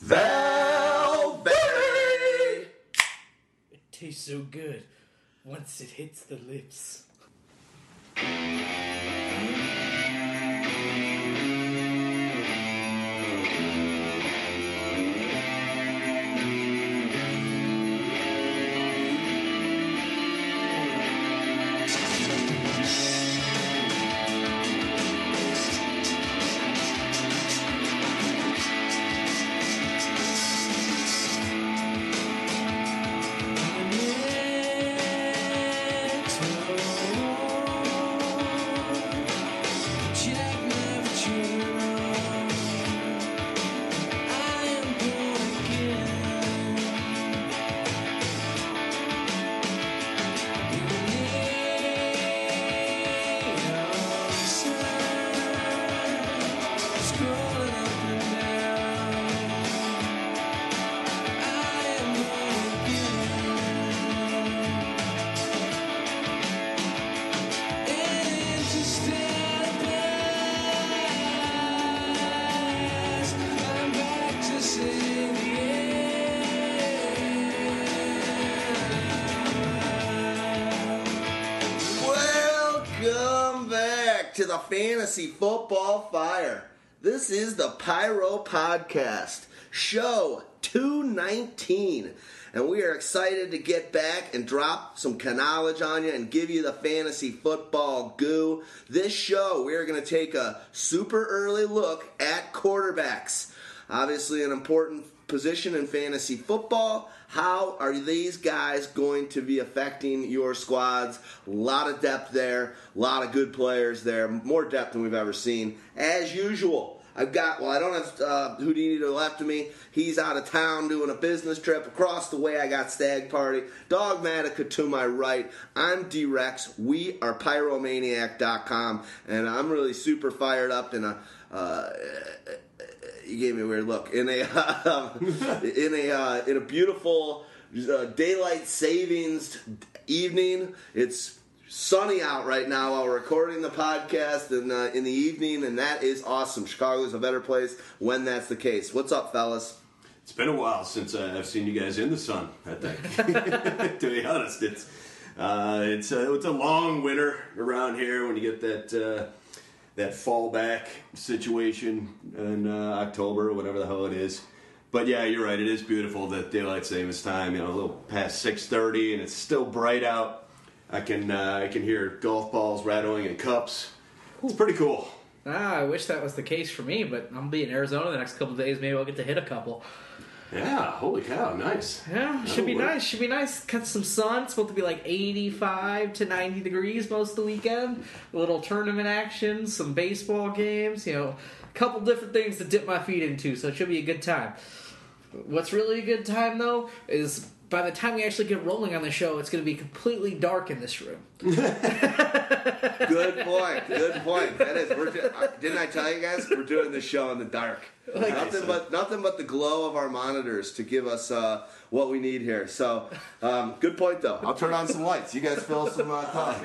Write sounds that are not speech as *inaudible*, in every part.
Velvet. It tastes so good once it hits the lips. Fantasy Football Fire. This is the Pyro Podcast, show 219. And we are excited to get back and drop some knowledge on you and give you the fantasy football goo. This show, we are going to take a super early look at quarterbacks. Obviously, an important position in fantasy football. How are these guys going to be affecting your squads? A lot of depth there, a lot of good players there, more depth than we've ever seen. As usual, I've got, well, I don't have uh, Houdini to the left of me. He's out of town doing a business trip. Across the way, I got Stagg Party. Dawgmatica to my right. I'm D-Rex. We are Pyromaniac.com. And I'm really super fired up in a. Uh, you gave me a weird look in a *laughs* um, in a uh, in a beautiful uh, daylight savings evening. It's sunny out right now while we're recording the podcast and uh, in the evening, and that is awesome. Chicago's a better place when that's the case. What's up, fellas? It's been a while since uh, I've seen you guys in the sun. I think, *laughs* *laughs* to be honest, it's uh, it's a, it's a long winter around here when you get that uh, that fallback situation in uh, October, whatever the hell it is. But yeah, you're right. It is beautiful that daylight savings time. You know, a little past six thirty, and it's still bright out. I can uh, I can hear golf balls rattling in cups. It's pretty cool. Ah, I wish that was the case for me, but I'm gonna be in Arizona the next couple days. Maybe I'll get to hit a couple. Yeah, holy cow, nice. Yeah, should be That'll work. nice. Should be nice. Cut some sun. It's supposed to be like 85 to 90 degrees most of the weekend. A little tournament action, some baseball games. You know, a couple different things to dip my feet into. So it should be a good time. What's really a good time though is by the time we actually get rolling on the show, it's going to be completely dark in this room. *laughs* Good *laughs* point. Good point. That is. We're do- uh, didn't I tell you guys we're doing this show in the dark? nothing but nothing but the glow of our monitors to give us uh, what we need here. So, um, good point though. I'll turn on some lights. You guys fill some uh, *laughs* talk.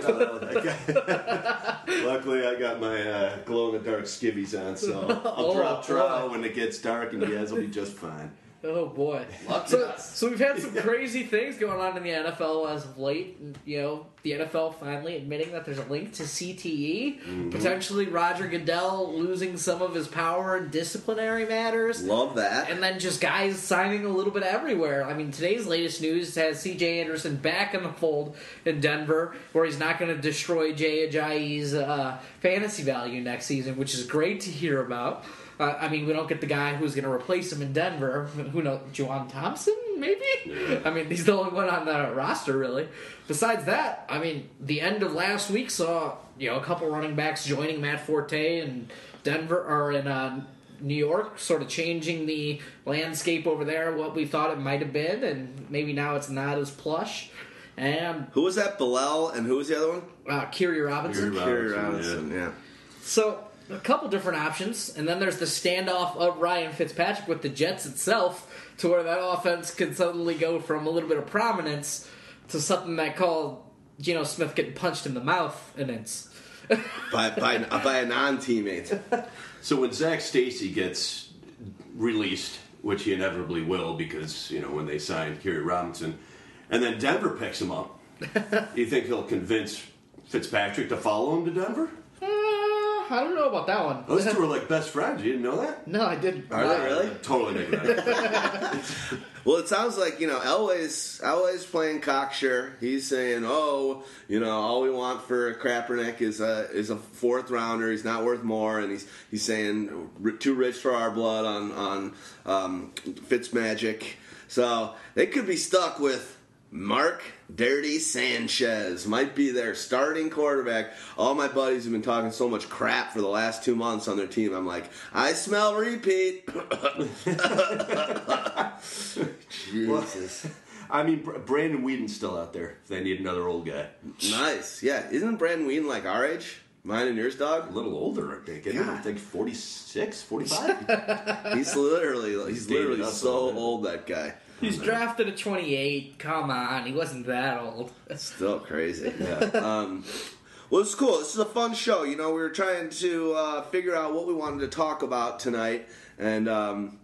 Luckily, I got my uh, glow in the dark skivvies on, so I'll Oh, drop trow when it gets dark, and you guys will be just fine. Oh boy! So, so we've had some *laughs* crazy things going on in the NFL as of late. You know, the NFL finally admitting that there's a link to CTE, potentially Roger Goodell losing some of his power in disciplinary matters, Love that. and then just guys signing a little bit everywhere. I mean, today's latest news has C.J. Anderson back in the fold in Denver, where he's not going to destroy Jay Ajayi's uh, fantasy value next season, which is great to hear about. Uh, I mean, we don't get the guy who's going to replace him in Denver. Who knows? Juwan Thompson, maybe? I mean, he's the only one on the roster, really. Besides that, I mean, the end of last week saw you know a couple running backs joining Matt Forte in Denver or in uh, New York, sort of changing the landscape over there. What we thought it might have been, and maybe now it's not as plush. And Who was that? Bilal, and who was the other one? uh, Khiry Robinson. Khiry Khiry Robinson, Robinson. Yeah. So a couple different options, and then there's the standoff of Ryan Fitzpatrick with the Jets itself, to where that offense can suddenly go from a little bit of prominence to something that called Geno Smith getting punched in the mouth, and it's *laughs* By by by a non teammate. So when Zac Stacy gets released which he inevitably will because you know when they signed Khiry Robinson, and then Denver picks him up. Do *laughs* you think he'll convince Fitzpatrick to follow him to Denver? I don't know about that one. Those two are like best friends. You didn't know that? no, I didn't. Are they really? Totally making that. *laughs* Well, it sounds like you know Elway's Elway's playing cocksure. He's saying, "Oh, you know, all we want for Kaepernick is a is a fourth rounder. He's not worth more." And he's he's saying, "Too rich for our blood on on um, Fitzmagic." So they could be stuck with Mark Dirty Sanchez. Might be their starting quarterback. All my buddies have been talking so much crap for the last two months on their team. I'm like, I smell repeat. *laughs* Jesus. *laughs* I mean, Brandon Weeden's still out there. If they need another old guy, Nice. Yeah. Isn't Brandon Weeden like our age? Mine and yours, dog? a little older, I think. Isn't? I think 46, 45. *laughs* He's literally he's dated literally so old that guy. He's drafted at 28. Come on, he wasn't that old. Still crazy. Yeah. *laughs* um, well, it's cool. This is a fun show. You know, we were trying to uh, figure out what we wanted to talk about tonight, and um,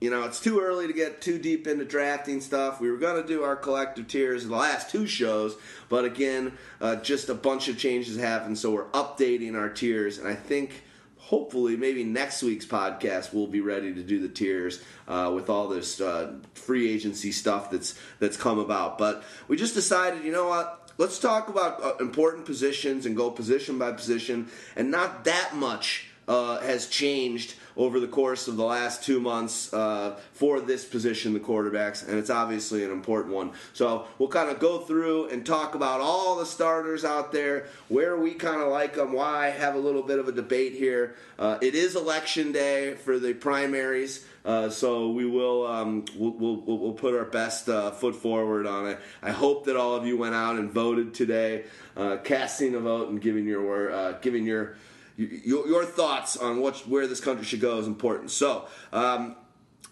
you know, it's too early to get too deep into drafting stuff. We were going to do our collective tiers in the last two shows, but again, uh, just a bunch of changes happened, so we're updating our tiers, and I think. Hopefully, maybe next week's podcast we'll be ready to do the tiers uh, with all this uh, free agency stuff that's that's come about. But we just decided, you know what? Let's talk about uh, important positions and go position by position, and not that much uh, has changed over the course of the last two months uh, for this position, the quarterbacks, and it's obviously an important one. So we'll kind of go through and talk about all the starters out there, where we kind of like them, why, have a little bit of a debate here. Uh, it is election day for the primaries. Uh, so we will um, we'll, we'll, we'll put our best uh, foot forward on it. I hope that all of you went out and voted today, uh, casting a vote and giving your uh, giving your your, your thoughts on what where this country should go is important. So, um,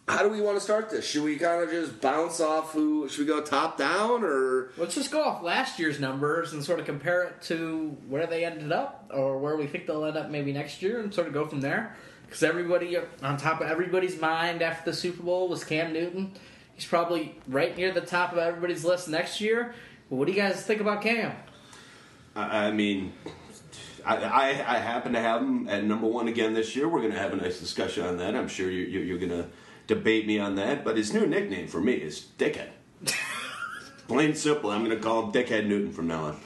how do we want to start this? Should we kind of just bounce off who? Should we go top down or? Let's just go off last year's numbers and sort of compare it to where they ended up or where we think they'll end up maybe next year and sort of go from there. Because everybody, on top of everybody's mind after the Super Bowl was Cam Newton. He's probably right near the top of everybody's list next year. But what do you guys think about Cam? I, I mean, I, I, I happen to have him at number one again this year. We're going to have a nice discussion on that. I'm sure you, you, you're going to debate me on that. But his new nickname for me is Dickhead. *laughs* Plain and simple. I'm going to call him Dickhead Newton from now on.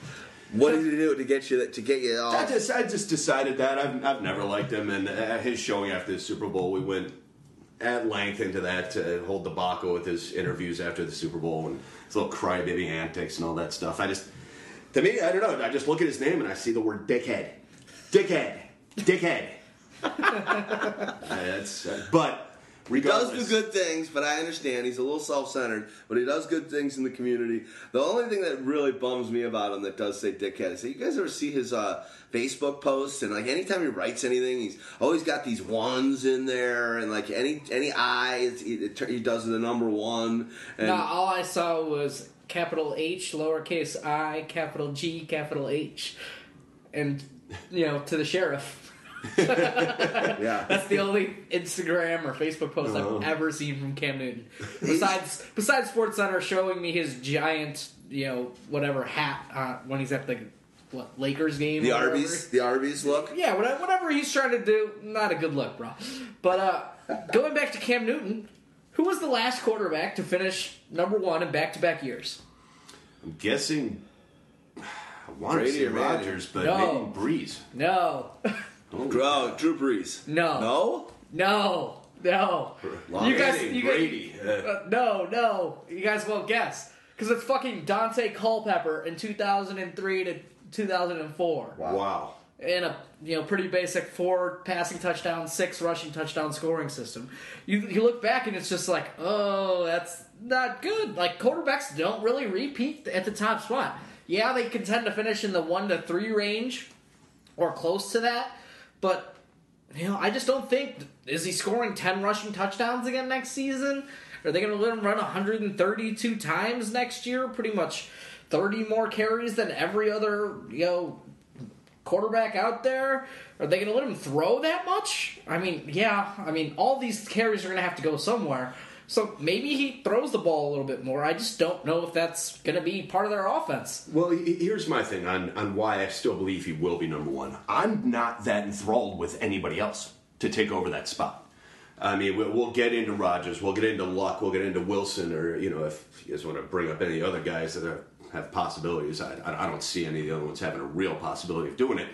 What did he do to get you to get you I off? just I just decided that I've, I've never liked him, and uh, his showing after the Super Bowl, we went at length into that uh, whole debacle with his interviews after the Super Bowl and his little crybaby antics and all that stuff. I just, to me, I don't know. I just look at his name and I see the word dickhead, dickhead, dickhead. *laughs* Uh, that's, uh, but He does do good things, but I understand he's a little self-centered. But he does good things in the community. The only thing that really bums me about him that does say dickhead is, you guys ever see his uh, Facebook posts and like anytime he writes anything, he's always got these ones in there, and like any any I, it's, he, it, he does the number one. And No, all I saw was capital H, lowercase i, capital G, capital H. And, you know, to the sheriff. *laughs* yeah, That's the only Instagram or Facebook post Oh. I've ever seen from Cam Newton. Besides, besides Sports Center showing me his giant, you know, whatever hat uh, when he's at the what Lakers game. the. Arby's, the Arby's look. Yeah, whatever, whatever he's trying to do, not a good look, bro. But uh, going back to Cam Newton, who was the last quarterback to finish number one in back-to-back years? I'm guessing. I want to Brady say? Rodgers, but No. maybe Brees. No, Oh, Drew Brees. No. no. no, no. Long You guys, Manning, you guys, Brady. Uh, Uh, no, no, you guys won't guess because it's fucking Daunte Culpepper in 2003 to 2004 wow. In a you know pretty basic four passing touchdown, six rushing touchdown scoring system. You you look back and it's just like, oh, that's not good. Like quarterbacks don't really repeat at the top spot. Yeah, they can tend to finish in the one to three range or close to that, but you know, I just don't think is he scoring ten rushing touchdowns again next season? Are they going to let him run 132 times next year? Pretty much 30 more carries than every other you know quarterback out there? Are they going to let him throw that much? I mean, yeah. I mean, all these carries are going to have to go somewhere. So maybe he throws the ball a little bit more. I just don't know if that's going to be part of their offense. Well, here's my thing on, on why I still believe he will be number one. I'm not that enthralled with anybody else to take over that spot. I mean, we'll get into Rodgers, we'll get into Luck, we'll get into Wilson, or you know, if you guys want to bring up any other guys that are, have possibilities, I, I don't see any of the other ones having a real possibility of doing it.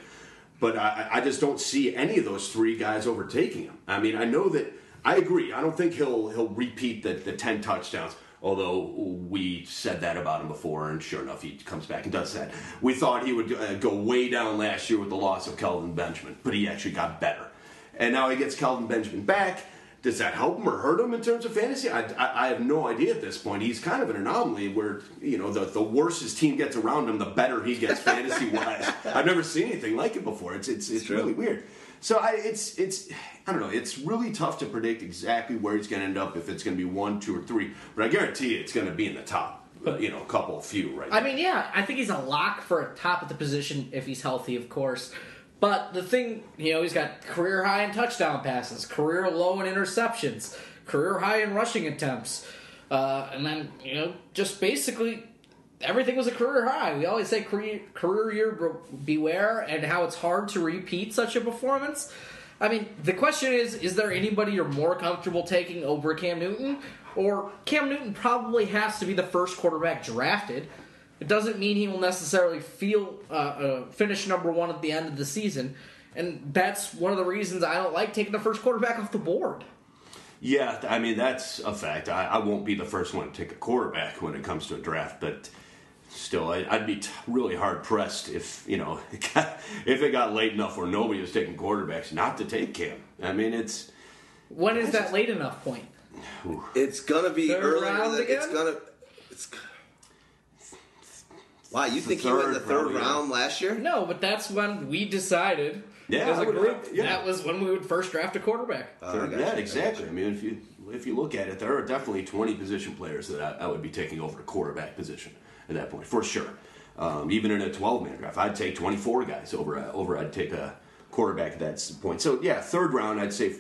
But I, I just don't see any of those three guys overtaking him. I mean, I know that I agree. I don't think he'll he'll repeat the, the ten touchdowns. Although we said that about him before, and sure enough, he comes back and does that. We thought he would uh, go way down last year with the loss of Kelvin Benjamin, but he actually got better. And now he gets Kelvin Benjamin back does that help him or hurt him in terms of fantasy? I, I, I, have no idea at this point. He's kind of an anomaly where, you know, the, the worse his team gets around him, the better he gets *laughs* fantasy wise. I've never seen anything like it before. It's, it's, it's, it's really weird. So I, it's, it's, I don't know. It's really tough to predict exactly where he's going to end up if it's going to be one, two, or three. But I guarantee you it's going to be in the top. you know, a couple, few, right? I mean, yeah, I think he's a lock for a top at the position if he's healthy, of course. But the thing, you know, he's got career high in touchdown passes, career low in interceptions, career high in rushing attempts, uh, and then you know, just basically everything was a career high. We always say career, career year beware, and how it's hard to repeat such a performance. I mean, the question is: Is there anybody you're more comfortable taking over Cam Newton? Or Cam Newton probably has to be the first quarterback drafted it doesn't mean he will necessarily feel uh, uh, finish number one at the end of the season, and that's one of the reasons I don't like taking the first quarterback off the board. Yeah, I mean that's a fact. I, I won't be the first one to take a quarterback when it comes to a draft, but still, I, would be t- really hard pressed if you know *laughs* if it got late enough where nobody was taking quarterbacks not to take Cam. I mean, it's when is that late enough point? It's gonna be Third early. Round again? It's gonna. It's Wow, you think he went in the third probably, round yeah. last year? No, but that's when we decided yeah, as a group yeah. that was when we would first draft a quarterback. Uh, yeah, exactly. I mean, if you if you look at it, there are definitely twenty position players that I, I would be taking over the quarterback position at that point for sure. Um, even in a twelve man draft, I'd take twenty four guys over uh, over. I'd take a quarterback at that point. So yeah, third round, I'd say,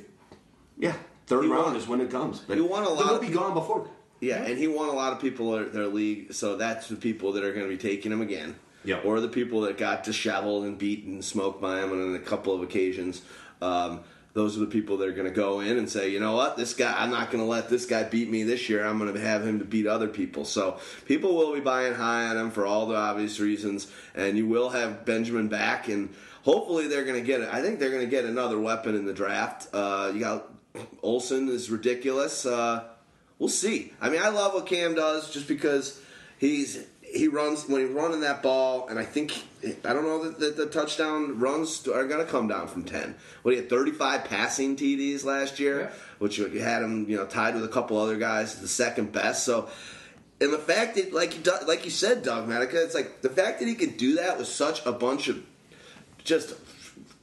yeah, third you round want, is when it comes. But you want a lot. They'll be gone before. Yeah, and he won a lot of people in their league, so that's the people that are going to be taking him again. Yep. Or the people that got disheveled and beaten and smoked by him on a couple of occasions. Um, those are the people that are going to go in and say, you know what, this guy, I'm not going to let this guy beat me this year. I'm going to have him to beat other people. So people will be buying high on him for all the obvious reasons, and you will have Benjamin back, and hopefully they're going to get it. I think they're going to get another weapon in the draft. Uh, you got Olsen is ridiculous. Uh, we'll see. I mean, I love what Cam does just because he's he runs when he's running that ball, and I think I don't know that, the touchdown runs are going to come down from ten. What he had thirty five passing TDs last year, yeah. which had him you know tied with a couple other guys, the second best. So. And the fact that, like you, like you said, Dawgmatica, it's like the fact that he could do that with such a bunch of just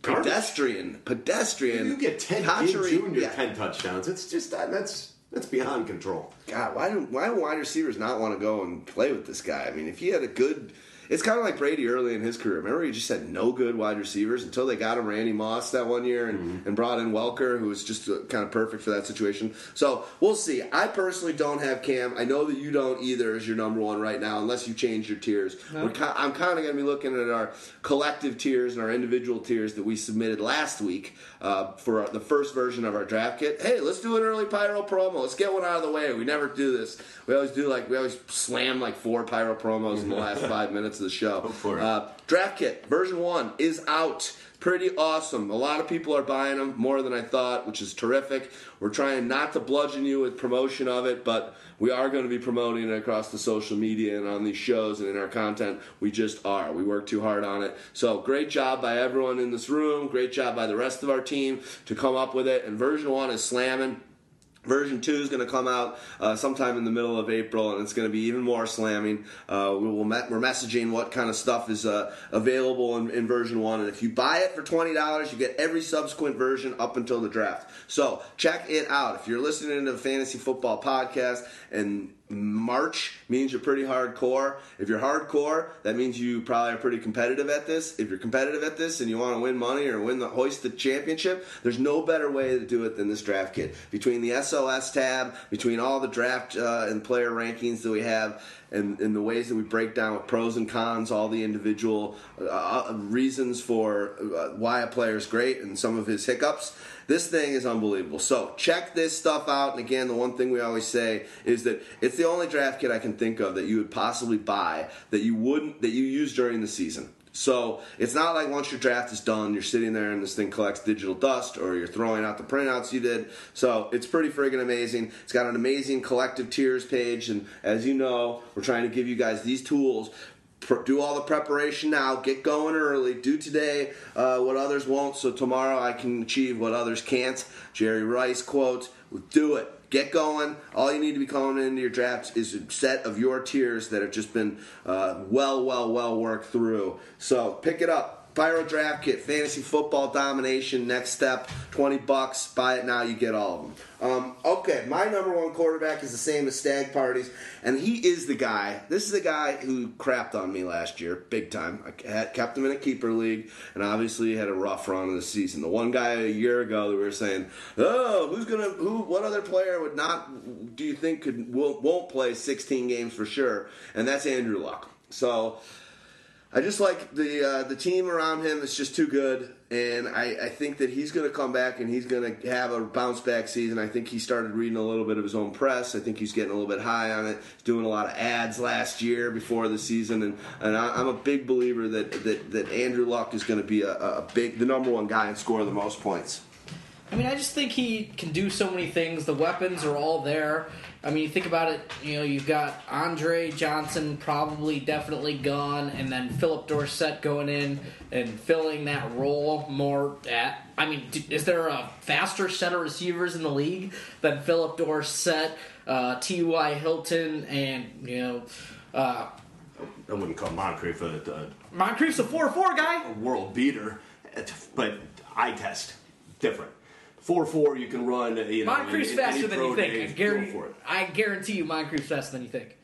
pedestrian, pedestrian. You get ten Junior yeah. ten touchdowns. It's just that that's that's beyond control. God, why do why do wide receivers not want to go and play with this guy? I mean, if he had a good it's kind of like Brady early in his career. Remember, he just had no good wide receivers until they got him Randy Moss that one year and, mm-hmm. and brought in Welker, who was just uh, kind of perfect for that situation. So we'll see. I personally don't have Cam. I know that you don't either as your number one right now, unless you change your tiers. No. I'm kind of going to be looking at our collective tiers and our individual tiers that we submitted last week uh, for the first version of our draft kit. Hey, let's do an early Pyro promo. Let's get one out of the way. We never do this. We always do like we always slam like four Pyro promos in the last *laughs* five minutes of the show. Uh, draft kit version one is out. Pretty awesome. A lot of people are buying them more than I thought, which is terrific. We're trying not to bludgeon you with promotion of it, but we are going to be promoting it across the social media and on these shows and in our content. We just are. We work too hard on it. So great job by everyone in this room. Great job by the rest of our team to come up with it. And version one is slamming. Version 2 is going to come out uh, sometime in the middle of April, and it's going to be even more slamming. Uh, we will me- we're messaging what kind of stuff is uh, available in, in, version 1, and if you buy it for $20, you get every subsequent version up until the draft. So check it out. If you're listening to the Fantasy Football Podcast and March means you're pretty hardcore. If you're hardcore, that means you probably are pretty competitive at this. If you're competitive at this and you want to win money or win the hoist the championship, there's no better way to do it than this draft kit. Between the SOS tab, between all the draft uh, and player rankings that we have, and, and the ways that we break down with pros and cons, all the individual uh, uh reasons for uh, why a player is great and some of his hiccups. This thing is unbelievable. So check this stuff out. And again, the one thing we always say is that it's the only draft kit I can think of that you would possibly buy that you wouldn't that you use during the season. So it's not like once your draft is done, you're sitting there and this thing collects digital dust, or you're throwing out the printouts you did. So it's pretty friggin' amazing. It's got an amazing collective tiers page, and as you know, we're trying to give you guys these tools do all the preparation now. Get going early. Do today uh, what others won't, so tomorrow I can achieve what others can't. Jerry Rice quote: "Do it. Get going. All you need to be calling into your drafts is a set of your tiers that have just been uh, well, well, well worked through. So pick it up." Pyro Draft Kit, Fantasy Football Domination, Next Step, 20 bucks. Buy it now, you get all of them. Um, okay, my number one quarterback is the same as Stag Parties, and he is the guy. This is the guy who crapped on me last year, big time. I kept him in a keeper league, and obviously had a rough run of the season. The one guy a year ago that we were saying, oh, who's gonna, who, what other player would not, do you think could, won't play 16 games for sure? And that's Andrew Luck. So I just like the uh, the team around him is just too good, and I, I think that he's going to come back and he's going to have a bounce back season. I think he started reading a little bit of his own press. I think he's getting a little bit high on it. Doing a lot of ads last year before the season, and, and I, am a big believer that, that, that Andrew Luck is going to be a, a big the number one guy and score the most points. I mean, I just think he can do so many things. The weapons are all there. I mean, you think about it. You know, you've got Andre Johnson probably definitely gone, and then Philip Dorsett going in and filling that role more. At I mean, is there a faster set of receivers in the league than Philip Dorsett, uh, T.Y. Hilton, and you know? Uh, I wouldn't call Moncrief a, a Moncrief's a four four guy, a world beater, but eye test different four four you can run. You know, Moncrief's in, faster than you think. I guarantee, I guarantee you, Moncrief's faster than you think.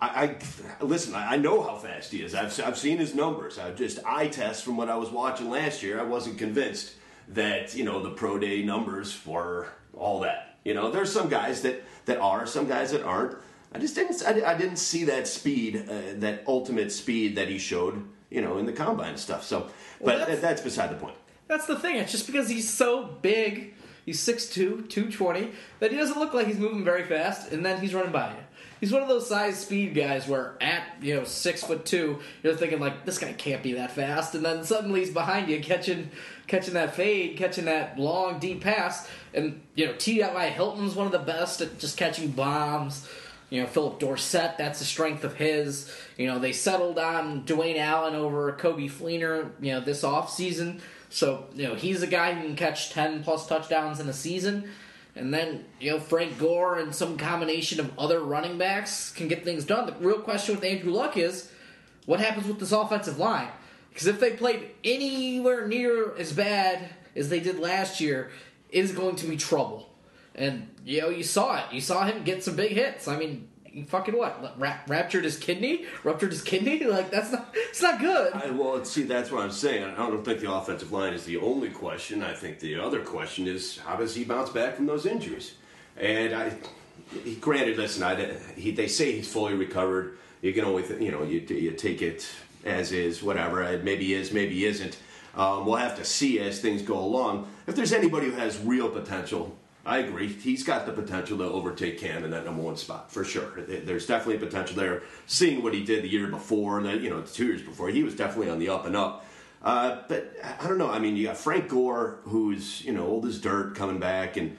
I, I listen. I, I know how fast he is. I've I've seen his numbers. I just eye test from what I was watching last year. I wasn't convinced that you know the pro day numbers were all that. You know, there's some guys that that are, some guys that aren't. I just didn't. I, I didn't see that speed, uh, that ultimate speed that he showed. You know, in the combine stuff. So, well, but that's, that's beside the point. That's the thing. It's just because he's so big, he's 6'2", 220, that he doesn't look like he's moving very fast, and then he's running by you. He's one of those size speed guys where at you know six foot two, you're thinking like this guy can't be that fast, and then suddenly he's behind you catching catching that fade, catching that long deep pass, and you know T.Y. Hilton's one of the best at just catching bombs. You know, Philip Dorsett, that's the strength of his. You know, they settled on Dwayne Allen over Coby Fleener, you know, this off season. So, you know, he's a guy who can catch 10 plus touchdowns in a season. And then, you know, Frank Gore and some combination of other running backs can get things done. The real question with Andrew Luck is what happens with this offensive line? Because if they played anywhere near as bad as they did last year, is going to be trouble. And, you know, you saw it. You saw him get some big hits. I mean, fucking what? Ra- raptured his kidney? Ruptured his kidney? *laughs* Like that's not. It's not good. I, well, see, that's what I'm saying. I don't think the offensive line is the only question. I think the other question is how does he bounce back from those injuries? And I, granted, listen, I, he, they say he's fully recovered. You can only, you know, you, you take it as is, whatever. Maybe is, maybe isn't. Um, we'll have to see as things go along. If there's anybody who has real potential, I agree. He's got the potential to overtake Cam in that number one spot for sure. There's definitely potential there. Seeing what he did the year before, and then you know two years before, he was definitely on the up and up. Uh, but I don't know. I mean, you got Frank Gore, who's you know old as dirt, coming back, and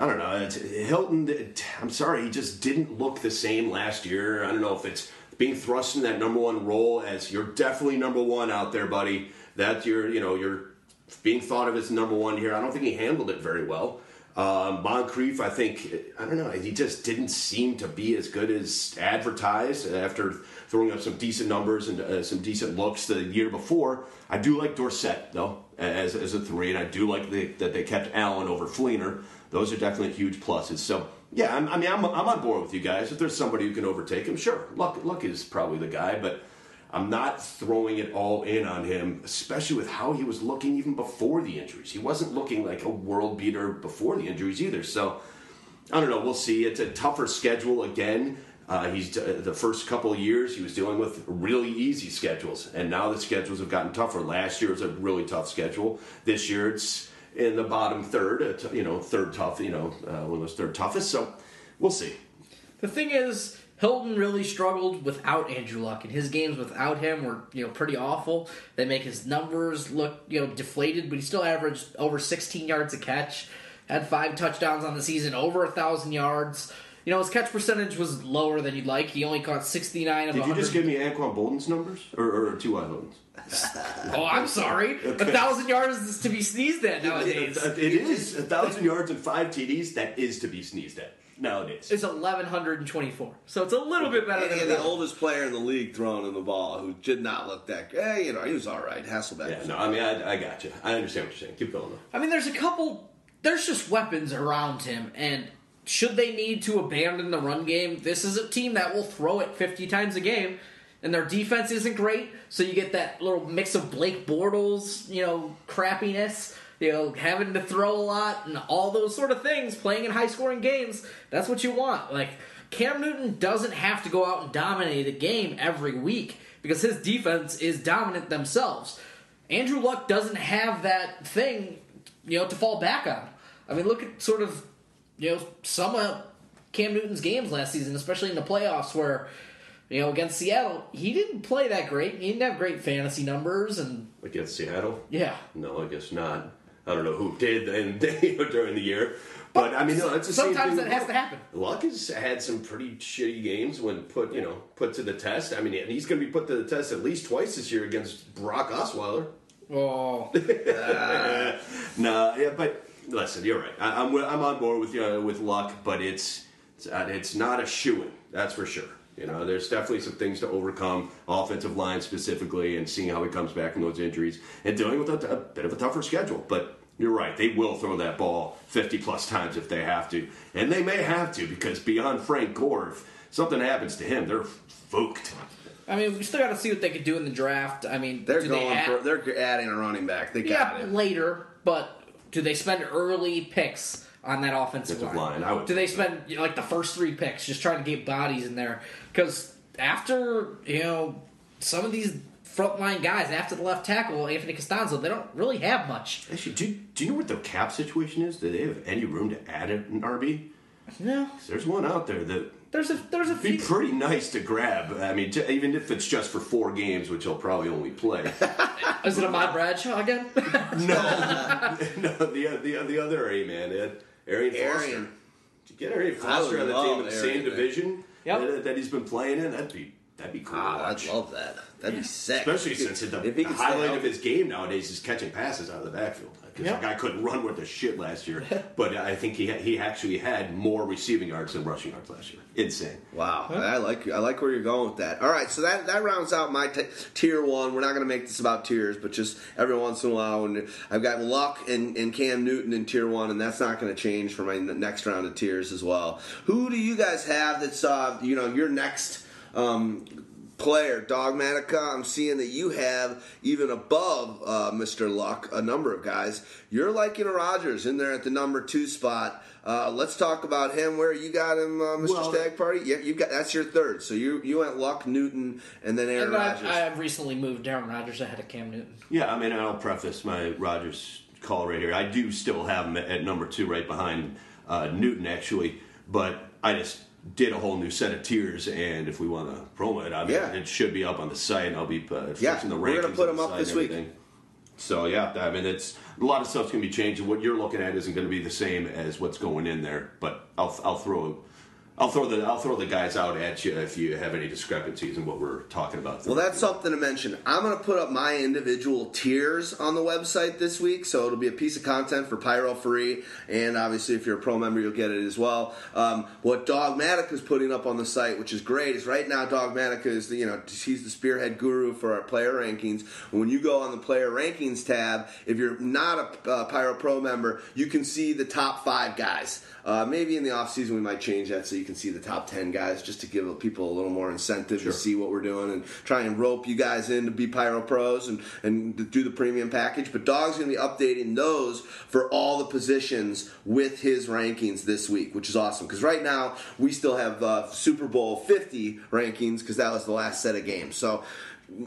I don't know. Hilton. I'm sorry, he just didn't look the same last year. I don't know if it's being thrust in that number one role as you're definitely number one out there, buddy. That you're you know you're being thought of as number one here. I don't think he handled it very well. Um, Moncrief, I think, I don't know, he just didn't seem to be as good as advertised after throwing up some decent numbers and uh, some decent looks the year before. I do like Dorsett, though, as, as a three, and I do like the, that they kept Allen over Fleener. Those are definitely huge pluses. So, yeah, I'm, I mean, I'm, I'm on board with you guys. If there's somebody who can overtake him, sure. Luck, Luck is probably the guy, but I'm not throwing it all in on him, especially with how he was looking even before the injuries. He wasn't looking like a world beater before the injuries either. So I don't know. We'll see. It's a tougher schedule again. Uh, he's uh, the first couple years he was dealing with really easy schedules, and now the schedules have gotten tougher. Last year was a really tough schedule. This year it's in the bottom third, uh, you know, third tough, you know, uh, one of those third toughest. So we'll see. The thing is, Hilton really struggled without Andrew Luck, and his games without him were you know pretty awful. They make his numbers look you know deflated, but he still averaged over 16 yards a catch, had five touchdowns on the season, over a thousand yards. You know his catch percentage was lower than you'd like. He only caught 69 of Did you just give me Anquan Boldin's numbers or, or T.Y. Hilton's? *laughs* oh, I'm sorry. A thousand yards is to be sneezed at *laughs* nowadays. It is a thousand yards and five TDs. That is to be sneezed at nowadays. It's 1124, so it's a little bit better And than he the oldest player in the league throwing him the ball who did not look that good. Hey, you know, he was all right. Hasselbeck. Yeah, was no, I mean, I, I got you. I understand what you're saying. Keep going though. I mean, there's a couple. There's just weapons around him, and should they need to abandon the run game, this is a team that will throw it 50 times a game, and their defense isn't great. So you get that little mix of Blake Bortles, you know, crappiness, you know, having to throw a lot, and all those sort of things. Playing in high scoring games, that's what you want. Like Cam Newton doesn't have to go out and dominate a game every week because his defense is dominant themselves. Andrew Luck doesn't have that thing, you know, to fall back on. I mean, look at sort of, you know, some of Cam Newton's games last season, especially in the playoffs, where, you know, against Seattle, he didn't play that great. He didn't have great fantasy numbers, and Against Seattle? yeah, No, I guess not. I don't know who did and *laughs* during the year, but I mean, no, it's the same sometimes thing that has to happen. Luck has had some pretty shitty games when put you know put to the test. I mean, and he's going to be put to the test at least twice this year against Brock Osweiler. Oh, *laughs* No, yeah, but listen, you're right. I, I'm I'm on board with you uh, with Luck, but it's it's, uh, it's not a shoe in. That's for sure. You know, there's definitely some things to overcome, offensive line specifically, and seeing how he comes back from those injuries, and dealing with a, a bit of a tougher schedule. But you're right; they will throw that ball 50 plus times if they have to, and they may have to because beyond Frank Gore, if something happens to him, they're fooked. I mean, we still got to see what they could do in the draft. I mean, They're do going they add- for. They're adding a running back. They got yeah it. later, but do they spend early picks on that offensive Offensive line? line, I would do they think so. spend like the first three picks just trying to get bodies in there? Because after you know some of these frontline guys after the left tackle Anthony Castonzo, they don't really have much. Actually, do, do you know what the cap situation is? Do they have any room to add an RB? No, There's one out there that there's a there's a be few. pretty nice to grab. I mean, j- even if it's just for four games, which he'll probably only play. *laughs* Is it a Ahmad Bradshaw again? *laughs* no, *laughs* no, the the the other A man, Ed, Arian Foster. Arian. To get Arian I Foster on the team in the Arian same there. division Yep. that, that he's been playing in, that'd be that'd be cool to Ah, I'd love that. That'd be sick. Especially since could- the, the highlight of his game nowadays is catching passes out of the backfield. Because Yep. that guy couldn't run worth a shit last year, *laughs* but I think he he actually had more receiving yards than rushing yards last year. Insane. Wow, I like I like where you're going with that. All right, so that that rounds out my t- tier one. We're not going to make this about tiers, but just every once in a while, when I've got Luck and, and Cam Newton in tier one, and that's not going to change for my next round of tiers as well. Who do you guys have that's uh, you know your next um, player, Dawgmatica? I'm seeing that you have even above uh, Mr. Luck a number of guys. You're liking Rodgers in there at the number two spot. Uh, let's talk about him. Where you got him, uh, Mr. Well- Stag Party? Yeah, you got that's your third. So you you went Luck, Newton, and then Aaron and I, Rodgers. I've recently moved Aaron Rodgers ahead of Cam Newton. Yeah, I mean, I'll preface my Rodgers call right here. I do still have him at number two, right behind uh, Newton, actually, but I just did a whole new set of tiers, and if we want to promo it, I mean, Yeah. it should be up on the site, and I'll be uh, Yeah, the rankings. we're gonna put them the up this week. So yeah, I mean, it's a lot of stuff's gonna be changed. What you're looking at isn't going to be the same as what's going in there, but I'll I'll throw I'll throw the I'll throw the guys out at you if you have any discrepancies in what we're talking about. Well, that's something to mention. I'm going to put up my individual tiers on the website this week, so it'll be a piece of content for Pyro Free, and obviously, if you're a pro member, you'll get it as well. Um, what Dogmatic is putting up on the site, which is great, is right now Dogmatic is the, you know he's the spearhead guru for our player rankings. When you go on the player rankings tab, if you're not a uh, Pyro Pro member, you can see the top five guys. Uh, maybe in the off season we might change that so you can see the top ten guys, just to give people a little more incentive Sure. to see what we're doing and try and rope you guys in to be Pyro Pros and and do the premium package. But Dog's going to be updating those for all the positions with his rankings this week, which is awesome. Because right now we still have uh, Super Bowl Fifty rankings because that was the last set of games. So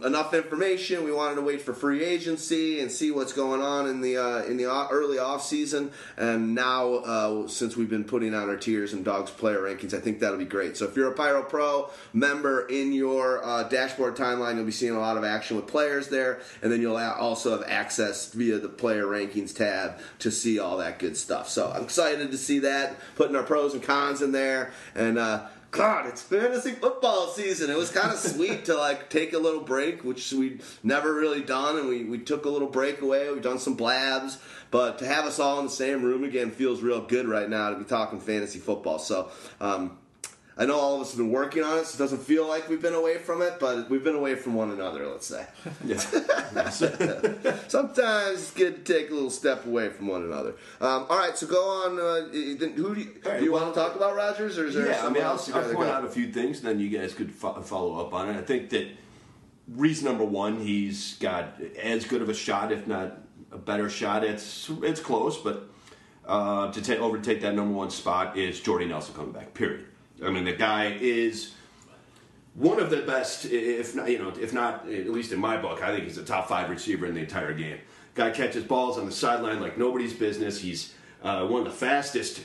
enough information. We wanted to wait for free agency and see what's going on in the uh, in the early off season. And now, uh, since we've been putting out our tiers and dogs player rankings, I think that'll be great. So if you're a Pyro Pro member in your uh, dashboard timeline, you'll be seeing a lot of action with players there, and then you'll also have access via the player rankings tab to see all that good stuff. So I'm excited to see that, putting our pros and cons in there, and. God, it's fantasy football season. It was kind of sweet to like take a little break, which we'd never really done, and we, we took a little break away. We've done some blabs, but to have us all in the same room again feels real good right now to be talking fantasy football. So, um, I know all of us have been working on it, so it doesn't feel like we've been away from it, but we've been away from one another, let's say. *laughs* *laughs* Sometimes it's good to take a little step away from one another. Um, all right, so go on. Uh, who do you, right, do you well- want to talk about, Rodgers, or is there yeah, I mean, I'll, else I'll rather point go? out a few things, then you guys could fo- follow up on it. I think that reason number one, he's got as good of a shot, if not a better shot. It's it's close, but uh, to take overtake that number one spot is Jordy Nelson coming back. Period. I mean, the guy is one of the best, if not, you know, if not at least in my book, I think he's a top five receiver in the entire game. Guy catches balls on the sideline like nobody's business. He's uh, one of the fastest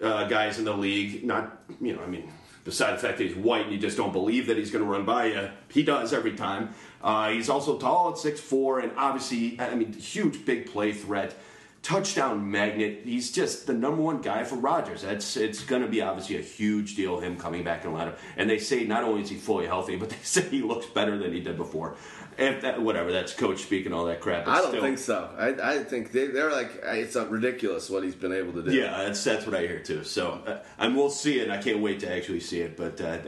uh, guys in the league. Not, you know, I mean, beside the fact that he's white and you just don't believe that he's going to run by you, he does every time. Uh, he's also tall at 6'4", and obviously, I mean, huge big play threat touchdown magnet. He's just the number one guy for Rodgers. That's it's going to be obviously a huge deal him coming back in the lineup. And they say not only is he fully healthy, but *laughs* they say he looks better than he did before. If that, whatever, that's coach speaking all that crap. but I don't still- think so. I, I think they, they're like it's ridiculous what he's been able to do. Yeah, that's that's what I hear too. So uh, and we'll see it. I can't wait to actually see it. But uh,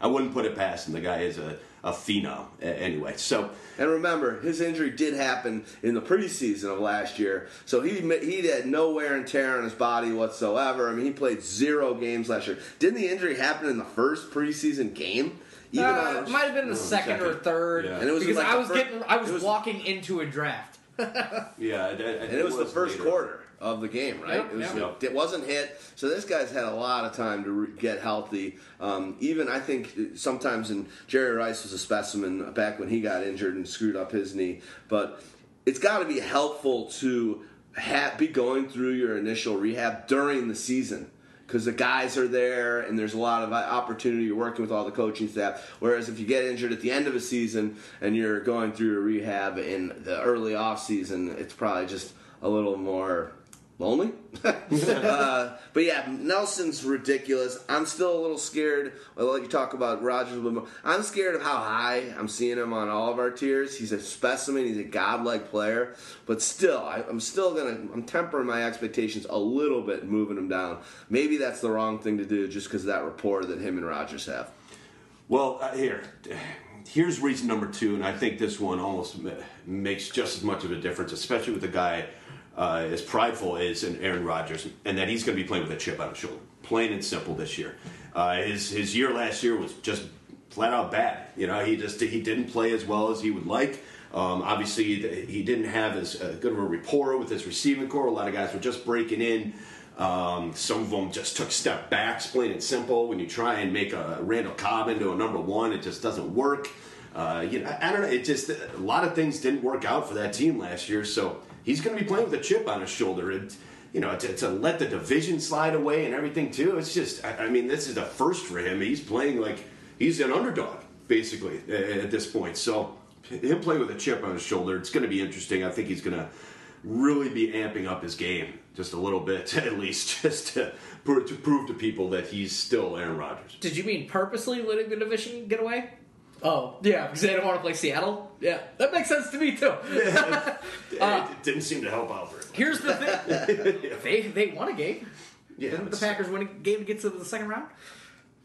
I wouldn't put it past him. The guy is a a phenom uh, anyway. So And remember, his injury did happen in the preseason of last year, so he he had no wear and tear on his body whatsoever. I mean, he played zero games last year. Didn't the injury happen in the first preseason game? Even Uh, it might have been the second, or third. Yeah. And it was because like I was fir- getting, I was, was- walking into a draft. *laughs* yeah, and and it was, the first quarter of the game, right? Yep, it, was, yep. it wasn't hit. So this guy's had a lot of time to re- get healthy. Um, even I think sometimes, and Jerry Rice was a specimen back when he got injured and screwed up his knee. But it's got to be helpful to ha- be going through your initial rehab during the season. Because the guys are there, and there's a lot of opportunity. You're working with all the coaching staff. Whereas if you get injured at the end of a season and you're going through your rehab in the early off season, it's probably just a little more lonely. *laughs* *laughs* uh, but yeah, Nelson's ridiculous. I'm still a little scared. I'll let you talk about Rodgers a little more. I'm scared of how high I'm seeing him on all of our tiers. He's a specimen. He's a godlike player. But still, I, I'm still gonna. I'm tempering my expectations a little bit, moving him down. Maybe that's the wrong thing to do, just because of that rapport that him and Rodgers have. Well, uh, here, here's reason number two, and I think this one almost makes just as much of a difference, especially with a guy uh, as prideful as an Aaron Rodgers, and that he's going to be playing with a chip on his shoulder. Plain and simple this year. Uh, his his year last year was just flat out bad. You know, he just he didn't play as well as he would like. Um, obviously, he didn't have as uh, good of a rapport with his receiving corps. A lot of guys were just breaking in. Um, some of them just took step backs, plain and simple. When you try and make a Randall Cobb into a number one, it just doesn't work. Uh, you know, I, I don't know. It just a lot of things didn't work out for that team last year. So he's going to be playing with a chip on his shoulder. And you know, to, to let the division slide away and everything too. It's just, I, I mean, this is the first for him. He's playing like he's an underdog basically at, this point. So him playing with a chip on his shoulder, it's going to be interesting. I think he's going to really be amping up his game just a little bit *laughs* at least, just to, to prove to people that he's still Aaron Rodgers. Did you mean purposely letting the division get away? Oh, yeah, because they didn't want to play Seattle. Yeah, that makes sense to me too. it, *laughs* it didn't seem to help out very much. Here's the thing: *laughs* they they won a game. Yeah, Didn't the Packers win a game to get to the second round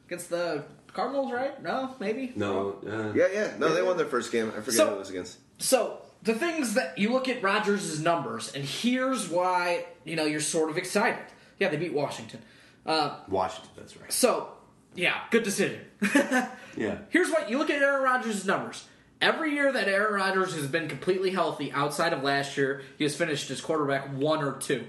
against the Cardinals? Right? No, maybe. No, uh, Yeah, yeah. No, they won their first game. I forget So- who it was against. So the things that you look at Rodgers' numbers, and here's why you know you're sort of excited. Yeah, they beat Washington. Uh, Washington. That's right. so yeah, good decision. *laughs* Yeah. Here's what you look at Aaron Rodgers' numbers. Every year that Aaron Rodgers has been completely healthy outside of last year, he has finished as quarterback one or two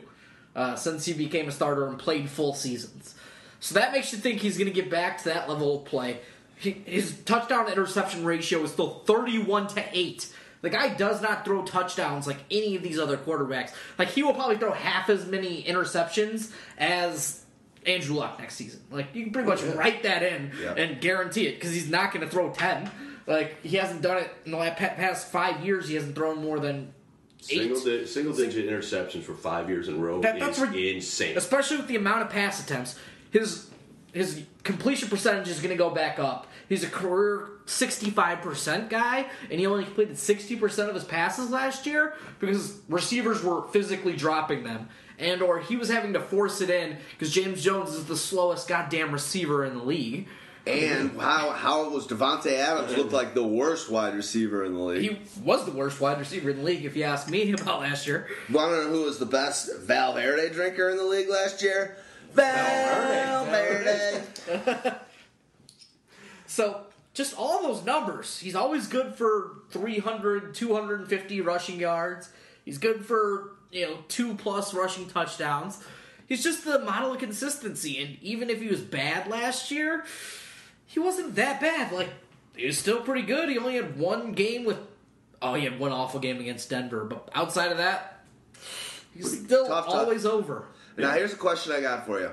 uh, since he became a starter and played full seasons. So that makes you think he's going to get back to that level of play. He, his touchdown interception ratio is still 31 to 8. The guy does not throw touchdowns like any of these other quarterbacks. Like he will probably throw half as many interceptions as Andrew Luck next season. Like you can pretty much write that in Yeah. and guarantee it because he's not going to throw 10. Like he hasn't done it in the la- pa- past 5 years. He hasn't thrown more than Single, eight. di- single digit interceptions for five years in a row That- that's is rid- insane. especially with the amount of pass attempts. His his completion percentage is going to go back up. He's a career 65% guy, and he only completed 60% of his passes last year because receivers were physically dropping them. And or he was having to force it in because James Jones is the slowest goddamn receiver in the league. And how how was Davante Adams looked like the worst wide receiver in the league? He was the worst wide receiver in the league, if you ask me *laughs* about last year. Want to know who was the best Val Valverde drinker in the league last year? Val Valverde. *laughs* So, just all those numbers. He's always good for 300, 250 rushing yards. He's good for, you know, two plus rushing touchdowns. He's just the model of consistency. And even if he was bad last year, he wasn't that bad. Like, he was still pretty good. He only had one game with. Oh, he had one awful game against Denver. But outside of that, he's still tough, tough. always over. Now here's a question I got for you: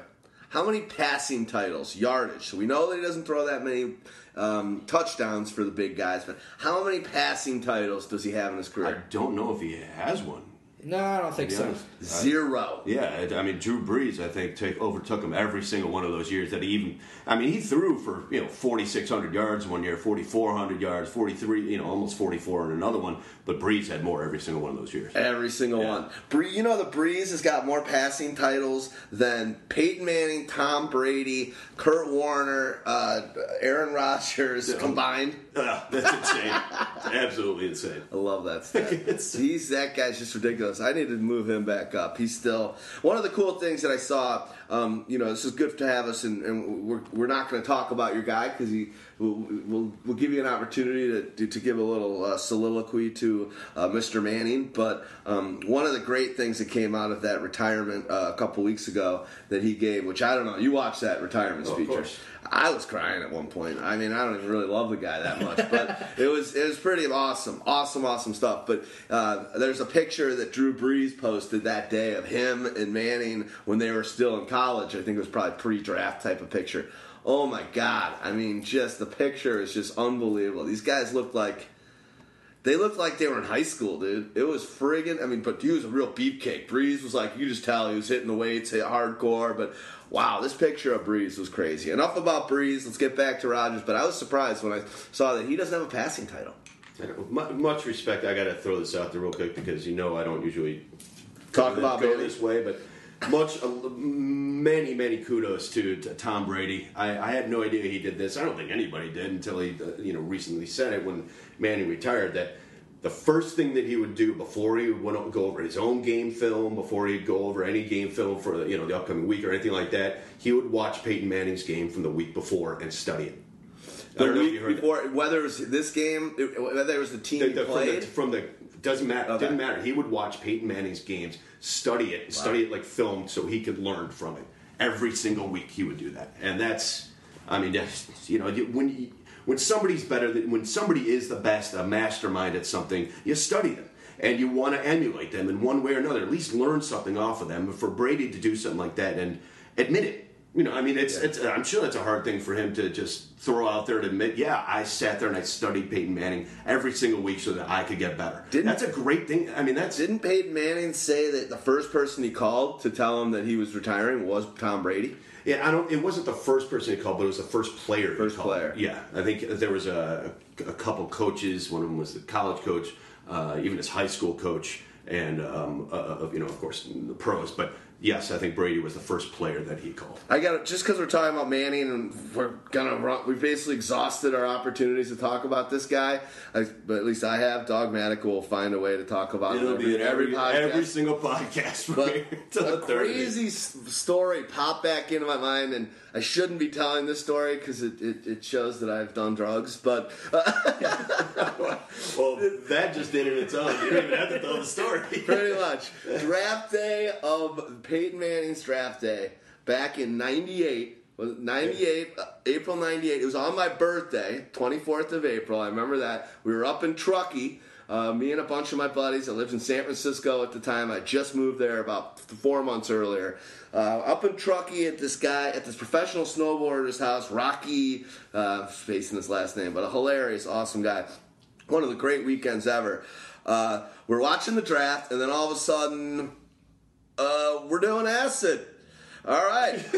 How many passing titles, yardage? So we know that he doesn't throw that many um, touchdowns for the big guys, but how many passing titles does he have in his career? I don't know if he has one. No, I don't think so. honest. Zero. Yeah, I mean Drew Brees, I think, take, overtook him every single one of those years. That he even, I mean, he threw for you know forty six hundred yards one year, forty four hundred yards, forty three, you know, almost forty four in another one. But Brees had more every single one of those years. Every single Yeah. one. Bree, you know the Brees has got more passing titles than Peyton Manning, Tom Brady, Kurt Warner, uh, Aaron Rodgers combined. Ah, that's insane, *laughs* absolutely insane. I love that stat. He's *laughs* that guy's just ridiculous. I need to move him back up. He's still one of the cool things that I saw. Um, you know, this is good to have us, and, and we're, we're not going to talk about your guy because he we'll, we'll, we'll give you an opportunity to, to, to give a little uh, soliloquy to uh, Mr. Manning. But um, one of the great things that came out of that retirement uh, a couple weeks ago that he gave, which I don't know, you watched that retirement Oh, speech. I was crying at one point. I mean, I don't even really love the guy that much, but *laughs* it was it was pretty awesome, awesome, awesome stuff. But uh, there's a picture that Drew Brees posted that day of him and Manning when they were still in college. I think it was probably pre-draft type of picture. Oh my god! I mean, just the picture is just unbelievable. These guys look like. They looked like they were in high school, dude. It was friggin' I mean, but he was a real beefcake. Brees was like, you just tell he was hitting the weights, hit hardcore. But wow, this picture of Brees was crazy. Enough about Brees. Let's get back to Rodgers. But I was surprised when I saw that he doesn't have a passing title. I don't- mu- Much respect. I got to throw this out there real quick because you know I don't usually Talk about go this way, but much, many, many kudos to, to Tom Brady. I, I had no idea he did this. I don't think anybody did until he, uh, you know, recently said it when Manning retired. That the first thing that he would do before he would go over his own game film, before he'd go over any game film for the, you know the upcoming week or anything like that, he would watch Peyton Manning's game from the week before and study it. The don't know if you week heard that. before, whether it was this game, whether it was the team The- he the- from, the, from the doesn't matter Okay. didn't matter. He would watch Peyton Manning's games, study it, study it like film, so he could learn from it. Every single week, he would do that, and that's, I mean, that's, you know, when you, when somebody's better than when somebody is the best, a mastermind at something, you study them. And you want to emulate them in one way or another, at least learn something off of them. For Brady to do something like that and admit it, You know, I mean, it's, it's. I'm sure that's a hard thing for him to just throw out there to admit. Yeah, I sat there and I studied Peyton Manning every single week so that I could get better. Didn't- that's a great thing. I mean, that's Didn't Peyton Manning say that the first person he called to tell him that he was retiring was Tom Brady? Yeah, I don't. It wasn't the first person he called, but it was the first player. he First called. player. Yeah, I think there was a, a couple coaches. One of them was the college coach, uh, even his high school coach, and um, uh, you know, of course, the pros. But yes, I think Brady was the first player that he called. I got just because we're talking about Manning and we're gonna run. We've basically exhausted our opportunities to talk about this guy. I, but at least I have. Dogmatic will find a way to talk about It'll him be in every podcast. every single podcast. *laughs* But to a the 30. crazy s- story popped back into my mind, and I shouldn't be telling this story because it, it, it shows that I've done drugs. But uh, *laughs* Well, that just did it its own. You don't even have to tell the story. *laughs* pretty much draft day of Peyton Manning's draft day back in '98. Was it 98, uh, April 98. It was on my birthday, 24th of April. I remember that. We were up in Truckee. Uh, me and a bunch of my buddies. I lived in San Francisco at the time. I just moved there about four months earlier. Uh, up in Truckee at this guy, at this professional snowboarder's house, Rocky, uh, facing his last name, but a hilarious, awesome guy. One of the great weekends ever. Uh, we're watching the draft, and then all of a sudden, uh, we're doing acid. All right. *laughs*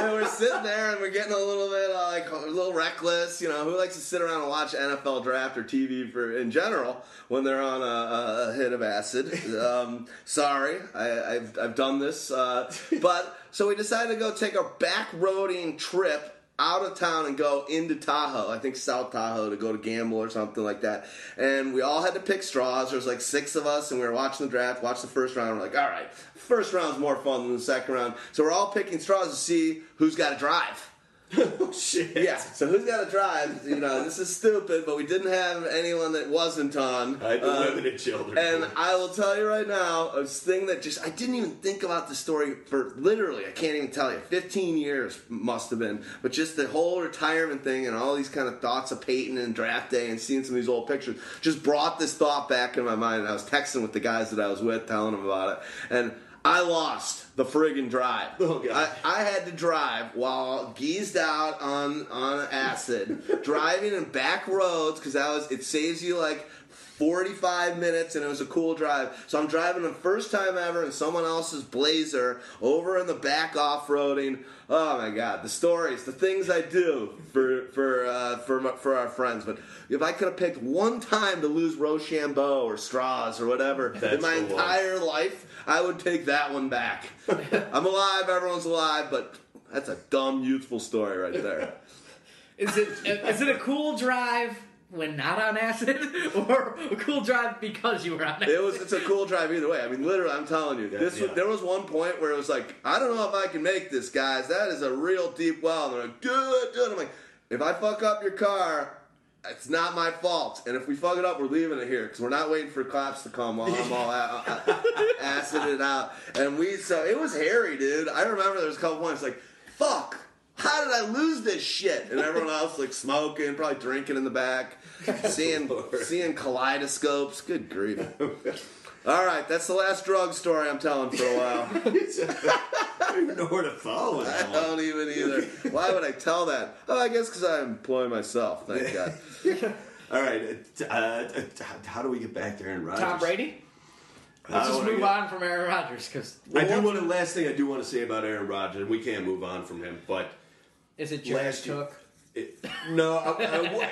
and we're sitting there and we're getting a little bit uh, like a little reckless. You know, who likes to sit around and watch NFL draft or TV for in general when they're on a, a, hit of acid? Um, sorry, I, I've, I've done this. Uh, but so we decided to go take a back roading trip out of town and go into Tahoe. I think South Tahoe to go to gamble or something like that. And we all had to pick straws. There was like six of us, and we were watching the draft. Watched the first round. We're like, all right, first round's more fun than the second round. So we're all picking straws to see who's got to drive. *laughs* oh, shit. Yeah. So who's got to drive? You know, this is stupid, but we didn't have anyone that wasn't on. I had the Uh, women and children. and I will tell you right now, a thing that just I didn't even think about the story for literally I can't even tell you. Fifteen years must have been, but just the whole retirement thing and all these kind of thoughts of Peyton and draft day and seeing some of these old pictures just brought this thought back in my mind. And I was texting with the guys that I was with, telling them about it, and I lost the friggin' drive. Oh, God. I, I had to drive while geezed out on on acid, *laughs* driving in back roads because that was it saves you like 45 minutes and it was a cool drive. So I'm driving the first time ever in someone else's Blazer over in the back off-roading. Oh my god, the stories, the things I do for for uh, for my, for our friends. But if I could have picked one time to lose Rochambeau or straws or whatever That's in my the one. entire life, I would take that one back. *laughs* I'm alive, everyone's alive, but that's a dumb youthful story right there. *laughs* Is it is it a cool drive when not on acid, *laughs* or a cool drive because you were on acid? It was it's a cool drive either way. I mean, literally, I'm telling you, this yeah. was, there was one point where it was like, I don't know if I can make this, guys. That is a real deep well. And they're like, do it, do it. I'm like, if I fuck up your car, it's not my fault. And if we fuck it up, we're leaving it here because we're not waiting for cops to come while I'm all a- acid *laughs* it out. And we so it was hairy, dude. I remember there was a couple points like, fuck. How did I lose this shit? And everyone else like smoking, probably drinking in the back, *laughs* seeing seeing kaleidoscopes. Good grief. *laughs* All right, that's the last drug story I'm telling for a while. *laughs* I don't even know where to follow I that one. don't even either. Why would I tell that? Oh, I guess because I employ myself. Thank God. *laughs* All right, uh, uh, how do we get back to Aaron Rodgers? Tom Brady. I Let's don't just wanna move get- on from Aaron Rodgers because I do want to. Last thing I do want to say about Aaron Rodgers, and we can't move on from him, but is it Jared Last year- Cook? It, no, I, I was,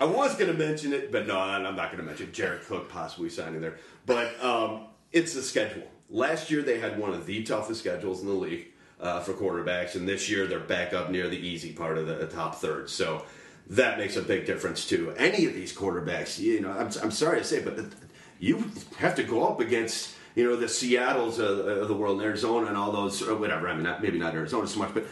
I was going to mention it, but no, I'm not going to mention Jared Cook possibly signing there. But um, it's the schedule. Last year they had one of the toughest schedules in the league uh, for quarterbacks, and this year they're back up near the easy part of the top third. So that makes a big difference to any of these quarterbacks. You know, I'm, I'm sorry to say, but you have to go up against you know the Seattle's of, of the world, and Arizona, and all those or whatever. I mean, not, maybe not Arizona so much, but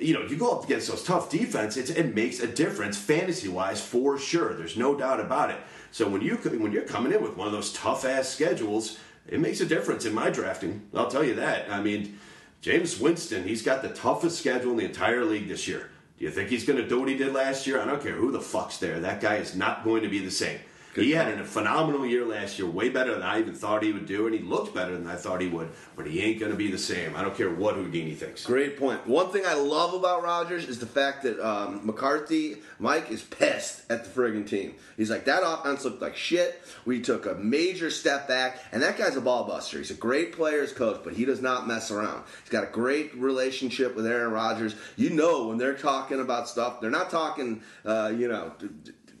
you know, you go up against those tough defense, it makes a difference fantasy wise for sure. There's no doubt about it. So when you when you're coming in with one of those tough ass schedules, it makes a difference in my drafting. I'll tell you that. I mean, Jameis Winston, he's got the toughest schedule in the entire league this year. Do you think he's going to do what he did last year? I don't care who the fuck's there. That guy is not going to be the same. Good he call. had a phenomenal year last year, way better than I even thought he would do, and he looked better than I thought he would. But he ain't going to be the same. I don't care what Houdini thinks. Great point. One thing I love about Rodgers is the fact that um, McCarthy, Mike, is pissed at the friggin' team. He's like, that offense looked like shit. We took a major step back, and that guy's a ball buster. He's a great player's coach, but he does not mess around. He's got a great relationship with Aaron Rodgers. You know, when they're talking about stuff, they're not talking, uh, you know,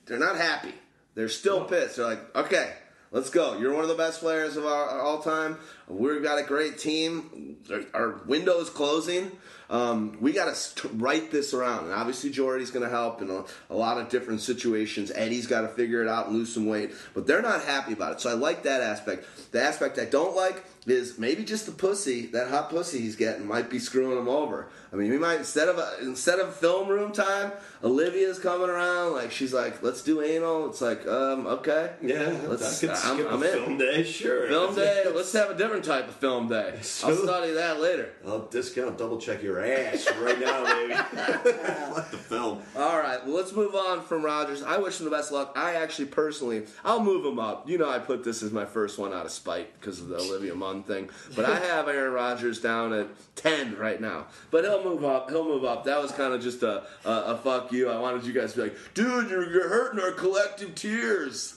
they're not happy. They're still pissed. They're like, okay, let's go. You're one of the best players of our all time. We've got a great team. Our- Our is closing. Um, we got to write this around. And obviously, Jordy's going to help in a, a lot of different situations. Eddie's got to figure it out and lose some weight. But they're not happy about it. So I like that aspect. The aspect I don't like is maybe just the pussy, that hot pussy he's getting might be screwing him over. I mean, we might instead of a, instead of film room time, Olivia's coming around like she's like, "Let's do anal." It's like, um, okay, Yeah, let's. I could I'm, skip a I'm in. film day, sure. Film day. *laughs* Let's have a different type of film day. I'll study that later. I'll discount, double check your ass right now, *laughs* baby. *laughs* Let the film. All right, well, let's move on from Rodgers. I wish him the best luck. I actually personally, I'll move him up. You know, I put this as my first one out of spite because of the Olivia Munn thing, but I have Aaron Rodgers down at ten right now. But he'll move up. He'll move up. That was kind of just a, a a fuck you. I wanted you guys to be like, dude, you're you're hurting our collective tears.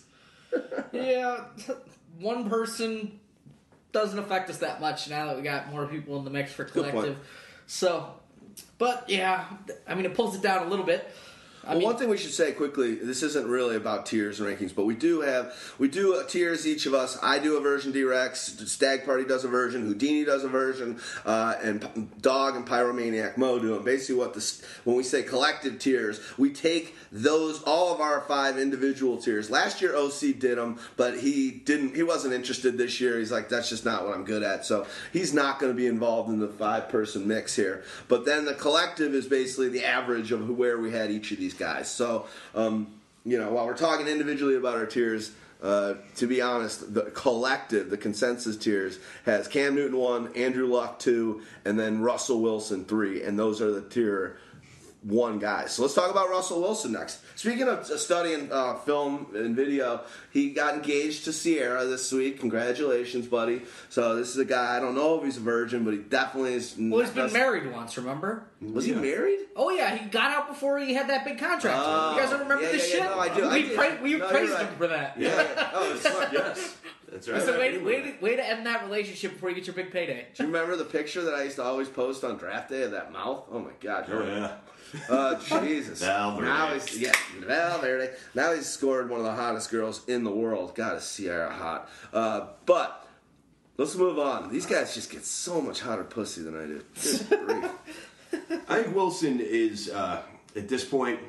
*laughs* Yeah, *laughs* one person doesn't affect us that much now that we got more people in the mix for collective. So, but yeah, I mean, it pulls it down a little bit. I mean, one thing we should say quickly: this isn't really about tiers and rankings, but we do have we do tiers each of us. I do a version. D-Rex, Stagg Party does a version. Houdini does a version, uh, and Dog and Pyromaniac Mo do. And basically, what this when we say collective tiers, we take those all of our five individual tiers. Last year, OC did them, but he didn't. He wasn't interested this year. He's like, that's just not what I'm good at. So he's not going to be involved in the five person mix here. But then the collective is basically the average of where we had each of these guys. So, um, you know, while we're talking individually about our tiers, uh, to be honest, the collective, the consensus tiers, has Cam Newton one, Andrew Luck two, and then Russell Wilson three, and those are the tier one guy. So let's talk about Russell Wilson next. Speaking of studying uh, film and video, he got engaged to Ciara this week. Congratulations, buddy. So this is a guy. I don't know if he's a virgin, but he definitely is. well, he's been married once. Remember? Was he married? Oh yeah, he got out before he had that big contract. Oh, you guys don't remember yeah, this yeah, yeah, shit? no, I do, We, do. pra- we No, praised right. him for that. Yeah. *laughs* oh, smart. Yes, that's right. So way, way, to, way to end that relationship before you get your big payday. Do you remember the picture that I used to always post on draft day of that mouth? Oh my god! Oh, yeah. Uh, Jesus. *laughs* Valverde. Now he's yeah, Valverde. Now he's scored one of the hottest girls in the world. God, is Ciara hot? Uh, but let's move on. These guys just get so much hotter pussy than I do. *laughs* I think Wilson is uh, at this point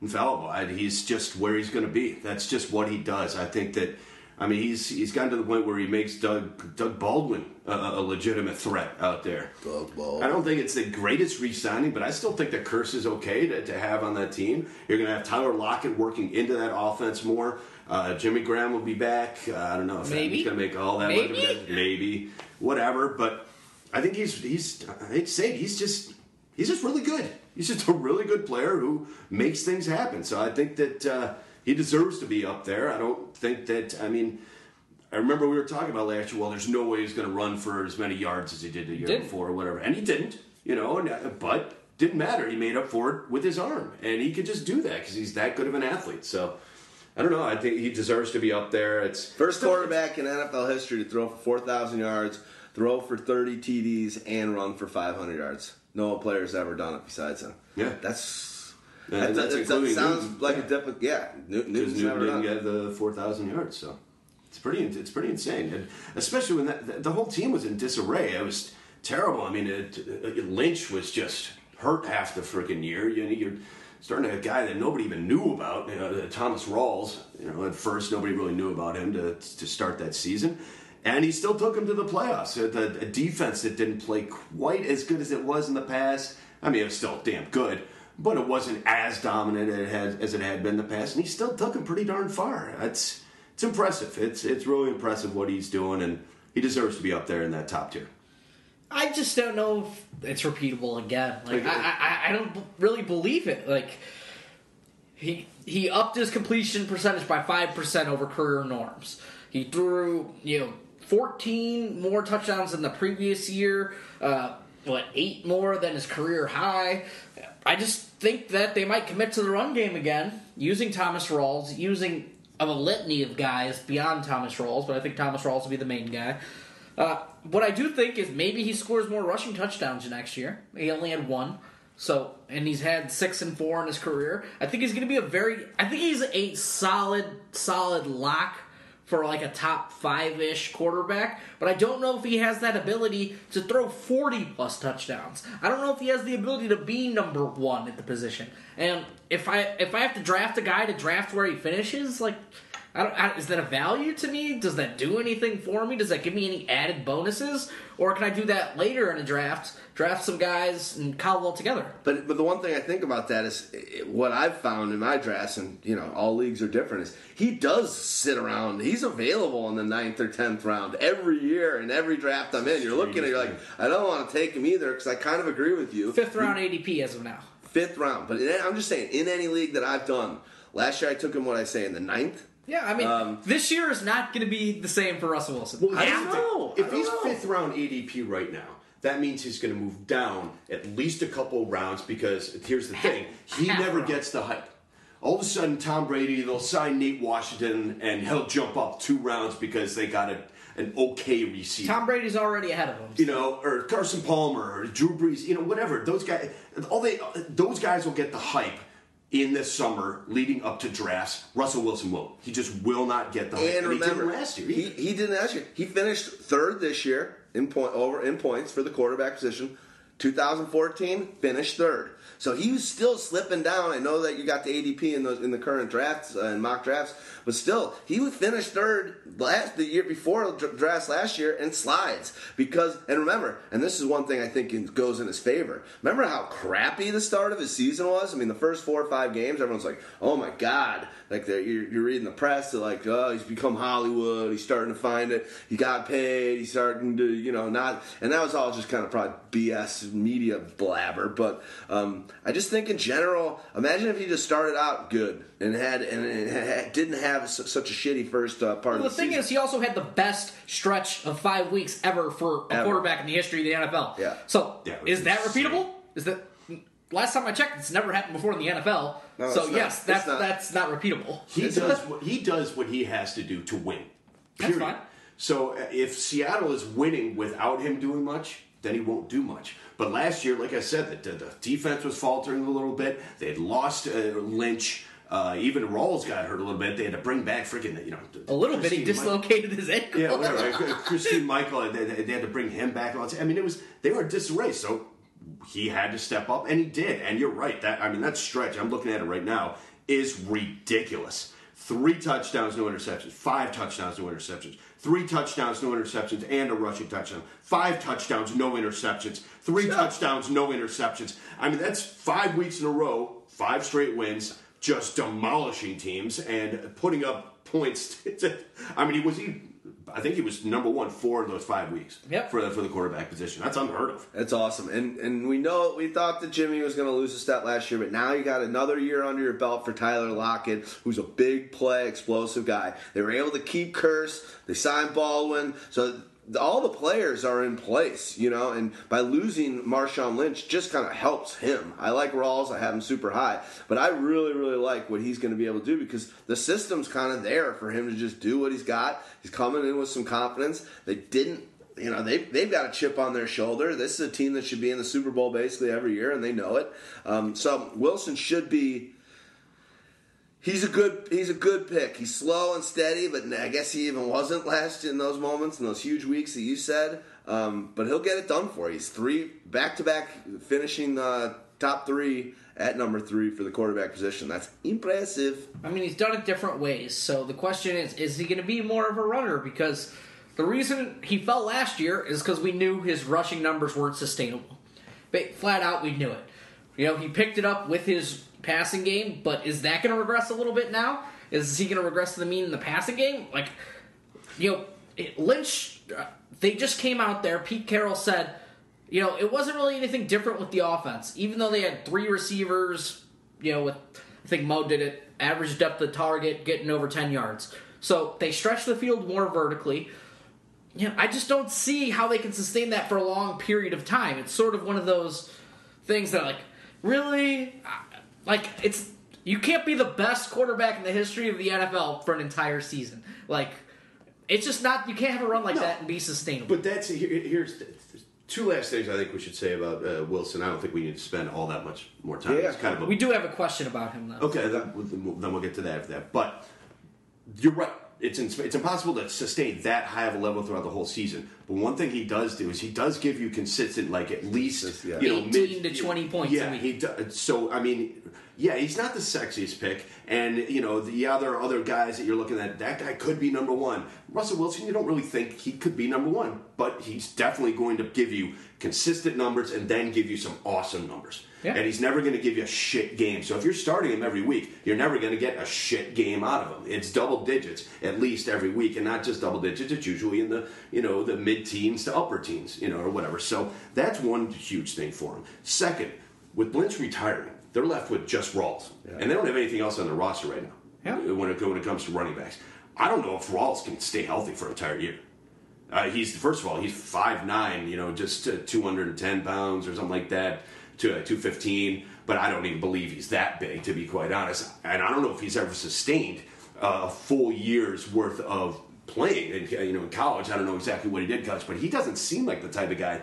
infallible. He's just where he's going to be. That's just what he does. I think that. I mean, he's he's gotten to the point where he makes Doug Doug Baldwin a, a legitimate threat out there. Doug Baldwin. I don't think it's the greatest re-signing, but I still think the Kearse is okay to, to have on that team. You're going to have Tyler Lockett working into that offense more. Uh, Jimmy Graham will be back. Uh, I don't know if Maybe. he's going to make all that. Maybe. much maybe, whatever. But I think he's he's. I hate to say he's just he's just really good. He's just a really good player who makes things happen. So I think that uh, he deserves to be up there. I don't think that. I mean. I remember we were talking about last year. Well, there's no way he's going to run for as many yards as he did the year Didn't. before, or whatever, and he didn't. You know, and, uh, but didn't matter. He made up for it with his arm, and he could just do that because he's that good of an athlete. So I don't know. I think he deserves to be up there. It's First quarterback in NFL history to throw for 4,000 yards, throw for 30 TDs, and run for 500 yards. No player's ever done it besides him. Yeah. that's. Uh, and that, that- sounds Newton. like Yeah. a different. Yeah, Newton, Newton's Newton didn't get the four thousand yards. So it's pretty. It's pretty insane, and especially when that the- whole team was in disarray. It was terrible. I mean, it, it- Lynch was just hurt half the freaking year. You know, you're starting to have a guy that nobody even knew about. You know, Thomas Rawls. You know, at first nobody really knew about him to to start that season. And he still took him to the playoffs. A- a defense that didn't play quite as good as it was in the past. I mean, it was still damn good, but it wasn't as dominant as it had, as it had been in the past. And he still took him pretty darn far. It's it's impressive. It's it's really impressive what he's doing, and he deserves to be up there in that top tier. I just don't know if it's repeatable again. Like I, I, I don't really believe it. Like he he upped his completion percentage by five percent over career norms. He threw you know 14 more touchdowns than the previous year. Uh, what eight more than his career high? I just think that they might commit to the run game again, using Thomas Rawls, using of a litany of guys beyond Thomas Rawls, but I think Thomas Rawls will be the main guy. Uh, what I do think is maybe he scores more rushing touchdowns next year. He only had one. So, and he's had six and four in his career. I think he's going to be a very, I think he's a solid, solid lock for like a top five ish quarterback, but I don't know if he has that ability to throw 40 plus touchdowns. I don't know if he has the ability to be number one at the position. And if I if I have to draft a guy to draft where he finishes, like I don't, I, is that a value to me? Does that do anything for me? Does that give me any added bonuses? Or can I do that later in a draft, draft some guys and cobble it together? But but the one thing I think about that is eh, what I've found in my drafts, and you know all leagues are different. Is he does sit around? He's available in the ninth or tenth round every year in every draft I'm in. You're looking at, you're like, I don't want to take him either because I kind of agree with you. Fifth round ADP as of now. Fifth round, but in, I'm just saying in any league that I've done. Last year I took him. What I say in the ninth. Yeah, I mean, Um, this year is not going to be the same for Russell Wilson. Well, I don't know. If don't he's know. fifth round ADP right now, that means he's going to move down at least a couple rounds because here's the thing: *laughs* he never gets the hype. All of a sudden, Tom Brady, they'll sign Nate Washington, and he'll jump up two rounds because they got a, an okay receiver. Tom Brady's already ahead of him. you know, or Carson Palmer, or Drew Brees, you know, whatever. Those guys, all they, those guys will get the hype in the summer leading up to drafts. Russell Wilson won't. He just will not get the. And he remember, didn't last year. he, he didn't last year. He finished third this year in point over in points for the quarterback position. 2014 finished third. So he was still slipping down. I know that you got the ADP in those in the current drafts uh, and mock drafts, but still he would finish third last the year before draft last year and slides because and remember and this is one thing I think goes in his favor. Remember how crappy the start of his season was? I mean, the first four or five games, everyone's like, "Oh my god!" Like you're, you're reading the press, they're like, "Oh, he's become Hollywood. He's starting to find it. He got paid. He's starting to, you know, not." And that was all just kind of probably BS media blabber. But um, I just think in general, imagine if he just started out good and had and, and had, didn't have su- such a shitty first uh, part Well, of the the, thing season. is, he also had the best stretch of five weeks ever for a Ever. quarterback in the history of the NFL. Yeah. So, Yeah, is is that insane. repeatable? Is that last time I checked, it's never happened before in the NFL. No, so it's not. yes, that's not. that's not repeatable. He It's does what he does what he has to do to win. That's Period. fine. So uh, if Seattle is winning without him doing much, then he won't do much. But last year, like I said, the, the defense was faltering a little bit. They had lost uh, Lynch. Uh, even Rawls got hurt a little bit. They had to bring back freaking you know A little bit, he Christine dislocated his ankle. Yeah, whatever. Christine Michael, they, they had to bring him back. I mean, it was they were in disarray. So he had to step up, and he did. And you're right. That I mean, that stretch I'm looking at it right now is ridiculous. Three touchdowns, no interceptions. Five touchdowns, no interceptions. Three touchdowns, no interceptions, and a rushing touchdown. Five touchdowns, no interceptions. Three touchdowns, no interceptions. I mean, that's five weeks in a row, five straight wins, just demolishing teams and putting up points. *laughs* I mean, he was he. I think he was number one four of those five weeks Yep. for the for the quarterback position. That's unheard of. That's awesome, and and we know we thought that Jimmy was going to lose a step last year, but now you got another year under your belt for Tyler Lockett, who's a big play, explosive guy. They were able to keep Kearse. They signed Baldwin, so all the players are in place, you know. And by losing Marshawn Lynch, just kind of helps him. I like Rawls; I have him super high, but I really, really like what he's going to be able to do because the system's kind of there for him to just do what he's got. He's coming in with some confidence. They didn't you know they've, they've got a chip on their shoulder this is a team that should be in the super bowl basically every year and they know it um, so wilson should be he's a good he's a good pick he's slow and steady but i guess he even wasn't last in those moments in those huge weeks that you said um, but he'll get it done for you he's three back-to-back finishing uh, top three at number three for the quarterback position that's impressive I mean, he's done it different ways. So the question is, is he going to be more of a runner? Because the reason he fell last year is because we knew his rushing numbers weren't sustainable. But flat out, we knew it. You know, he picked it up with his passing game, but is that going to regress a little bit now? Is he going to regress to the mean in the passing game? Like, you know, Lynch, uh, they just came out there. Pete Carroll said, you know, it wasn't really anything different with the offense. Even though they had three receivers, you know, with I think Mo did it. Average depth of target, getting over ten yards. So they stretch the field more vertically. Yeah, I just don't see how they can sustain that for a long period of time. It's sort of one of those things that, like, really, like it's you can't be the best quarterback in the history of the NFL for an entire season. Like, it's just not. You can't have a run like No. that and be sustainable. But that's here, here's the, two last things I think we should say about uh, Wilson. I don't think we need to spend all that much more time. Yeah. It's kind of a we do have a question about him, though. Okay, then we'll, then we'll get to that after that. But you're right. It's in, it's impossible to sustain that high of a level throughout the whole season. But one thing he does do is he does give you consistent, like at least Yeah. you know, 18 mid- to 20 points a Yeah, week. he does. So I mean, yeah, he's not the sexiest pick, and you know, the other other guys that you're looking at, that guy could be number one. Russell Wilson, you don't really think he could be number one, but he's definitely going to give you consistent numbers and then give you some awesome numbers. Yeah. And he's never going to give you a shit game. So if you're starting him every week, you're never going to get a shit game out of him. It's double digits at least every week, and not just double digits. It's usually in the you know the mid teens to upper teens, you know, or whatever. So that's one huge thing for him. Second, with Lynch retiring, they're left with just Rawls, and they don't have anything else on their roster right now. Yeah. When it when it comes to running backs, I don't know if Rawls can stay healthy for an entire year. Uh, he's first of all, he's five nine, you know, just uh, two hundred and ten pounds or something like that, to uh, two fifteen. But I don't even believe he's that big, to be quite honest. And I don't know if he's ever sustained uh, a full year's worth of playing. In, you know, in college, I don't know exactly what he did college, but he doesn't seem like the type of guy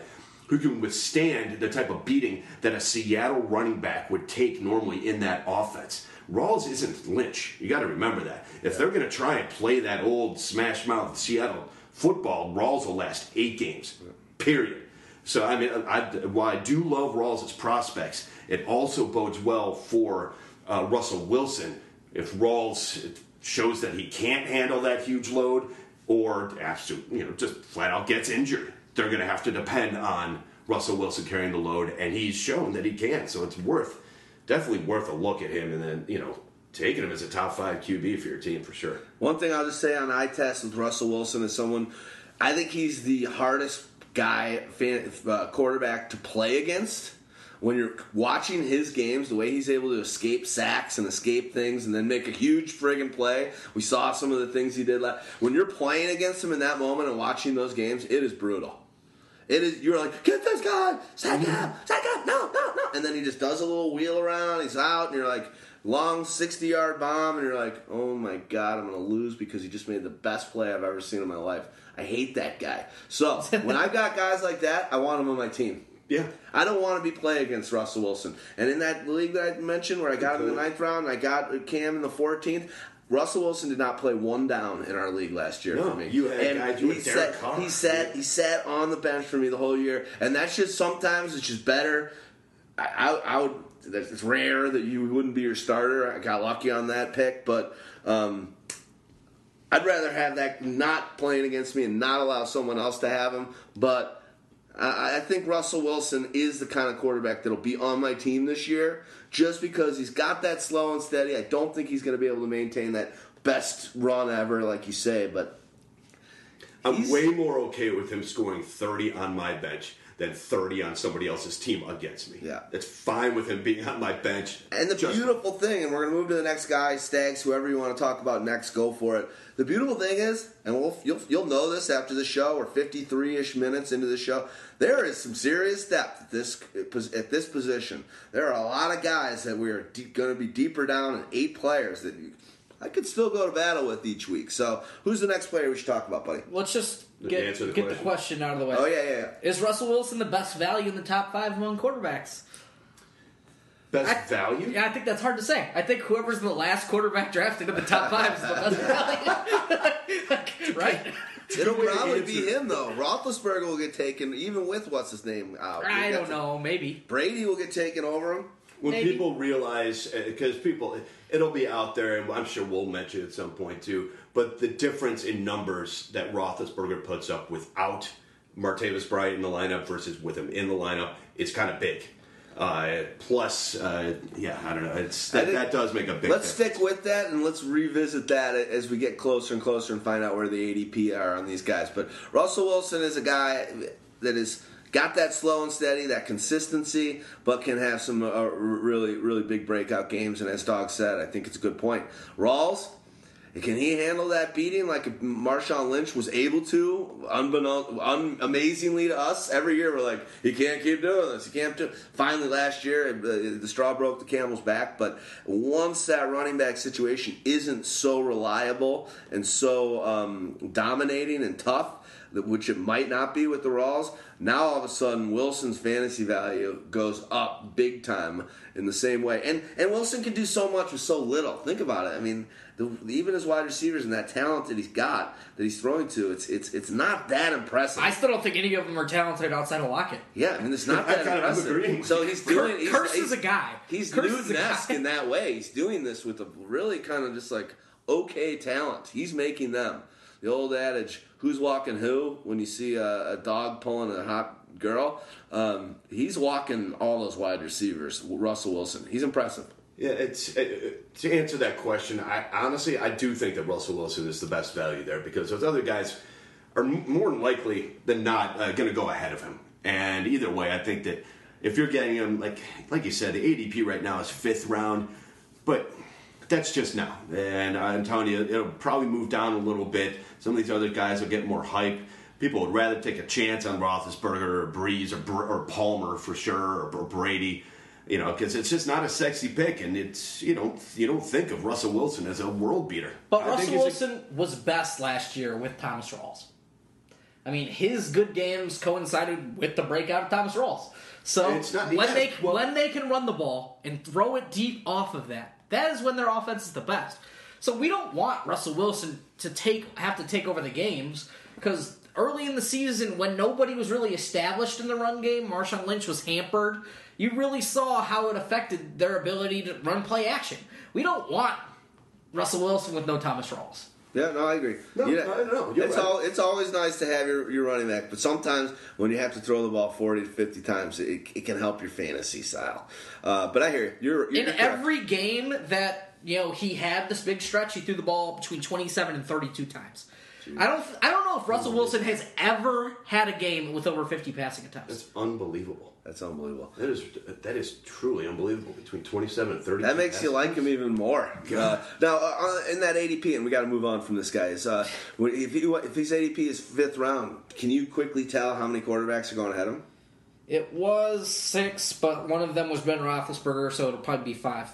who can withstand the type of beating that a Seattle running back would take normally in that offense. Rawls isn't Lynch. You got to remember that. If they're going to try and play that old smash mouth Seattle football, Rawls will last eight games. Period. So I mean, I, while I do love Rawls' prospects, it also bodes well for uh, Russell Wilson if Rawls shows that he can't handle that huge load, or to, you know, just flat out gets injured. They're going to have to depend on Russell Wilson carrying the load, and he's shown that he can. So it's worth, definitely worth a look at him, and then you know, taking him as a top five QB for your team for sure. One thing I'll just say on eye test with Russell Wilson is someone I think he's the hardest guy fan, uh, quarterback to play against. When you're watching his games, the way he's able to escape sacks and escape things and then make a huge friggin' play. We saw some of the things he did. Last, when you're playing against him in that moment and watching those games, it is brutal. It is. You're like, get this guy, sack him, sack him, no, no, no, and then he just does a little wheel around. He's out, and you're like, long sixty yard bomb, and you're like, oh my god, I'm gonna lose because he just made the best play I've ever seen in my life. I hate that guy. So when I've got guys like that, I want them on my team. Yeah. I don't want to be playing against Russell Wilson. And in that league that I mentioned, where I got in the ninth round, and I got Cam in the 14th. Russell Wilson did not play one down in our league last year No, for me. you had and guys- you he Derek sat, Carr. he sat he sat on the bench for me the whole year, and that's just sometimes it's just better. I, I, I would. It's rare that you wouldn't be your starter. I got lucky on that pick, but um, I'd rather have that not playing against me and not allow someone else to have him. But I, I think Russell Wilson is the kind of quarterback that'll be on my team this year, just because he's got that slow and steady. I don't think he's going to be able to maintain that best run ever, like you say. But I'm way more okay with him scoring 30 on my bench than 30 on somebody else's team against me. Yeah. It's fine with him being on my bench. And the Just- beautiful thing, and we're going to move to the next guy, Stags, whoever you want to talk about next, go for it. The beautiful thing is, and we'll, you'll, you'll know this after the show, or 53 ish minutes into the show, there is some serious depth at this, at this position. There are a lot of guys that we're de- going to be deeper down, and eight players that you, I could still go to battle with each week. So, who's the next player we should talk about, buddy? Let's just The- get, answer the get the question. question out of the way. Oh, yeah, yeah, yeah. Is Russell Wilson the best value in the top five among quarterbacks? Best I- value? Yeah, I think that's hard to say. I think whoever's the last quarterback drafted in the top five is the best *laughs* value. *laughs* right? It'll good way to probably be him, though. Roethlisberger will get taken, even with what's his name uh, out. I We'll get don't to- know. Maybe. Brady will get taken over him. when Maybe. people realize uh, because people it'll be out there and i'm sure we'll mention it at some point too but the difference in numbers that roethlisberger puts up without martavis bryant in the lineup versus with him in the lineup is kind of big uh, plus uh, yeah i don't know it's that, that does make a big Let's difference. stick with that and let's revisit that as we get closer and closer and find out where the ADP are on these guys. But Russell Wilson is a guy that is got that slow and steady, that consistency, but can have some uh, really, really big breakout games. And as Dog said, I think it's a good point. Rawls, can he handle that beating like Marshawn Lynch was able to, unbeknown, un, amazingly to us? Every year we're like, he can't keep doing this. He can't do. Finally, last year uh, the straw broke the camel's back. But once that running back situation isn't so reliable and so um, dominating and tough, which it might not be with the Rawls. Now all of a sudden Wilson's fantasy value goes up big time in the same way, and and Wilson can do so much with so little. Think about it. I mean, the, even his wide receivers and that talent that he's got that he's throwing to, it's it's it's not that impressive. I still don't think any of them are talented outside of Lockett. Yeah, I mean, it's not *laughs* that impressive. So he's doing. He's, Kearse is a guy. He's Newton-esque in that way. He's doing this with a really kind of just like okay talent. He's making them. The old adage, who's walking who when you see a, a dog pulling a hot girl. Um, he's walking all those wide receivers. Russell Wilson, he's impressive. Yeah, it's it, to answer that question. I honestly, I do think that Russell Wilson is the best value there because those other guys are more likely than not uh, going to go ahead of him. And either way, I think that if you're getting him, like like you said, the ADP right now is fifth round, but that's just now. And I'm telling you, it'll probably move down a little bit. Some of these other guys will get more hype. People would rather take a chance on Roethlisberger or Brees or, or Palmer for sure or, or Brady, you know, because it's just not a sexy pick, and it's you don't you don't think of Russell Wilson as a world beater. But I Russell Wilson a, was best last year with Thomas Rawls. I mean, his good games coincided with the breakout of Thomas Rawls. So not, when they well, when they can run the ball and throw it deep off of that, that is when their offense is the best. So we don't want Russell Wilson to take have to take over the games because early in the season when nobody was really established in the run game, Marshawn Lynch was hampered. You really saw how it affected their ability to run play action. We don't want Russell Wilson with no Thomas Rawls. Yeah, no, I agree. No, you know, no, it's right. all it's always nice to have your, your running back, but sometimes when you have to throw the ball forty to fifty times, it, it can help your fantasy style. Uh, but I hear you. You're, you're in every game that you know he had this big stretch. He threw the ball between twenty seven and thirty two times. I don't. I don't know if Russell Wilson has ever had a game with over fifty passing attempts. That's unbelievable. That's unbelievable. That is that is truly unbelievable. Between twenty seven and thirty. That makes you like him even more. Uh, now, uh, in that ADP, and we got to move on from this guy. Is uh, if he, if his ADP is fifth round, can you quickly tell how many quarterbacks are going ahead of him? It was six, but one of them was Ben Roethlisberger, so it'll probably be five.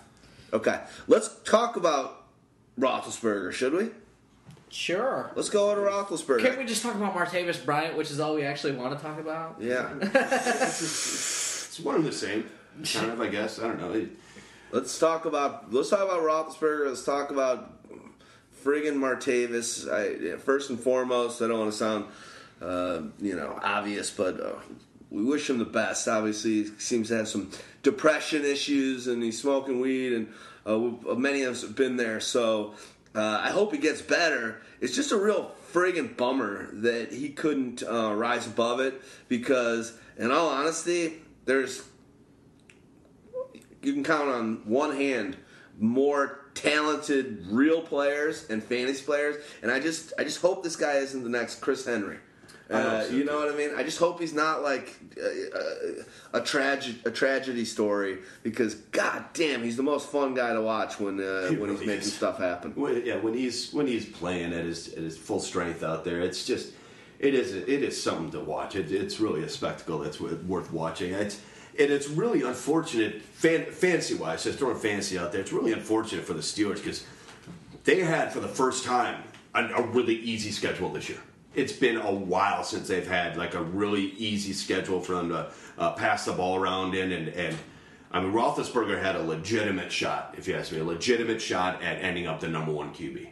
Okay, let's talk about Roethlisberger, should we? Sure. Let's go to Roethlisberger. Can't we just talk about Martavis Bryant, which is all we actually want to talk about? Yeah. *laughs* it's one and the same, kind of. I guess I don't know. Let's talk about let's talk about Roethlisberger. Let's talk about friggin' Martavis. I, first and foremost, I don't want to sound uh, you know obvious, but uh, we wish him the best. Obviously, he seems to have some depression issues, and he's smoking weed, and uh, many of us have been there. So uh, I hope he gets better. It's just a real friggin' bummer that he couldn't uh, rise above it because, in all honesty, there's you can count on one hand more talented real players and fantasy players, and I just I just hope this guy isn't the next Chris Henry. Uh, you know what I mean? I just hope he's not like a, a, a tragedy a tragedy story because god damn, he's the most fun guy to watch when uh, he when really he's making is. stuff happen. When, yeah, when he's when he's playing at his at his full strength out there, it's just it is it is something to watch. It, it's really a spectacle that's worth watching. It's and it's really unfortunate fan, fantasy wise. Just throwing fantasy out there, it's really unfortunate for the Steelers because they had for the first time a, a really easy schedule this year it's been a while since they've had like a really easy schedule for them to uh, pass the ball around in, and and I mean Roethlisberger had a legitimate shot, if you ask me, a legitimate shot at ending up the number one QB.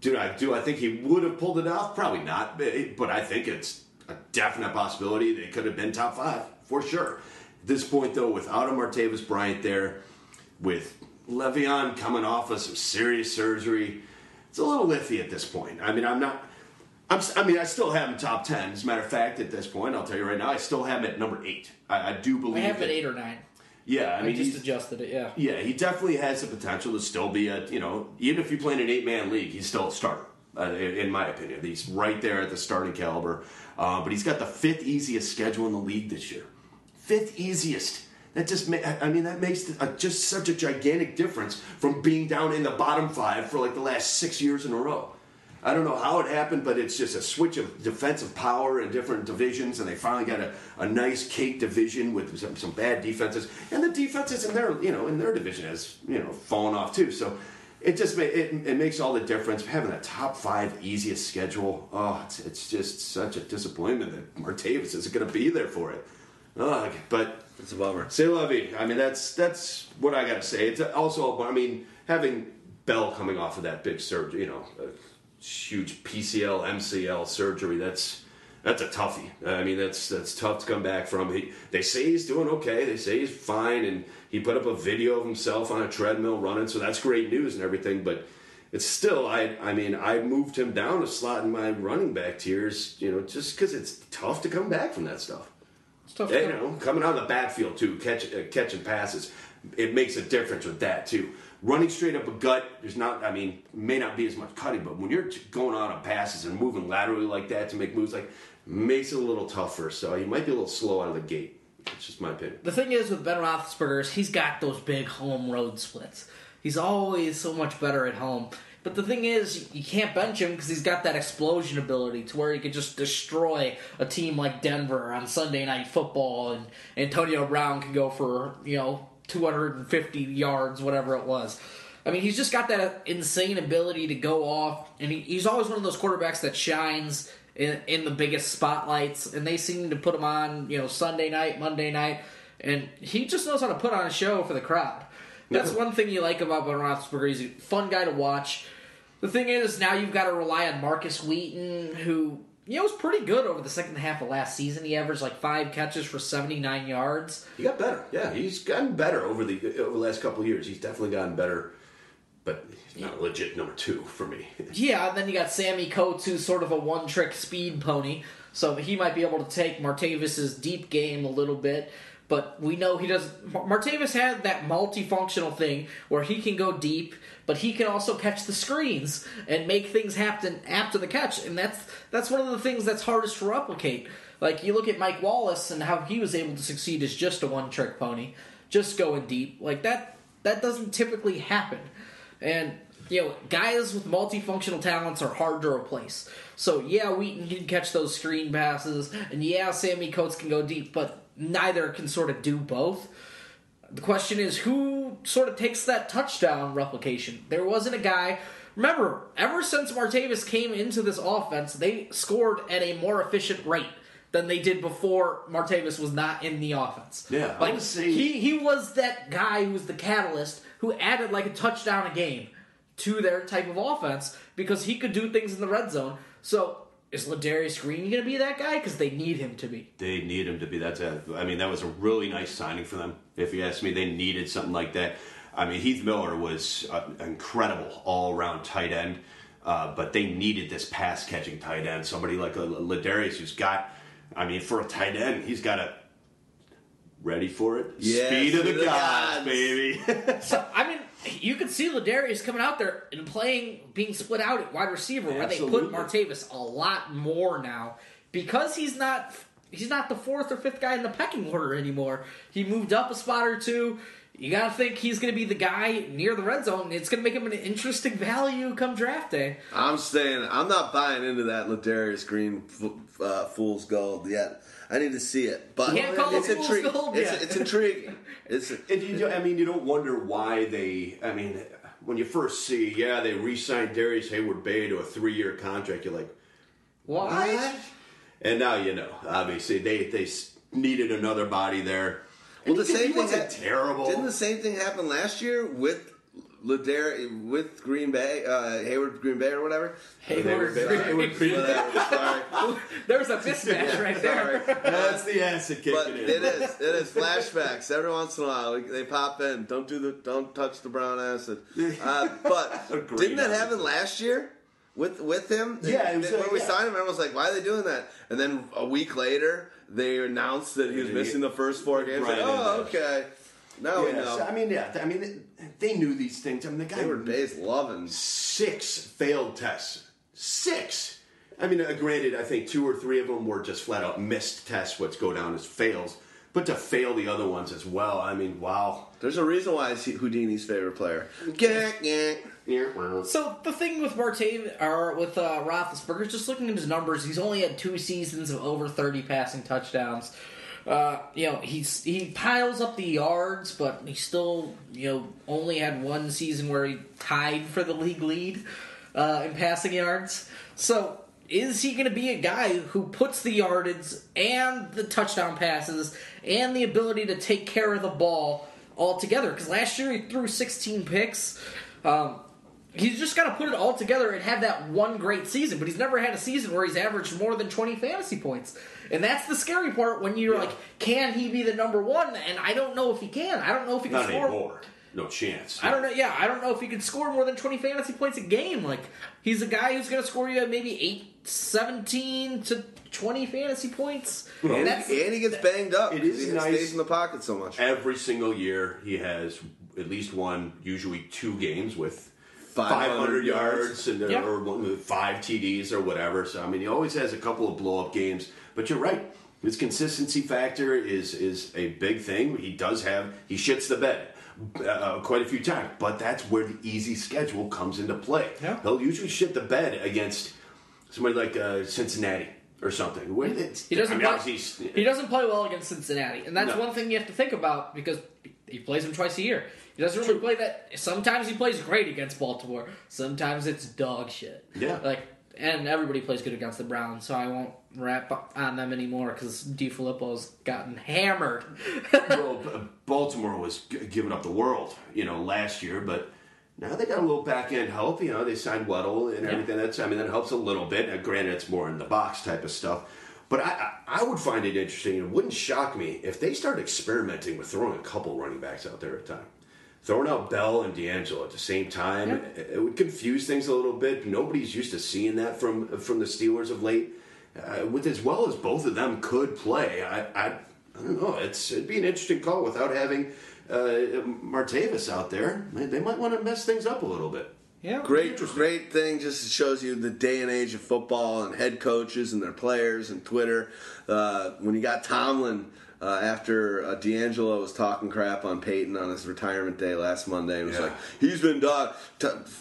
Do I do I think he would have pulled it off? Probably not, but I think it's a definite possibility they could have been top five for sure. At this point, though, without a Martavis Bryant there, with Le'Veon coming off of some serious surgery, it's a little iffy at this point. I mean, I'm not. I'm, i mean, I still have him top ten. As a matter of fact, at this point, I'll tell you right now, I still have him at number eight. I, I do believe. I have it eight or nine. Yeah, I mean, I just adjusted it. Yeah, yeah, he definitely has the potential to still be a you know, even if you play in an eight man league, he's still a starter. uh, in, in my opinion. He's right there at the starting caliber. Uh, but he's got the fifth easiest schedule in the league this year. Fifth easiest. That just, ma- I mean, that makes a, just such a gigantic difference from being down in the bottom five for like the last six years in a row. I don't know how it happened, but it's just a switch of defensive power in different divisions, and they finally got a, a nice cake division with some, some bad defenses, and the defenses in their you know in their division has you know fallen off too. So it just it, it makes all the difference having a top five easiest schedule. Oh, it's, it's just such a disappointment that Martavis isn't going to be there for it. Ugh, but It's a bummer. Say lovey. I mean, that's that's what I got to say. It's also, I mean, having Bell coming off of that big surge, you know, a huge PCL, MCL surgery. That's that's a toughie. I mean, that's that's tough to come back from. He, they say he's doing okay. They say he's fine, and he put up a video of himself on a treadmill running, so that's great news and everything. But it's still, I I mean, I moved him down a slot in my running back tiers, you know, just because it's tough to come back from that stuff. It's tough. To you know, coming out of the backfield too, catch, uh, catching passes, it makes a difference with that too. Running straight up a gut, there's not. I mean, may not be as much cutting, but when you're going out on passes and moving laterally like that to make moves, like makes it a little tougher. So you might be a little slow out of the gate. It's just my opinion. The thing is with Ben Roethlisberger is he's got those big home road splits. He's always so much better at home. But the thing is, you can't bench him because he's got that explosion ability to where he could just destroy a team like Denver on Sunday Night Football, and Antonio Brown can go for you know 250 yards, whatever it was. I mean, he's just got that insane ability to go off, and he, he's always one of those quarterbacks that shines in, in the biggest spotlights, and they seem to put him on, you know, Sunday night, Monday night, and he just knows how to put on a show for the crowd. That's one thing you like about Ben Roethlisberger. He's a fun guy to watch. The thing is, now you've got to rely on Markus Wheaton, who you know was pretty good over the second half of last season. He averaged like five catches for seventy nine yards. He got better. Yeah, he's gotten better over the over the last couple of years. He's definitely gotten better, but he's not a legit number two for me. *laughs* Yeah, and then you got Sammy Coates, who's sort of a one trick speed pony, so he might be able to take Martavis's deep game a little bit. But we know he does. Martavis had that multifunctional thing where he can go deep, but he can also catch the screens and make things happen after the catch, and that's that's one of the things that's hardest to replicate. Like you look at Mike Wallace and how he was able to succeed as just a one trick pony, just going deep like that. That doesn't typically happen, and you know, guys with multifunctional talents are hard to replace. So yeah, Wheaton can catch those screen passes, and yeah, Sammy Coates can go deep, but neither can sort of do both. The question is who sort of takes that touchdown replication. There wasn't a guy. Remember, ever since Martavis came into this offense, they scored at a more efficient rate than they did before Martavis was not in the offense. Yeah, like he he was that guy who was the catalyst who added like a touchdown a game to their type of offense because he could do things in the red zone. So is Ladarius Green going to be that guy? Because they need him to be. they need him to be that. I mean, that was a really nice signing for them. If you ask me, they needed something like that. I mean, Heath Miller was uh, incredible all around tight end, uh, but they needed this pass catching tight end. Somebody like a Ladarius who's got. I mean, for a tight end, he's got a. Ready for it? Yes, Speed of the, speed of the gods, gods. baby. *laughs* So I mean, you could see Ladarius coming out there and playing, being split out at wide receiver, where they put Martavis a lot more now because he's not he's not the fourth or fifth guy in the pecking order anymore. He moved up a spot or two. You got to think he's going to be the guy near the red zone. It's going to make him an interesting value come draft day. I'm saying I'm not buying into that Ladarius Green fo- uh, fool's gold yet. I need to see it, but Can't call it's it fool's intriguing. gold It's, yet. it's intriguing. It's *laughs* And you, I mean, you don't wonder why they. I mean, when you first see, yeah, they re-signed Darrius Heyward-Bey to a three-year contract. You're like, What? And now you know. Obviously, they they needed another body there. well, the And he- same thing. wasn't terrible. Didn't the same thing happen last year with Ladarius with Green Bay, uh, Hayward Green Bay or whatever? Hayward, Hayward Green- Whatever, sorry. There's a mismatch right there. Sorry. That's the acid kicking But in. it is. It is flashbacks every once in a while. They pop in. Don't do the. Don't touch the brown acid. Uh, but *laughs* didn't that on happen last year with with him? Yeah, it was, when uh, we yeah. signed him, everyone was like, "Why are they doing that?" And then a week later, they announced that he was missing the first four games. Right, Like, oh, okay. Now we Yes, know. I mean, yeah. I mean, they knew these things. I mean, the guy Hayward Bay's loving. six failed tests Six. I mean, uh, granted, I think two or three of them were just flat out missed tests, which go down as fails. But to fail the other ones as well, I mean, wow. There's a reason why it's Houdini's favorite player. Yeah, yeah. So the thing with Martave or with uh, Roethlisberger, just looking at his numbers, he's only had two seasons of over 30 passing touchdowns. Uh, you know, he's he piles up the yards, but he still you know only had one season where he tied for the league lead uh, in passing yards. So is he going to be a guy who puts the yardage and the touchdown passes and the ability to take care of the ball all together? Because last year he threw 16 picks. Um, he's just got to put it all together and have that one great season. But he's never had a season where he's averaged more than 20 fantasy points. And that's the scary part when you're Yeah. like, can he be the number one? And I don't know if he can. I don't know if he can Not score. anymore. No chance. I don't know. Yeah, I don't know if he can score more than 20 fantasy points a game. Like, he's a guy who's going to score you maybe 8, 17 to 20 fantasy points. Well, and And, that's, and he gets banged up. It 'cause is he nice. stays in the pocket so much. Every single year, he has at least one, usually two games with 500 500 yards, yards. and, Yeah. or one with five TDs or whatever. So I mean, he always has a couple of blow up games. But you're right. His consistency factor is is a big thing. He does have he shits the bed. Uh, quite a few times, but that's where the easy schedule comes into play. Yeah. He'll usually shit the bed against somebody like uh, Cincinnati or something. Where he doesn't I mean, play, he doesn't play well against Cincinnati. And that's No. one thing you have to think about because he plays them twice a year. He doesn't really play that. Sometimes he plays great against Baltimore. Sometimes it's dog shit. Yeah. Like, and everybody plays good against the Browns, so I won't rap on them anymore because DeFilippo's gotten hammered. *laughs* well, Baltimore was giving up the world, you know, last year, but now they got a little back end help. You know, they signed Weddle and everything. That's I mean, that helps a little bit. Now, granted, it's more in the box type of stuff, but I, I I would find it interesting. It wouldn't shock me if they started experimenting with throwing a couple running backs out there at a time. Throwing out Bell and DeAngelo at the same time, Yeah. it, it would confuse things a little bit. Nobody's used to seeing that from from the Steelers of late. Uh, with as well as both of them could play, I, I, I don't know. It's it'd be an interesting call without having uh, Martavis out there. They, they might want to mess things up a little bit. yeah. Great, great thing. Just shows you the day and age of football and head coaches and their players and Twitter. Uh, when you got Tomlin uh, after uh, DeAngelo was talking crap on Peyton on his retirement day last Monday, and was Yeah. like, "He's been dog."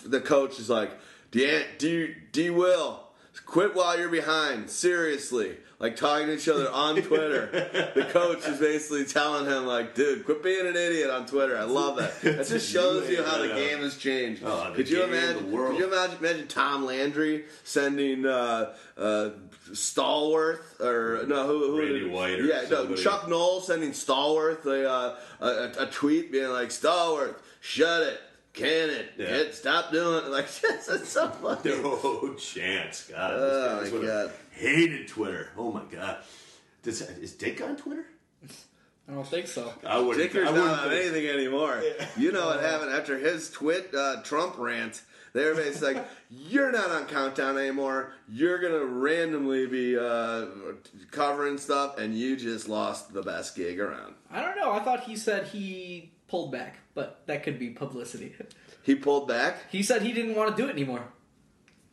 The coach is like, "D, D, D Will." Quit while you're behind. Seriously. Like talking to each other on Twitter. *laughs* the coach is basically telling him, like, dude, quit being an idiot on Twitter. I love that. *laughs* That just shows you how the game has changed. Oh, could you imagine? the world. Could you imagine, imagine Tom Landry sending uh, uh, Stallworth or no, who, who Randy White or yeah, no. Chuck Noll sending Stallworth a, uh, a a tweet being like, Stallworth, shut it, can it, Yeah. get stop doing it. *laughs* Like that's, that's so funny. No chance, God. Oh, this guy my God. Hated Twitter. Oh my God. Does, is Dick on Twitter? I don't think so. I wouldn't. Dicker's I wouldn't not on anything anymore. You know what happened after his twit uh, Trump rant. Everybody's like, "You're not on Countdown anymore. You're gonna randomly be uh, covering stuff, and you just lost the best gig around." I don't know. I thought he said he pulled back, but that could be publicity. He pulled back. He said he didn't want to do it anymore.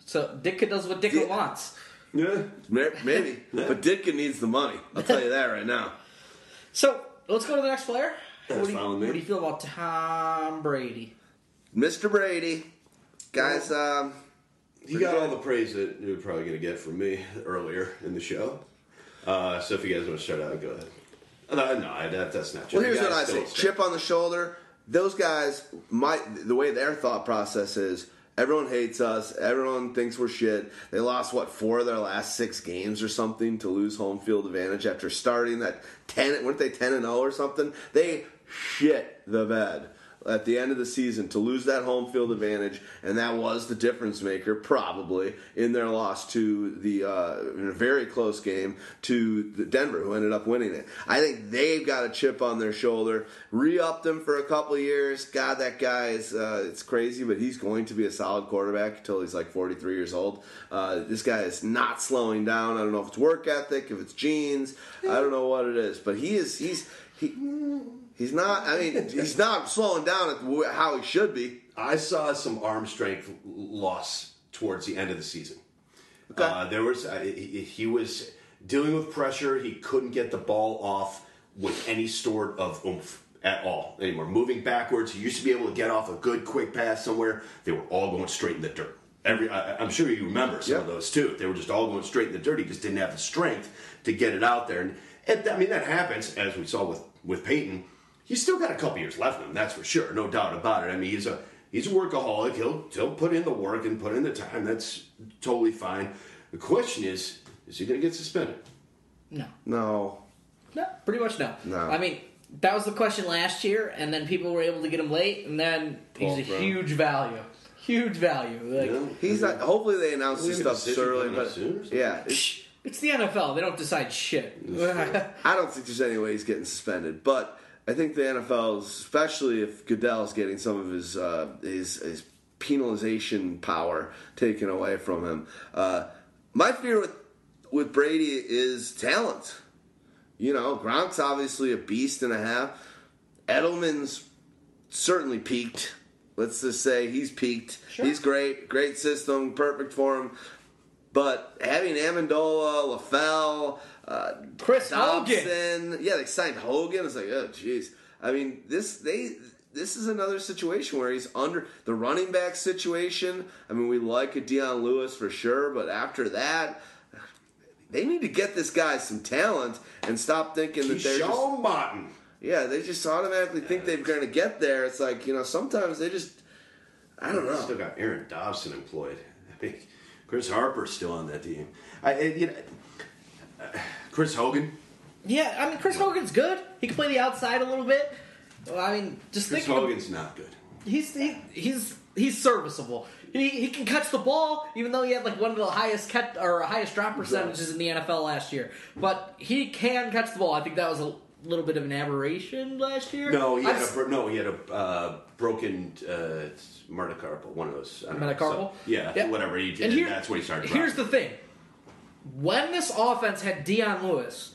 So Ditka does what Ditka Yeah. wants. Yeah. Maybe, *laughs* but Ditka needs the money. I'll tell you that right now. So let's go to the next player. That's what, do you, fine with me. what do you feel about Tom Brady? Mr. Brady, guys. Um, He got all the praise that you were probably going to get from me *laughs* earlier in the show. Uh, so if you guys want to start out, go ahead. Uh, No, no, that, that's not true. Well, here's what I say: chip on the shoulder. Those guys, might the way their thought process is. Everyone hates us. Everyone thinks we're shit. They lost what four of their last six games or something to lose home field advantage after starting that ten. weren't they ten and zero or something? They shit the bed at the end of the season to lose that home field advantage, and that was the difference maker probably in their loss to the uh, in a very close game to the Denver, who ended up winning it. I think they've got a chip on their shoulder. Re-upped him for a couple years. God, that guy is uh, it's crazy, but he's going to be a solid quarterback until he's like 43 years old. Uh, this guy is not slowing down. I don't know if it's work ethic, if it's genes. I don't know what it is, but he is he's he. He's not. I mean, *laughs* he's not slowing down at how he should be. I saw some arm strength loss towards the end of the season. Okay. Uh, there was uh, he, he was dealing with pressure. He couldn't get the ball off with any sort of oomph at all anymore. Moving backwards, he used to be able to get off a good quick pass somewhere. They were all going straight in the dirt. Every I, I'm sure you remember some of those too. They were just all going straight in the dirt. He just didn't have the strength to get it out there. And, and I mean that happens as we saw with with Peyton. He's still got a couple years left in him. That's for sure, no doubt about it. I mean he's a he's a workaholic. He'll he'll put in the work and put in the time. That's totally fine. The question is, is he going to get suspended? No. No. No, pretty much no. No. I mean, that was the question last year, and then people were able to get him late, and then he's a Paul Brown. huge value. Huge value. Like, Yeah. He's not. Hopefully, they announce this We have a stuff decision early, but soon or something? yeah, it's, It's the NFL. They don't decide shit. *laughs* I don't think there's any way he's getting suspended. But I think the NFL, especially if Goodell's getting some of his uh, his, his penalization power taken away from him. Uh, my fear with with Brady is talent. You know, Gronk's obviously a beast and a half. Edelman's certainly peaked. Let's just say he's peaked. Sure. He's great, great system, perfect for him. But having Amendola, LaFell, uh, Chris Hogan. Dobson, yeah, they signed Hogan. It's like, oh, jeez. I mean, this they this is another situation where he's under the running back situation. I mean, we like a Dion Lewis for sure, but after that, they need to get this guy some talent and stop thinking that they're just Sean Martin. yeah, they just automatically think they're going to get there. It's like you know, sometimes they just I don't know. Still got Aaron Dobson employed. I think Chris Harper's still on that team. I, you know, Chris Hogan. yeah, I mean, Chris Hogan's good. He can play the outside a little bit. Well, I mean, just Chris think of- Hogan's not good. he's he, he's he's serviceable. He, he can catch the ball, even though he had like one of the highest catch or highest drop percentages in the NFL last year. But he can catch the ball. I think that was a little bit of an aberration last year. No, he had a no, he had a uh, broken uh, metacarpal. One of those. Know, Metacarpal? so- yeah, Yeah. whatever. He did. And here- that's when he started. Here's the thing: when this offense had Dion Lewis,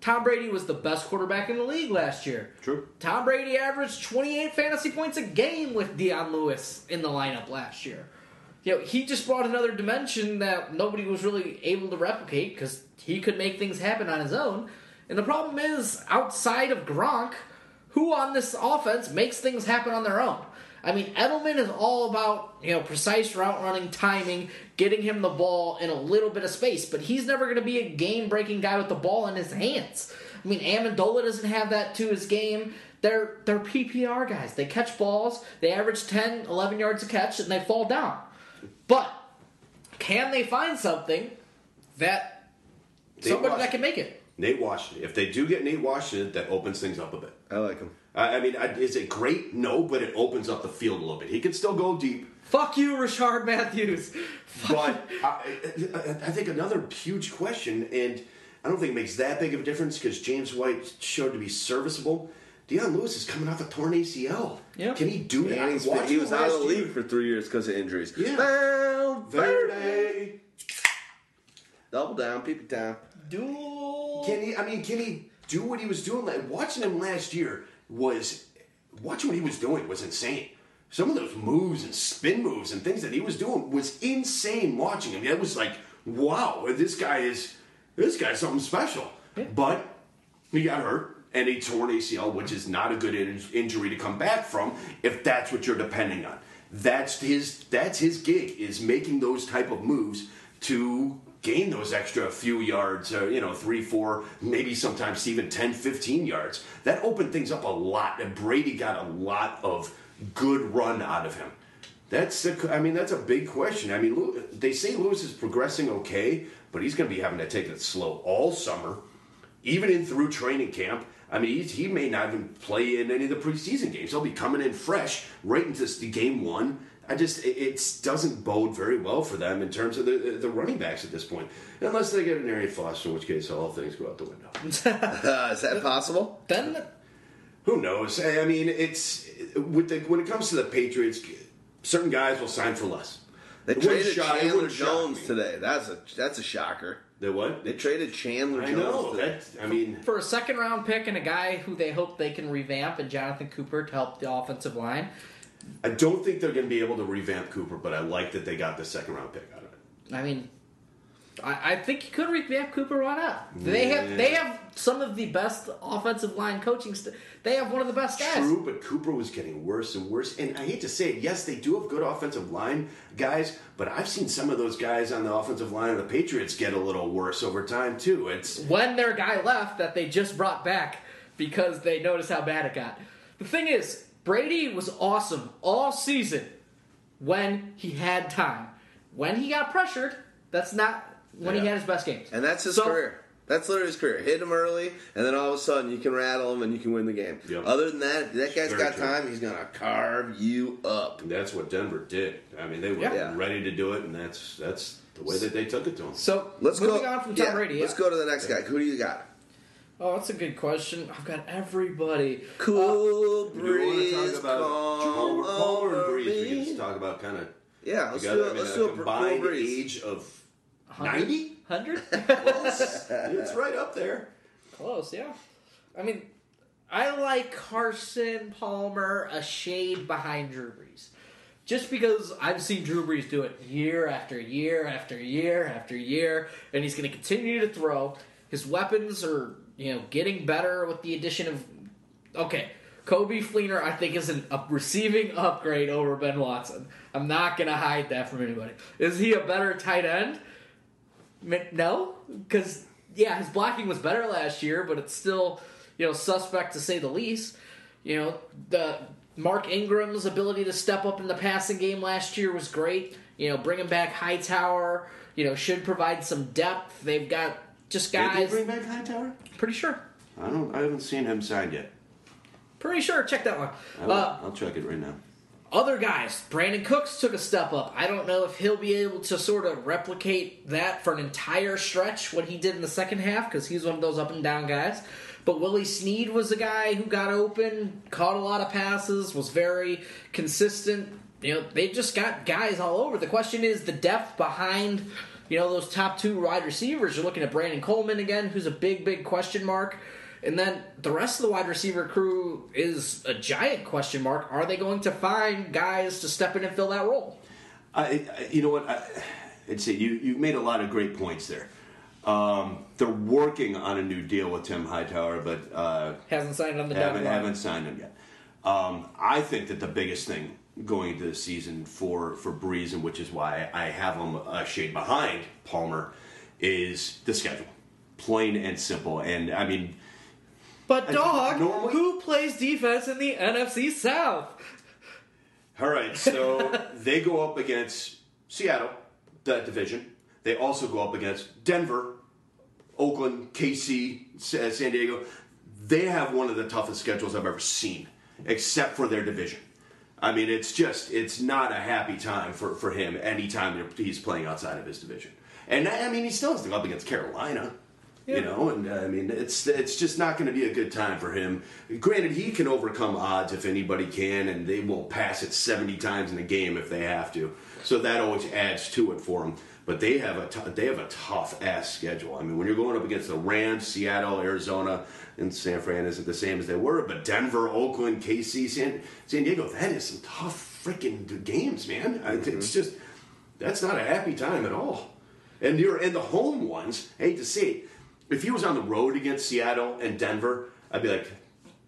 Tom Brady was the best quarterback in the league last year. True. Tom Brady averaged 28 fantasy points a game with Dion Lewis in the lineup last year. You know, he just brought another dimension that nobody was really able to replicate because he could make things happen on his own. And the problem is, outside of Gronk, who on this offense makes things happen on their own? I mean, Edelman is all about you know precise route running, timing, getting him the ball in a little bit of space, but he's never going to be a game breaking guy with the ball in his hands. I mean, Amendola doesn't have that to his game. They're they're PPR guys. They catch balls. They average 10, 11 yards a catch, and they fall down. But can they find something that Nate somebody that can make it? Nate Washington. If they do get Nate Washington, that opens things up a bit. I like him. I I mean, is it great? No, but it opens up the field a little bit. He can still go deep. Fuck you, Rishard Matthews. But I, I, I think another huge question, and I don't think it makes that big of a difference because James White showed to be serviceable. Dion Lewis is coming off a torn ACL. Yeah. Can he do that? And he was out of the league year. for three years because of injuries. Yeah. Valverde. Verde. Double down, peep it down. Duel. Can he? I mean, can he do what he was doing? Like, watching him last year was watching what he was doing was insane. Some of those moves and spin moves and things that he was doing was insane. Watching him, it was like, wow, this guy is this guy's something special. But he got hurt and he tore an ACL, which is not a good in- injury to come back from if that's what you're depending on. That's his that's his gig is making those type of moves to gain those extra few yards, uh, you know, three, four, maybe sometimes even 10, 15 yards. That opened things up a lot, and Brady got a lot of good run out of him. That's I mean, that's a big question. I mean, they say Lewis is progressing okay, but he's going to be having to take it slow all summer, even in through training camp. I mean, he, he may not even play in any of the preseason games. He'll be coming in fresh right into game one. I just it, it doesn't bode very well for them in terms of the the running backs at this point, unless they get an Arian Foster, in which case all things go out the window. Uh, *laughs* is that possible? Then Who knows? I I mean, it's with the when it comes to the Patriots, certain guys will sign for less. They It traded shock- Chandler Jones today. That's a that's a shocker. They what? They traded Chandler I Jones. know today. that. I mean, for a second round pick and a guy who they hope they can revamp and Jonathan Cooper to help the offensive line. I don't think they're going to be able to revamp Cooper, but I like that they got the second round pick out of it. I mean, I, I think you could revamp Cooper. right not? They have they have some of the best offensive line coaching. St- they have one of the best guys. True, but Cooper was getting worse and worse. And I hate to say it, yes, they do have good offensive line guys, but I've seen some of those guys on the offensive line of the Patriots get a little worse over time too. It's when their guy left that they just brought back because they noticed how bad it got. The thing is, Brady was awesome all season when he had time. When he got pressured, that's not when he had his best games. And that's his So- career. That's literally his career. Hit him early, and then all of a sudden you can rattle him and you can win the game. Yep. Other than that, if that guy's Very got true. time. He's gonna carve you up. and that's what Denver did. I mean, they were Yeah. ready to do it, and that's that's the way that they took it to him. So Let's moving go. on from Tom yeah, Brady. Let's go to the next guy. Who do you got? Oh, that's a good question. I've got everybody. Cool Do you want to talk about Palmer, Palmer and Brees? We over can just talk about kind of Yeah, let's together. do I mean, Let's a do a cool combined breeze. age of 100? ninety. 100? *laughs* Close. it's right up there. Close, yeah. I mean, I like Carson Palmer a shade behind Drew Brees. Just because I've seen Drew Brees do it year after year after year after year, and he's going to continue to throw. His weapons are, you know, getting better with the addition of. Okay, Coby Fleener, I think, is an, a receiving upgrade over Ben Watson. I'm not going to hide that from anybody. Is he a better tight end? No, because yeah, his blocking was better last year, but it's still you know suspect to say the least. You know the Mark Ingram's ability to step up in the passing game last year was great. You know, bringing back Hightower, you know, should provide some depth. They've got just guys. Did they guys. bring back Hightower? Pretty sure. I don't. I haven't seen him signed yet. Pretty sure. Check that one. I will, Uh, I'll check it right now. other guys, Brandin Cooks took a step up. I don't know if he'll be able to sort of replicate that for an entire stretch, what he did in the second half, because he's one of those up and down guys. But Willie Snead was a guy who got open, caught a lot of passes, was very consistent. You know, they just got guys all over. The question is the depth behind, you know, those top two wide receivers. You're looking at Brandon Coleman again, who's a big, big question mark. And then the rest of the wide receiver crew is a giant question mark. Are they going to find guys to step in and fill that role? I, I, you know what? I, I'd say you you made a lot of great points there. Um, they're working on a new deal with Tim Hightower, but uh, Hasn't signed on the haven't haven't signed him yet. Um, I think that the biggest thing going into the season for for Brees, and which is why I have him a shade behind Palmer, is the schedule, plain and simple. And I mean, But dog, normally- who plays defense in the NFC South? All right, so *laughs* they go up against Seattle, that division. They also go up against Denver, Oakland, KC, uh, San Diego. They have one of the toughest schedules I've ever seen, except for their division. I mean, it's just, it's not a happy time for, for him anytime he's playing outside of his division. And I mean, he still has to go up against Carolina. You know, and uh, I mean, it's it's just not going to be a good time for him. Granted, he can overcome odds if anybody can, and they will pass it seventy times in a game if they have to. So that always adds to it for him. But they have a t- they have a tough ass schedule. I mean, when you're going up against the Rams, Seattle, Arizona, and San Fran isn't the same as they were, but Denver, Oakland, KC, San San Diego, that is some tough freaking games, man. I- mm-hmm. It's just that's not a happy time at all. And you're and the home ones. I hate to say it, if he was on the road against Seattle and Denver, I'd be like,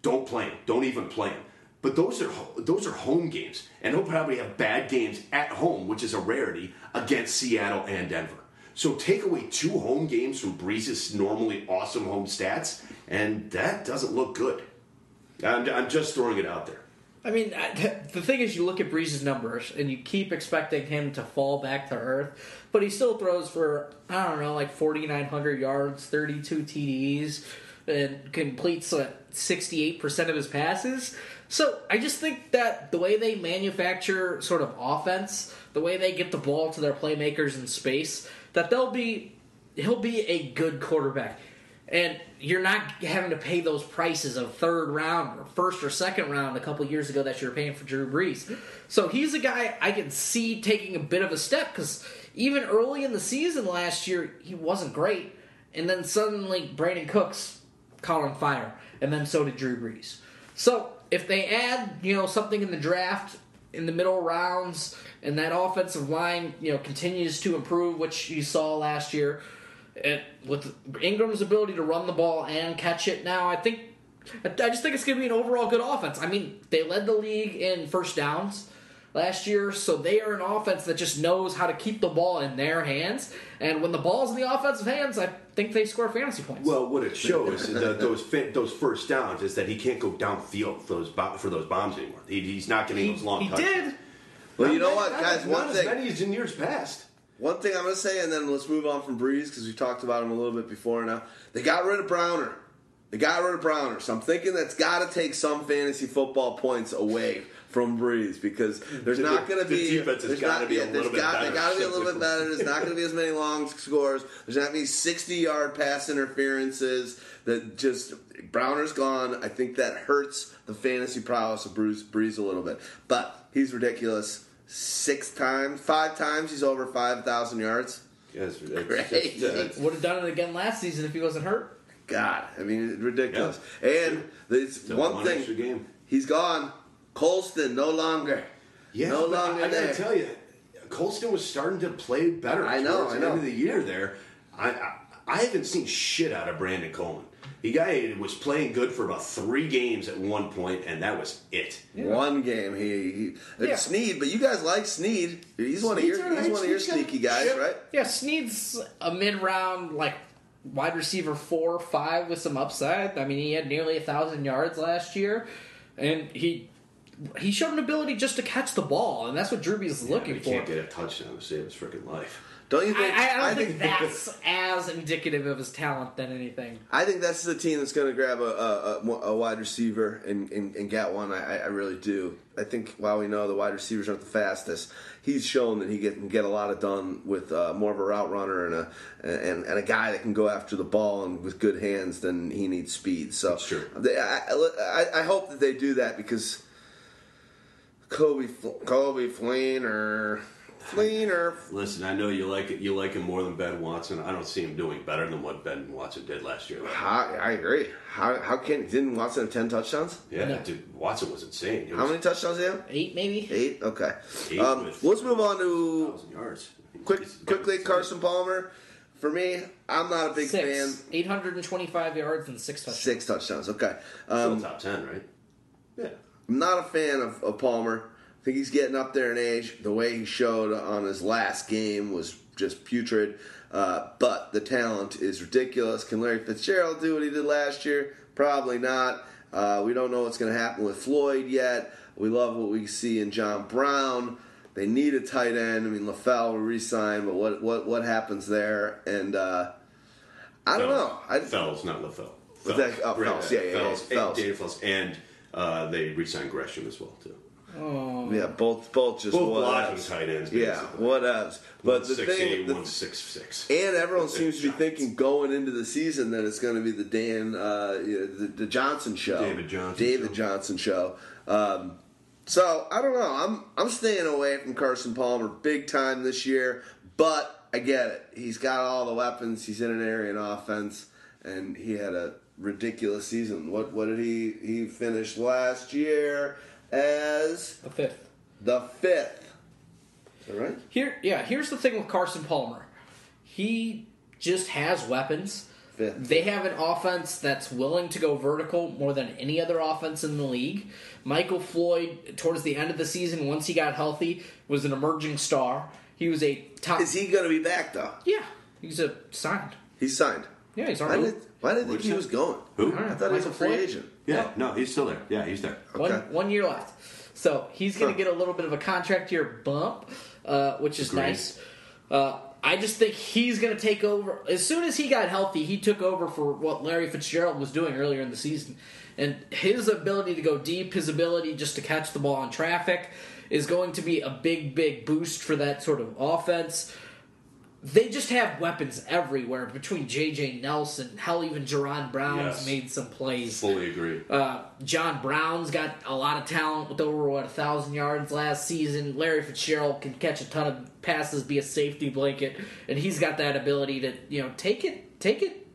don't play him. Don't even play him. But those are those are home games, and he'll probably have bad games at home, which is a rarity against Seattle and Denver. So take away two home games from Brees's normally awesome home stats, and that doesn't look good. I'm, I'm just throwing it out there. I mean, the thing is, you look at Brees's numbers and you keep expecting him to fall back to earth, but he still throws for I don't know, like forty nine hundred yards, thirty two TDs, and completes eight percent of his passes. So I just think that the way they manufacture sort of offense, the way they get the ball to their playmakers in space, that they'll be he'll be a good quarterback. And you're not having to pay those prices of third round or first or second round a couple years ago that you were paying for Drew Brees. So he's a guy I can see taking a bit of a step because even early in the season last year, he wasn't great. And then suddenly Brandin Cooks caught on fire. And then so did Drew Brees. So if they add, you know, something in the draft in the middle rounds, and that offensive line, you know, continues to improve, which you saw last year. It, with Ingram's ability to run the ball and catch it now, I think I just think it's going to be an overall good offense. I mean, they led the league in first downs last year, so they are an offense that just knows how to keep the ball in their hands. And when the ball's in the offensive hands, I think they score fantasy points. Well, what it shows is that those fa- those first downs is that he can't go downfield for those bo- for those bombs anymore. He, he's not getting he, those long. he touchdowns. did. Well, you know many- what, guys? Not One as thing. many as in years past. One thing I'm going to say, and then let's move on from Brees because we talked about him a little bit before now. They got rid of Browner. They got rid of Browner. So I'm thinking that's got to take some fantasy football points away from Brees because there's not going to be the be. defense has gotta be a little bit got- better. They got to be a little bit better. There's not going to be as many long scores. There's not going to be 60 yard pass interferences. That just Browner's gone. I think that hurts the fantasy prowess of Bruce Brees a little bit. But he's ridiculous. Six times, five times, he's over five thousand yards. Yes, it's- *laughs* it's- uh, Would have done it again last season if he wasn't hurt. God, I mean, it's ridiculous. And it's, So one, one thing. game. He's gone. Colston no longer. Yeah, no longer I, I gotta tell you, Colston was starting to play better. I know, I know. end of the year there. I, I I haven't seen shit out of Brandon Coleman. The guy was playing good for about three games at one point, and that was it. One game he, he Yeah. Snead, but you guys like Snead. He's one of your all right. he's one of your Snead's sneaky guys, shit. right? Yeah, Snead's a mid round like wide receiver four or five with some upside. I mean, he had nearly a thousand yards last year, and he he showed an ability just to catch the ball, and that's what Drewby is looking he for. can't get a touchdown to save his freaking life. Don't you think? I, I don't think, that's as indicative of his talent than anything. I think that's the team that's going to grab a, a, a, a wide receiver and, and, and get one. I, I really do. I think while we know the wide receivers aren't the fastest, he's shown that he can get a lot of done with uh, more of a route runner and a and, and a guy that can go after the ball and with good hands than he needs speed. So That's true. They, I, I, I hope that they do that because Coby Fl- Coby Fleener Fleener Listen, I know you like it. You like him more than Ben Watson. I don't see him doing better than what Ben Watson did last year. How, I agree. How, how can didn't Watson have ten touchdowns? Yeah, No. dude, Watson was insane. He How many touchdowns did he have? Eight maybe. Eight. Okay. Eight Um, let's move on to yards. quick, quickly Carson Palmer. For me, I'm not a big Six. fan. 825 yards and six touchdowns. Six touchdowns. Okay. Still Um, top ten, right? Yeah. I'm not a fan of, of Palmer. I think he's getting up there in age. The way he showed on his last game was just putrid. Uh, but the talent is ridiculous. Can Larry Fitzgerald do what he did last year? Probably not. Uh, we don't know what's going to happen with Floyd yet. We love what we see in John Brown. They need a tight end. I mean, LaFell will resign, but what what what happens there? And uh, I don't know. I, Fells, not LaFell. That- oh, Fells, yeah, yeah, Fells. Daniel Fells, and uh, they re-signed Gresham as well too. Oh. yeah, both both just Both what blocking else. tight ends. Yeah, basically. what else? But One the six thing, eight, the- one six six. and everyone *laughs* seems to be Giants. thinking going into the season that it's going to be the Dan, uh, you know, the, the Johnson show, David Johnson David show. Johnson show. Um, so I don't know. I'm I'm staying away from Carson Palmer big time this year, but I get it. He's got all the weapons. He's in an Arians offense, and he had a ridiculous season. What what did he he finished last year as The fifth. the fifth? Is that right? Here, yeah. Here's the thing with Carson Palmer. He just has weapons. Fifth. They have an offense that's willing to go vertical more than any other offense in the league. Michael Floyd, towards the end of the season, once he got healthy, was an emerging star. He was a top. Is he going to be back though? Yeah, he's a signed. He's signed. Yeah, he's already why did I think he was going? Who? I. I thought he was a Michael free Floyd? agent. Yeah, no, he's still there. Yeah, he's there. one Okay. one year left. So he's going Huh. to get a little bit of a contract year bump, uh, which is Agreed. nice. Uh, I just think he's going to take over. As soon as he got healthy, he took over for what Larry Fitzgerald was doing earlier in the season. And his ability to go deep, his ability just to catch the ball in traffic, is going to be a big, big boost for that sort of offense. They just have weapons everywhere between J.J. Nelson, hell, even Jaron Brown's Yes. made some plays. Fully agree. Uh, John Brown's got a lot of talent with over what a thousand yards last season. Larry Fitzgerald can catch a ton of passes, be a safety blanket, and he's got that ability to you know take it take it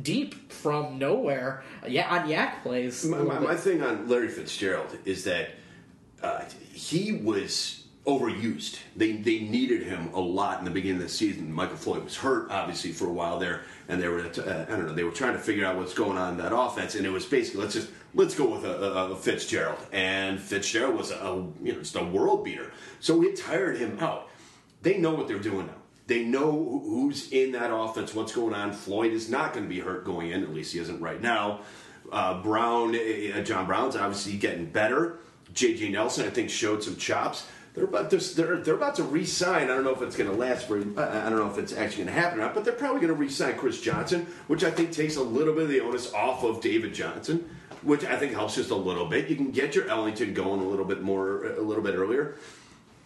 deep from nowhere. Yeah, on YAC plays. My, my, my thing on Larry Fitzgerald is that uh, he was overused. They they needed him a lot in the beginning of the season. Michael Floyd was hurt, obviously, for a while there, and they were uh, I don't know they were trying to figure out what's going on in that offense, and it was basically let's just let's go with a, a, a Fitzgerald, and Fitzgerald was a, a you know just a world beater, so it tired him out. They know what they're doing now. They know who's in that offense, what's going on. Floyd is not going to be hurt going in, at least he isn't right now. Uh, Brown, uh, John Brown's obviously getting better. J.J. Nelson, I think, showed some chops. They're about to, they're, they're about to re-sign. I don't know if it's going to last for. I don't know if it's actually going to happen or not. But they're probably going to re-sign Chris Johnson, which I think takes a little bit of the onus off of David Johnson, which I think helps just a little bit. You can get your Ellington going a little bit more, a little bit earlier.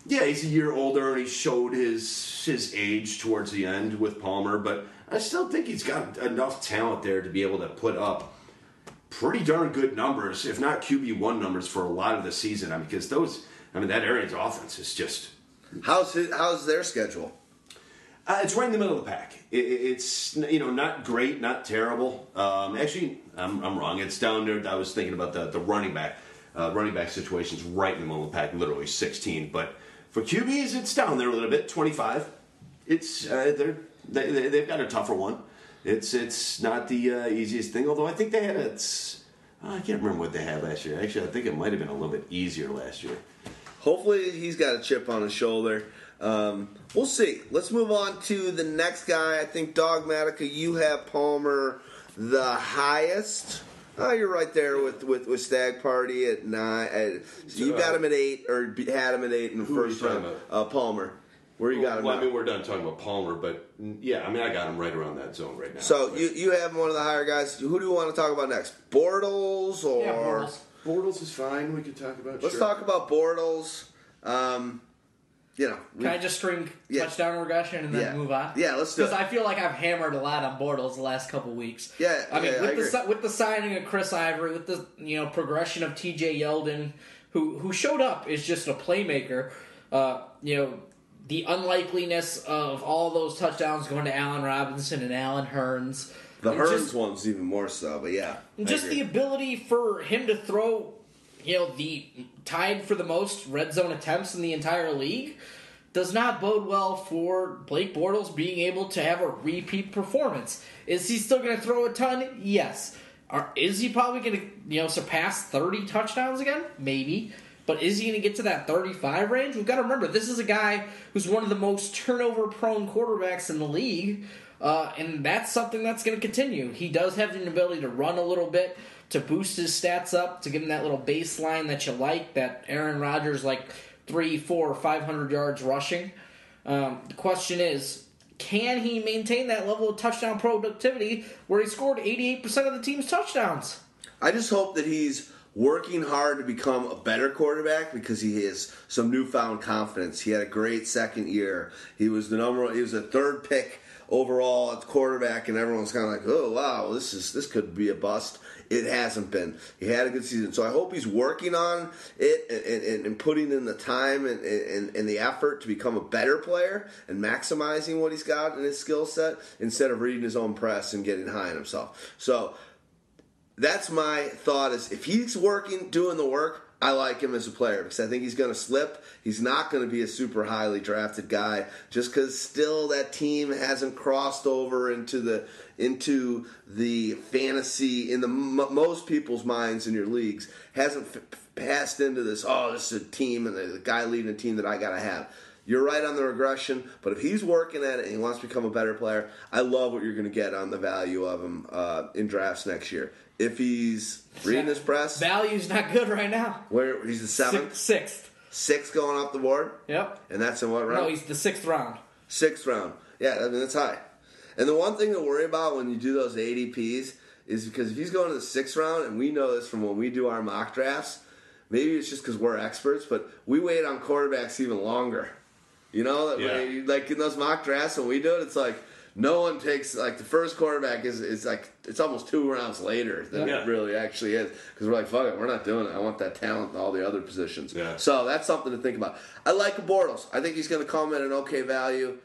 Yeah, he's a year older and he showed his his age towards the end with Palmer, but I still think he's got enough talent there to be able to put up pretty darn good numbers, if not QB one numbers for a lot of the season. I mean, because those I mean, that Arians offense is just. How's his, how's their schedule? Uh, it's right in the middle of the pack. It, it's you know not great, not terrible. Um, actually, I'm, I'm wrong. It's down there. I was thinking about the the running back uh, running back situations right in the middle of the pack, literally 16. But for QBs, it's down there a little bit, 25. It's uh, they're they, they've got a tougher one. It's it's not the uh, easiest thing. Although I think they had a, it's oh, I can't remember what they had last year. Actually, I think it might have been a little bit easier last year hopefully he's got a chip on his shoulder. Um, we'll see. Let's move on to the next guy. I think Dawgmatica, you have Palmer the highest. Oh, you're right there with with, with Stagg Party at nine. At, so you got him at eight, or had him at eight in the first round. Uh, Palmer. Where you got him? Well, I mean, we're done talking about Palmer, but yeah, I mean, I got him right around that zone right now. So you you have one of the higher guys. Who do you want to talk about next? Bortles or? Yeah, Bortles. Bortles is fine. We could talk about. Let's sure. talk about Bortles. Um, you know, Can I just string Yeah. touchdown regression and then Yeah. move on? Yeah, let's do Because. I feel like I've hammered a lot on Bortles the last couple weeks. Yeah, I mean, yeah, with I the agree. si- with the signing of Chris Ivory, with the you know progression of T.J. Yeldon, who who showed up is just a playmaker. Uh, you know, the unlikeliness of all those touchdowns going to Allen Robinson and Allen Hurns. The And Hurns just- one's even more so, but yeah, just the ability for him to throw, you know, the tied for the most red zone attempts in the entire league does not bode well for Blake Bortles being able to have a repeat performance. Is he still going to throw a ton? Yes. Are, is he probably going to, you know, surpass 30 touchdowns again? Maybe. But is he going to get to that 35 range? We've got to remember, this is a guy who's one of the most turnover prone quarterbacks in the league. Uh, and that's something that's going to continue. He does have the ability to run a little bit, to boost his stats up, to give him that little baseline that you like, that Aaron Rodgers, like three, four, five hundred yards rushing. Um, the question is, can he maintain that level of touchdown productivity where he scored 88% of the team's touchdowns? I just hope that he's working hard to become a better quarterback because he has some newfound confidence. He had a great second year. He was the number. He was a third pick overall at quarterback, and everyone's kind of like, "Oh wow, this is this could be a bust." It hasn't been. He had a good season, so I hope he's working on it and, and, and putting in the time and, and, and the effort to become a better player and maximizing what he's got in his skill set instead of reading his own press and getting high on himself. So that's my thought is if he's working doing the work i like him as a player because i think he's going to slip. He's not going to be a super highly drafted guy just because still that team hasn't crossed over into the into the fantasy in the m- most people's minds in your leagues. Hasn't f- passed into this oh this is a team and the, guy leading a team that i got to have. You're right on the regression, but if he's working at it and he wants to become a better player, I love what you're going to get on the value of him uh, in drafts next year. If he's reading his press, Value's not good right now. where he's the seventh, Sixth. sixth going off the board, Yep. and that's in what round? No, he's the sixth round. Sixth round. Yeah, I mean that's high. And the one thing to worry about when you do those ADPs is because if he's going to the sixth round, and we know this from when we do our mock drafts, maybe it's just because we're experts, but we wait on quarterbacks even longer. You know, Yeah. like in those mock drafts when we do it, it's like no one takes like the first quarterback is is like it's almost two rounds later than Yeah. it really actually is because we're like fuck it, we're not doing it. I want that talent in all the other positions. Yeah. So that's something to think about. I like Bortles. I think he's going to come at an okay value,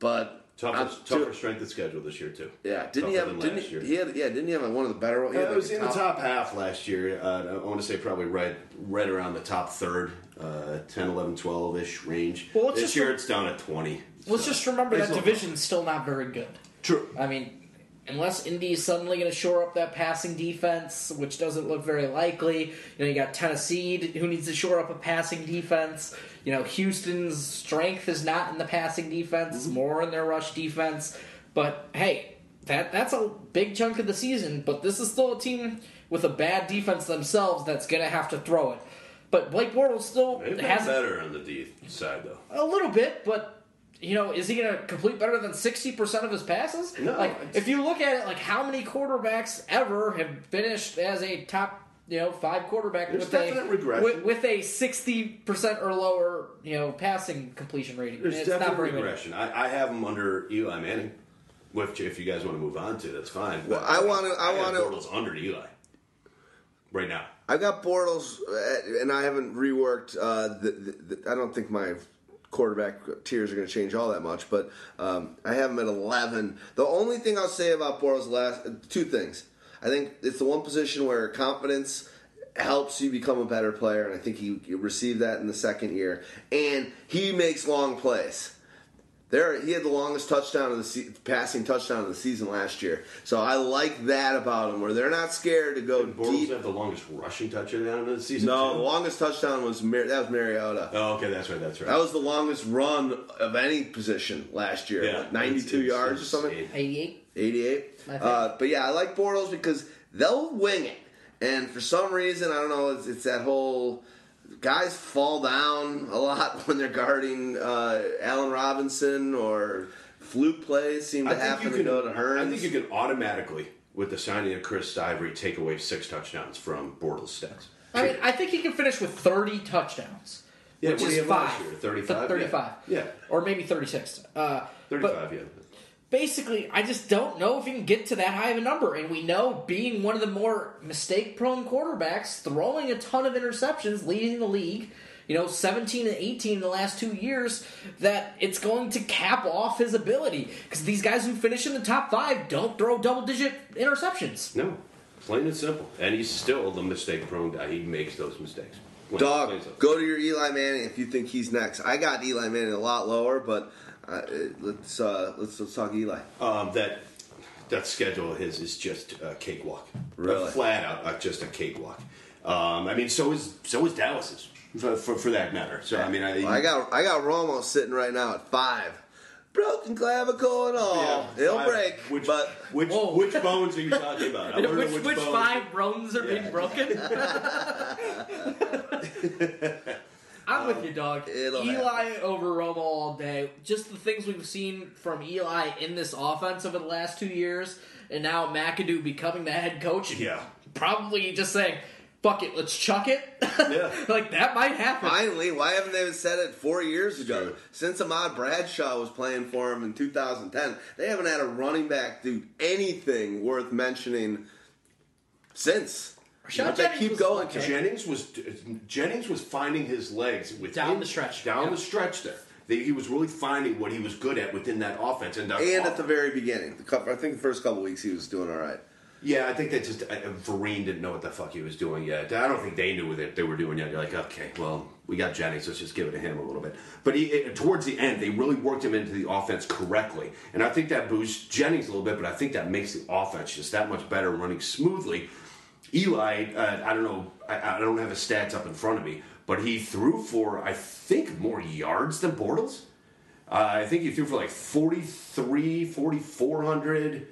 but Tougher, tougher too- strength of schedule this year too. Yeah, didn't he have? than Didn't last he, year. he had? Yeah, didn't he have one of the better? He Uh, had it was a in the top half last year. Uh, I want to say probably right, right around the top third, uh, 10, 11, 12 ish range. Well, let's this just year re- it's down at 20. Let's So- just remember that division's still not very good. True. I mean, unless Indy is suddenly going to shore up that passing defense, which doesn't look very likely. You know, you got Tennessee who needs to shore up a passing defense. You know, Houston's strength is not in the passing defense; it's mm-hmm. more in their rush defense. But hey, that that's a big chunk of the season. But this is still a team with a bad defense themselves that's going to have to throw it. But Blake Bortles still has better on the D side though. a little bit, but you know, is he going to complete better than sixty percent of his passes? No, Like, if you look at it, like how many quarterbacks ever have finished as a top, you know, five quarterback with a with, with a sixty percent or lower, you know, passing completion rating? There's it's not very regression. I, I have him under Eli Manning, which if you guys want to move on to, that's fine. Well, I wanna- I got wanna- Bortles under Eli right now. I've got Bortles, uh, and I haven't reworked. Uh, the, the, the, I don't think my quarterback tiers are going to change all that much, but um, I have him at 11. The only thing I'll say about Bortles last two things. I think it's the one position where confidence helps you become a better player, and I think he, he received that in the second year. And he makes long plays. There, he had the longest touchdown of the se- passing touchdown of the season last year. So I like that about him, where they're not scared to go Bortles deep. have the longest rushing touchdown of the season. No, too? the longest touchdown was Mar- that was Mariota. Oh, okay, that's right. That's right. That was the longest run of any position last year. Yeah, What, 92 it's- it's yards or something. Eighty-eight. 88. Uh, but yeah, I like Bortles because they'll wing it. And for some reason, I don't know, it's, it's that whole guys fall down a lot *laughs* when they're guarding uh, Allen Robinson or fluke plays seem to I happen you to can go to Hurns. I think you can automatically, with the signing of Chris Ivory, take away six touchdowns from Bortles' stats. I mean, I think he can finish with thirty touchdowns. Yeah, which is have five. last year? 35? Thirty-five. Yeah. Yeah. Or maybe thirty-six. Uh, but- thirty-five. yeah. Basically, I just don't know if he can get to that high of a number. And we know, being one of the more mistake prone quarterbacks, throwing a ton of interceptions, leading the league, you know, 17 and 18 in the last two years, that it's going to cap off his ability. Because these guys who finish in the top five don't throw double digit interceptions. No, plain and simple. And he's still the mistake-prone guy. He makes those mistakes. Plain- Dog, plain and simple. go to your Eli Manning if you think he's next. I got Eli Manning a lot lower, but uh, let's, uh, let's let's talk Eli. Um, that that schedule of his is just a cakewalk. Really? A flat out, uh, just a cakewalk. Um, I mean, so is so is Dallas's for, for, for that matter. So I mean, I, Well, I got I got Romo sitting right now at five, broken clavicle and all. yeah, He'll five- break, Which but which Whoa. which bones are you talking about? *laughs* I wonder Which, which bones- five bones are Yeah. being broken? *laughs* *laughs* I'm with you, dog. It'll Eli over Romo all day. Just the things we've seen from Eli in this offense over the last two years, and now McAdoo becoming the head coach. Yeah. Probably just saying, fuck it, let's chuck it. Yeah. *laughs* like, that might happen. finally, why haven't they said it four years ago? Sure. Since Ahmad Bradshaw was playing for him in 2010, they haven't had a running back do anything worth mentioning since. Rashad But they Jennings keep was going. okay. Jennings was Jennings was finding his legs within, Down the stretch. Down Yeah. the stretch there. They- He was really finding what he was good at within that offense. And, that And off- at the very beginning, the couple, I think the first couple weeks he was doing all right. Yeah, I think that just uh, Vereen didn't know what the fuck he was doing yet. I don't think they knew what they- they were doing yet. You're like, okay, well, we got Jennings, let's just give it to him a little bit. But he, it, towards the end, they really worked him into the offense correctly, and I think that boosts Jennings a little bit. But I think that makes the offense just that much better, running smoothly. Eli, uh, I don't know, I, I don't have his stats up in front of me, but he threw for I think more yards than Bortles. Uh, I think he threw for like 43, 4,400.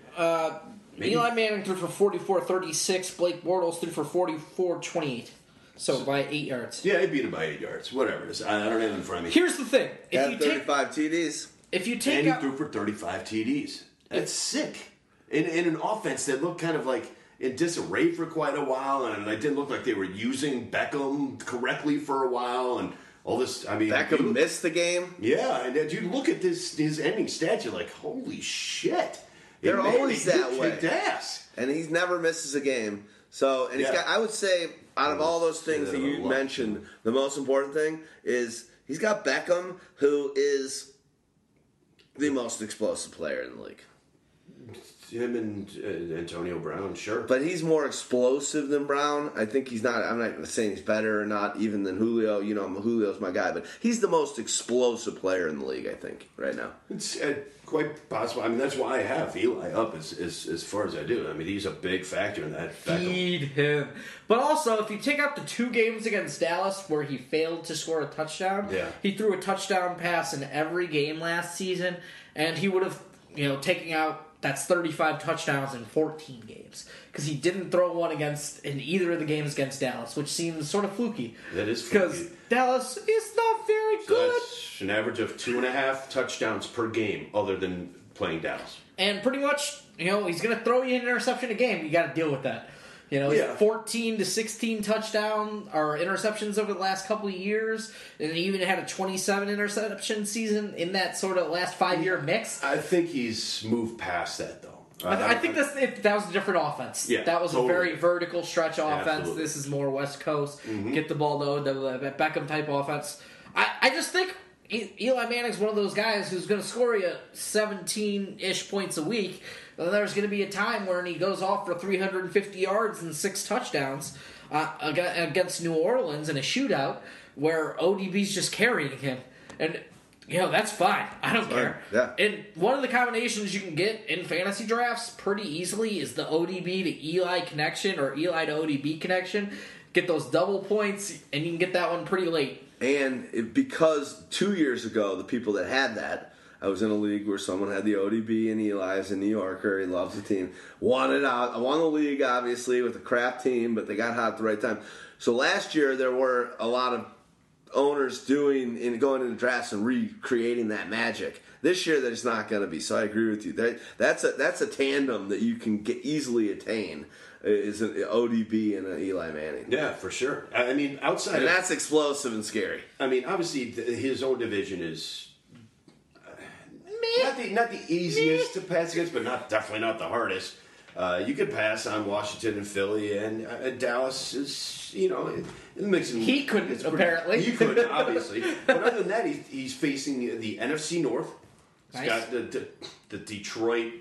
Maybe. Eli Manning threw for 44 36. Blake Bortles threw for 44 28. So by eight yards. Yeah, they beat him by eight yards. Whatever it is. I, I don't have it in front of me. Here's the thing: if Had you take 35 TDs. if you take and he out, threw for 35 TDs. That's sick. In, in an offense that looked kind of like in disarray for quite a while, and it didn't look like they were using Beckham correctly for a while, and all this. I mean, Beckham you- missed the game. Yeah, and you look at this his ending stats, you're like, holy shit. They're man, always that way. ass. and he's never misses a game. So, and he's Yeah. got. I would say, out of all those things that that you mentioned, the most important thing is he's got Beckham, who is the most explosive player in the league. Him and uh, Antonio Brown, sure. But he's more explosive than Brown. I think he's not. I'm not saying he's better or not, even than Julio. You know, Julio's my guy, but he's the most explosive player in the league. I think right now. It's uh, quite possible. I mean, that's why I have Eli up as, as, as far as I do. I mean, he's a big factor in that. Beckham. Feed him. But also, if you take out the two games against Dallas where he failed to score a touchdown, Yeah. he threw a touchdown pass in every game last season, and he would have, you know, taking out that's 35 touchdowns in 14 games because he didn't throw one against in either of the games against Dallas, which seems sort of fluky. That is because. Dallas is not very So good. that's an average of two and a half touchdowns per game, other than playing Dallas. And pretty much, you know, he's going to throw you an interception a game. You got to deal with that. You know, Yeah. 14 to 16 touchdown or interceptions over the last couple of years, and he even had a 27 interception season in that sort of last five year mix. I think he's moved past that, though. I, I think that's it, that was a different offense. Yeah, that was totally. a very vertical stretch offense. Absolutely. Mm-hmm. This is more West Coast, get the ball though, the, Beckham type offense. I, I just think Eli Manning's one of those guys who's going to score you 17 ish points a week. And there's going to be a time when he goes off for 350 yards and six touchdowns uh, against New Orleans in a shootout where ODB's just carrying him. And, you know, that's fine. I don't care. yeah. And one of the combinations you can get in fantasy drafts pretty easily is the ODB to Eli connection or Eli to ODB connection. Get those double points, and you can get that one pretty late. And because two years ago, the people that had that, I was in a league where someone had the ODB and Eli's a New Yorker. He loves the team. Won it out. I won the league, obviously, with a crap team, but they got hot at the right time. So last year, there were a lot of owners doing in going into drafts and recreating that magic. This year, there's not going to be. So I agree with you. That, that's a that's a tandem that you can get easily attain. Is an ODB and an Eli Manning. Yeah, for sure. I mean, outside And of that's explosive and scary. I mean, obviously, his own division is not the not the easiest to pass against, but not definitely not the hardest. Uh, you could pass on Washington and Philly, and uh, Dallas is you know in the mix. He couldn't, pretty- apparently. He couldn't, *laughs* obviously. but other than that, he's, he's facing the NFC North. He's Nice. got the, the the Detroit,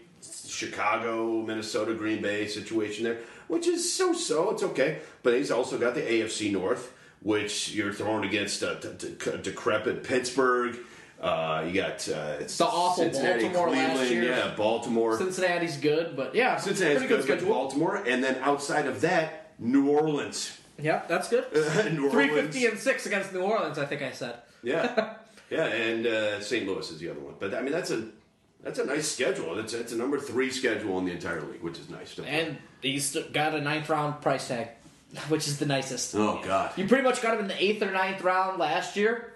Chicago, Minnesota, Green Bay situation there, which is so so. It's okay, but he's also got the AFC North, which you're throwing against a decrepit Pittsburgh. Uh, you got uh, it's The awful Baltimore last year. Yeah, Baltimore. Cincinnati's good, but yeah, Cincinnati's good good, schedule. Baltimore, and then outside of that, New Orleans. Yeah, that's good. *laughs* Three fifty and six against New Orleans. I think I said. Yeah, *laughs* yeah, and uh, St. Louis is the other one. But I mean, that's a that's a nice schedule. That's it's a number three schedule in the entire league, which is nice. And he's got a ninth round price tag, *laughs* which is the nicest. oh God, You pretty much got him in the eighth or ninth round last year.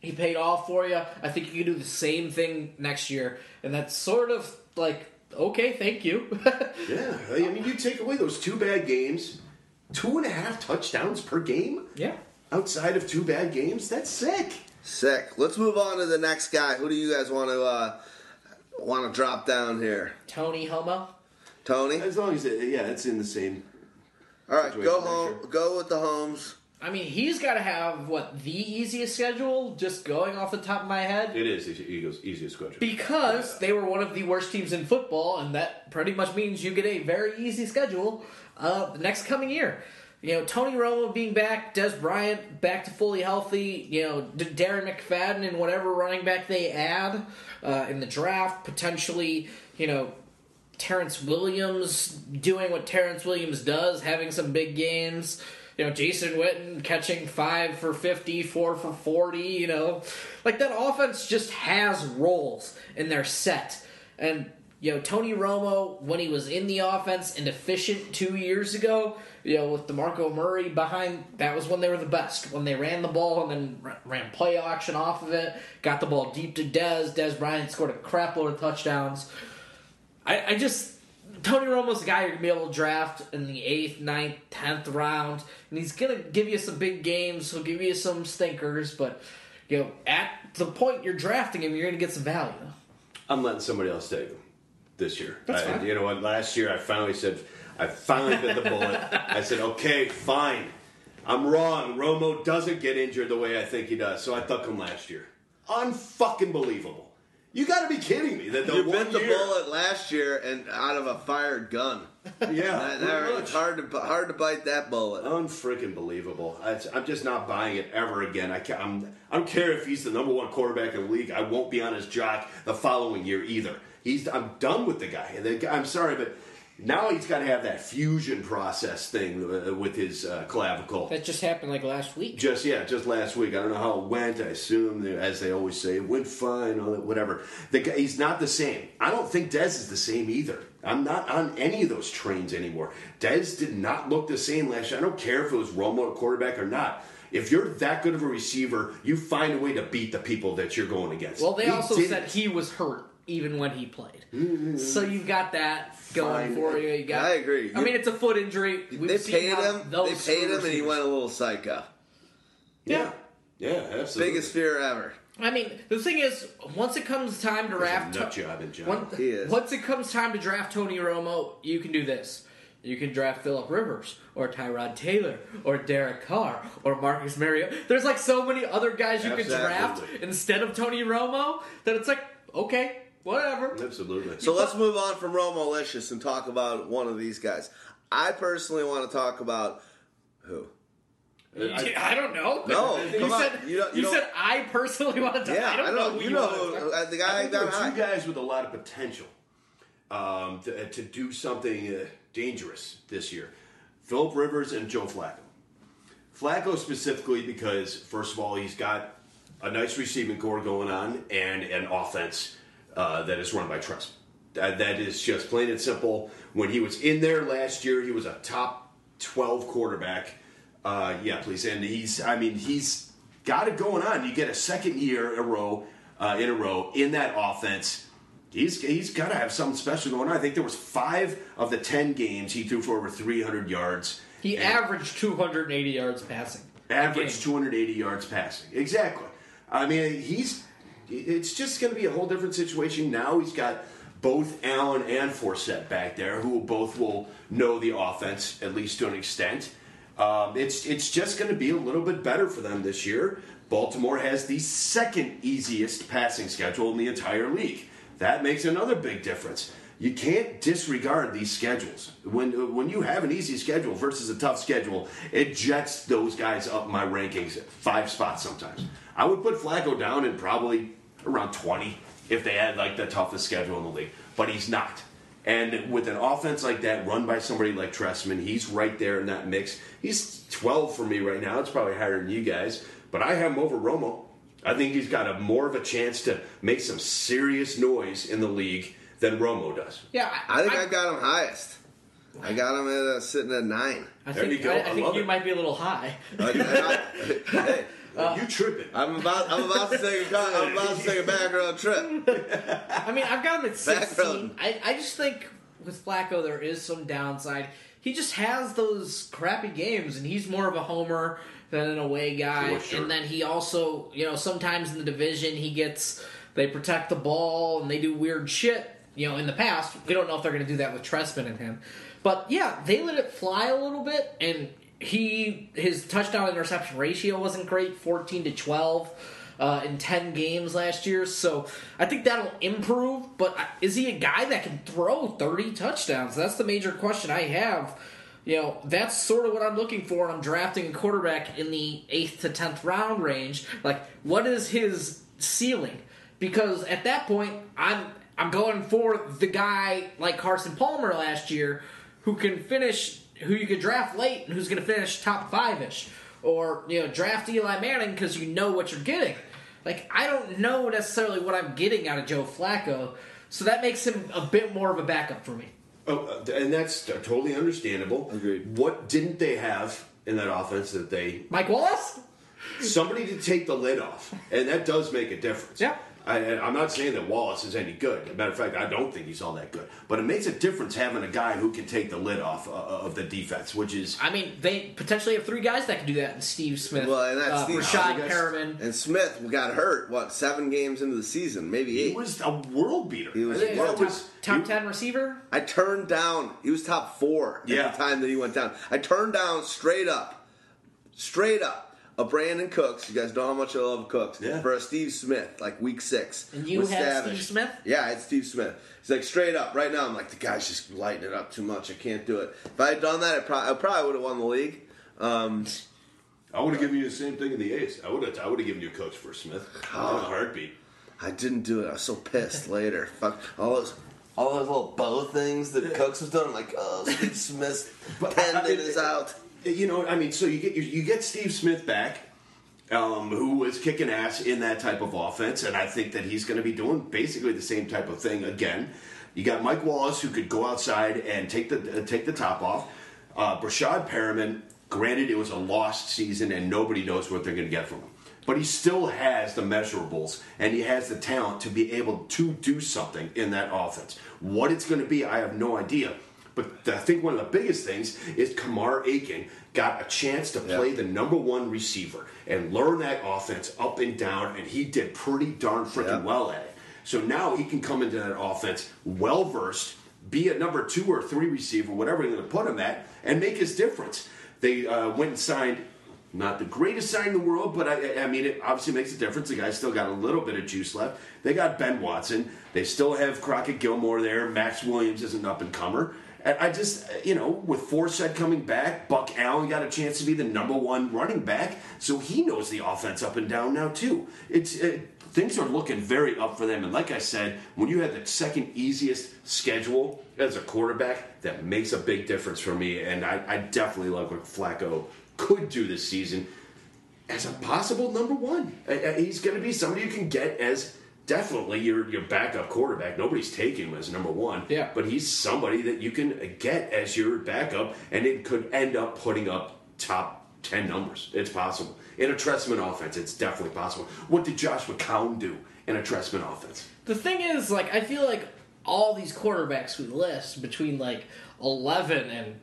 He paid off for you. I think you can do the same thing next year, and that's sort of like okay, thank you. *laughs* yeah. I mean, you take away those two bad games, two and a half touchdowns per game yeah. outside of two bad games. That's sick. Sick. Let's move on to the next guy. Who do you guys want to uh, want to drop down here? Tony Homo. Tony. As long as it, yeah, it's in the same. All right, go home. sure. Go with the homes. I mean, he's got to have what the easiest schedule, just going off the top of my head. It is the Eagles' easiest schedule. Because they were one of the worst teams in football, and that pretty much means you get a very easy schedule uh, the next coming year. You know, Tony Romo being back, Dez Bryant back to fully healthy, you know, D- Darren McFadden and whatever running back they add uh, in the draft, potentially, you know, Terrence Williams doing what Terrence Williams does, having some big games. You know, Jason Witten catching five for 50, four for 40, you know. Like, that offense just has roles, and they're set. And, you know, Tony Romo, when he was in the offense and efficient two years ago, you know, with DeMarco Murray behind, that was when they were the best. When they ran the ball and then ran play action off of it, got the ball deep to Dez. Dez Bryant scored a crap load of touchdowns. I, I just Tony Romo's the guy you're gonna be able to draft in the eighth, ninth, tenth round, and he's gonna give you some big games. He'll give you some stinkers, but you know at the point you're drafting him, you're gonna get some value. I'm letting somebody else take him this year. That's I- fine. You know what? Last year, I finally said, I finally bit the bullet. *laughs* I said, okay, fine. I'm wrong. Romo doesn't get injured the way I think he does. So I took him last year. Unfucking believable. You got to be kidding me! That the You one bit the year, bullet last year and out of a fired gun. *laughs* yeah, That- that- it's hard to hard to bite that bullet. Unfreaking believable! I, I'm just not buying it ever again. I, can't, I'm, I don't care if he's the number one quarterback in the league. I won't be on his jock the following year either. He's I'm done with the guy. The guy- I'm sorry, but now he's got to have that fusion process thing uh, with his uh, clavicle. That just happened like last week. Just yeah, just last week. I don't know how it went. I assume, that, as they always say, it went fine. Whatever. The guy, he's not the same. I don't think Dez is the same either. I'm not on any of those trains anymore. Dez did not look the same last year. I don't care if it was Romo at quarterback or not. If you're that good of a receiver, you find a way to beat the people that you're going against. Well, they He also didn't. said he was hurt even when he played. So you've got that going Fine. for you. you got, I agree. I mean, it's a foot injury. We've they seen paid him. They paid him, and he went a little psycho. yeah, yeah, absolutely. Biggest fear ever. I mean, the thing is, once it comes time to He's a draft, nut job in John. One- He is. Once it comes time to draft Tony Romo, you can do this. You can draft Philip Rivers or Tyrod Taylor or Derek Carr or Marcus Mariota. There's like so many other guys you can draft Absolutely. instead of Tony Romo that it's like okay, whatever. Absolutely. So let's move on from Romo Licious and talk about one of these guys. I personally want to talk about who. I- I, don't know. No, you come on. said You don't- you don't- said I personally want to. Yeah, I don't know. who You you know want to who, talk- uh, the I guy think there are high. two guys with a lot of potential um, to, to do something uh, dangerous this year: Philip Rivers and Joe Flacco. Flacco specifically because, first of all, he's got a nice receiving corps going on and an offense uh, that is run by Trust. That, that is just plain and simple. When he was in there last year, he was a top twelve quarterback. Uh, yeah, please, and he's. I mean, he's got it going on. You get a second year in a row, uh, in a row in that offense. He's he's got to have something special going on. I think there was five of the ten games he threw for over three hundred yards. He averaged 280 yards passing. average Game. 280 yards passing. Exactly. I mean, he's. It's just going to be a whole different situation now. He's got both Allen and Forsett back there, who both will know the offense at least to an extent. Um, it's it's just going to be a little bit better for them this year. Baltimore has the second easiest passing schedule in the entire league. That makes another big difference. You can't disregard these schedules. When when you have an easy schedule versus a tough schedule, it jets those guys up my rankings five spots sometimes. I would put Flacco down in probably around 20 if they had like the toughest schedule in the league, but he's not. And with an offense like that run by somebody like Trestman, he's right there in that mix. He's 12 for me right now. It's probably higher than you guys, but I have him over Romo. I think he's got a more of a chance to make some serious noise in the league than Romo does. Yeah, I think I, got him highest. I got him at uh, sitting at nine. I There think, you go. I, I I think love you it. might be a little high. *laughs* I- I- hey, you tripping? I'm about I'm about to take a co- I'm about to take a back road trip. I mean, I've got him at 16. Background. I, I just think with Flacco, there is some downside. He just has those crappy games, and he's more of a homer than an away guy. Sure, sure. And then he also, you know, sometimes in the division, he gets, they protect the ball and they do weird shit. You know, in the past, we don't know if they're going to do that with Trestman and him. But yeah, they let it fly a little bit, and he his touchdown interception ratio wasn't great, fourteen to twelve uh, in 10 games last year. So I think that'll improve. But is he a guy that can throw 30 touchdowns? That's the major question I have. You know, that's sort of what I'm looking for. I'm drafting a quarterback in the 8th to 10th round range. Like, what is his ceiling? Because at that point, I'm I'm going for the guy like Carson Palmer last year who can finish, who you could draft late and who's going to finish top five ish. Or, you know, draft Eli Manning because you know what you're getting. Like, I don't know necessarily what I'm getting out of Joe Flacco, so that makes him a bit more of a backup for me. Oh, uh, and that's totally understandable. Agreed. What didn't they have in that offense that they Mike Wallace? somebody to take the lid off, and that does make a difference. Yeah. I, I'm not saying that Wallace is any good. As a matter of fact, I don't think he's all that good. But it makes a difference having a guy who can take the lid off uh, of the defense, which is I mean, they potentially have three guys that can do that in Steve Smith, Well, and that's uh, Steve- Rashad I Perriman. And Smith got hurt. What seven games into the season? Maybe he eight. was a world beater. He was I think a world- was- Top he- 10 receiver? I turned down. He was top four at Yeah. the time that he went down. I turned down straight up, straight up a Brandin Cooks. You guys know how much I love Cooks. Yeah. For a Steve Smith, like week six. And you with had Steve Smith? Yeah, I had Steve Smith. He's like straight up right now. I'm like the guy's just lighting it up too much. I can't do it. If I had done that, I, pro- I probably would have won the league. Um, I would have given you the same thing in the A's. I would have. I would have given you Cooks for Smith. In a heartbeat. I didn't do it. I was so pissed *laughs* later. Fuck all those. All those little bow things that Cooks was doing, I'm like, oh, Steve *laughs* Smith's tendon is out. You know, I mean, so you get you, get Steve Smith back, um, who was kicking ass in that type of offense, and I think that he's going to be doing basically the same type of thing again. You got Mike Wallace who could go outside and take the uh, take the top off. Uh, Breshad Perriman, granted, it was a lost season, and nobody knows what they're going to get from him. But he still has the measurables, and he has the talent to be able to do something in that offense. What it's going to be, I have no idea. But I think one of the biggest things is Kamar Aiken got a chance to play Yeah. the number one receiver and learn that offense up and down, and he did pretty darn freaking Yeah. well at it. So now he can come into that offense well versed, be a number two or three receiver, whatever you're going to put him at, and make his difference. They uh, went and signed. Not the greatest sign in the world, but I, I mean, it obviously makes a difference. The guy's still got a little bit of juice left. They got Ben Watson. They still have Crockett Gilmore there. Maxx Williams is an up and comer. I just, you know, with Forsett coming back, Buck Allen got a chance to be the number one running back, so he knows the offense up and down now too. It's it, things are looking very up for them. And like I said, when you have the second easiest schedule as a quarterback, that makes a big difference for me. And I, I definitely love what Flacco could do this season as a possible number one. Uh, uh, He's going to be somebody you can get as definitely your your backup quarterback. Nobody's taking him as number one. Yeah. But he's somebody that you can get as your backup, and it could end up putting up top ten numbers. It's possible in a Trestman offense. It's definitely possible. What did Josh McCown do in a Trestman offense? The thing is, like, I feel like all these quarterbacks we list between like eleven and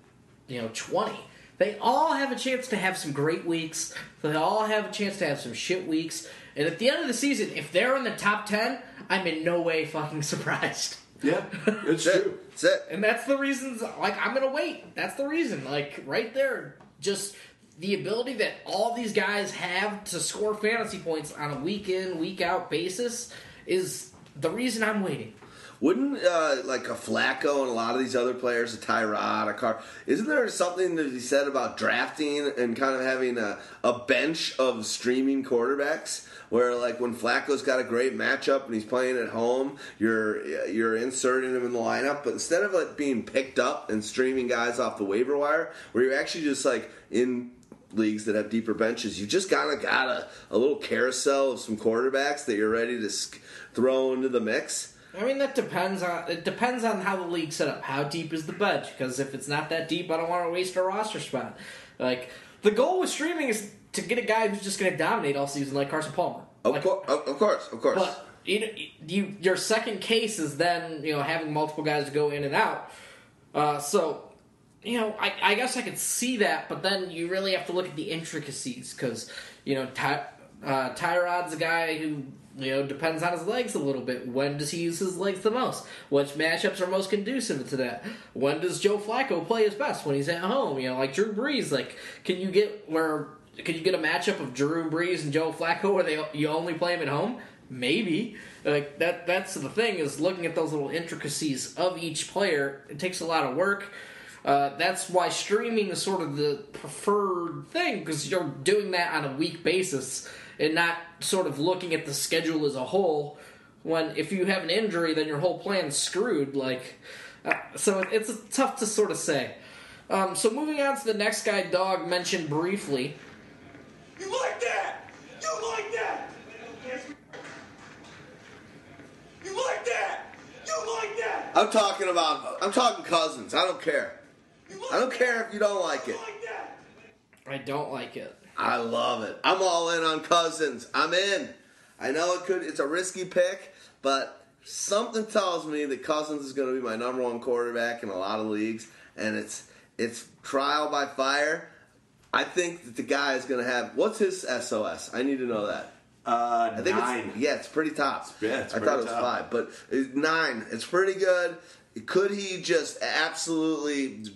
you know twenty, they all have a chance to have some great weeks. They all have a chance to have some shit weeks. And at the end of the season, if they're in the top ten, I'm in no way fucking *laughs* surprised. Yeah, it's That's true. it. That's it. And that's the reasons, like, I'm gonna wait. That's the reason. Like, right there, just the ability that all these guys have to score fantasy points on a week in, week out basis is the reason I'm waiting. Wouldn't uh, like a Flacco and a lot of these other players, a Tyrod, a Carr, isn't there something to be said about drafting and kind of having a, a bench of streaming quarterbacks? Where like when Flacco's got a great matchup and he's playing at home, you're you're inserting him in the lineup, but instead of like being picked up and streaming guys off the waiver wire, where you're actually just like in leagues that have deeper benches, you just kind of got a, a little carousel of some quarterbacks that you're ready to sk- throw into the mix. I mean, that depends on it depends on how the league's set up. How deep is the bench? Because if it's not that deep, I don't want to waste a roster spot. Like the goal with streaming is to get a guy who's just going to dominate all season, like Carson Palmer. Of, Like, of, course, of course. But you, know, you your second case is then you know having multiple guys go in and out. Uh, so you know I, I guess I could see that, but then you really have to look at the intricacies because you know Ty, uh, Tyrod's a guy who you know depends on his legs a little bit. When does he use his legs the most? Which matchups are most conducive to that? When does Joe Flacco play his best? When he's at home? You know, like Drew Brees. Like, can you get where? Can you get a matchup of Drew Brees and Joe Flacco where they you only play them at home? Maybe. Like that. That's the thing is looking at those little intricacies of each player. It takes a lot of work. Uh, that's why streaming is sort of the preferred thing because you're doing that on a week basis and not sort of looking at the schedule as a whole. When if you have an injury, then your whole plan's screwed. Like, uh, so it's tough to sort of say. Um, so moving on to the next guy, Dog mentioned briefly. You like that? You like that? You like that? You like that? I'm talking about. I'm talking Cousins. I don't care. Like I don't that? care if you don't like You it. like? I don't like it. I love it. I'm all in on Cousins. I'm in. I know it could. It's a risky pick, but something tells me that Cousins is going to be my number one quarterback in a lot of leagues, and it's it's trial by fire. I think that the guy is going to have what's his SOS? I need to know that. Uh, I think nine. it's yeah, it's pretty top. Yeah, it's I pretty thought it was top. five, but it's nine. It's pretty good. Could he just absolutely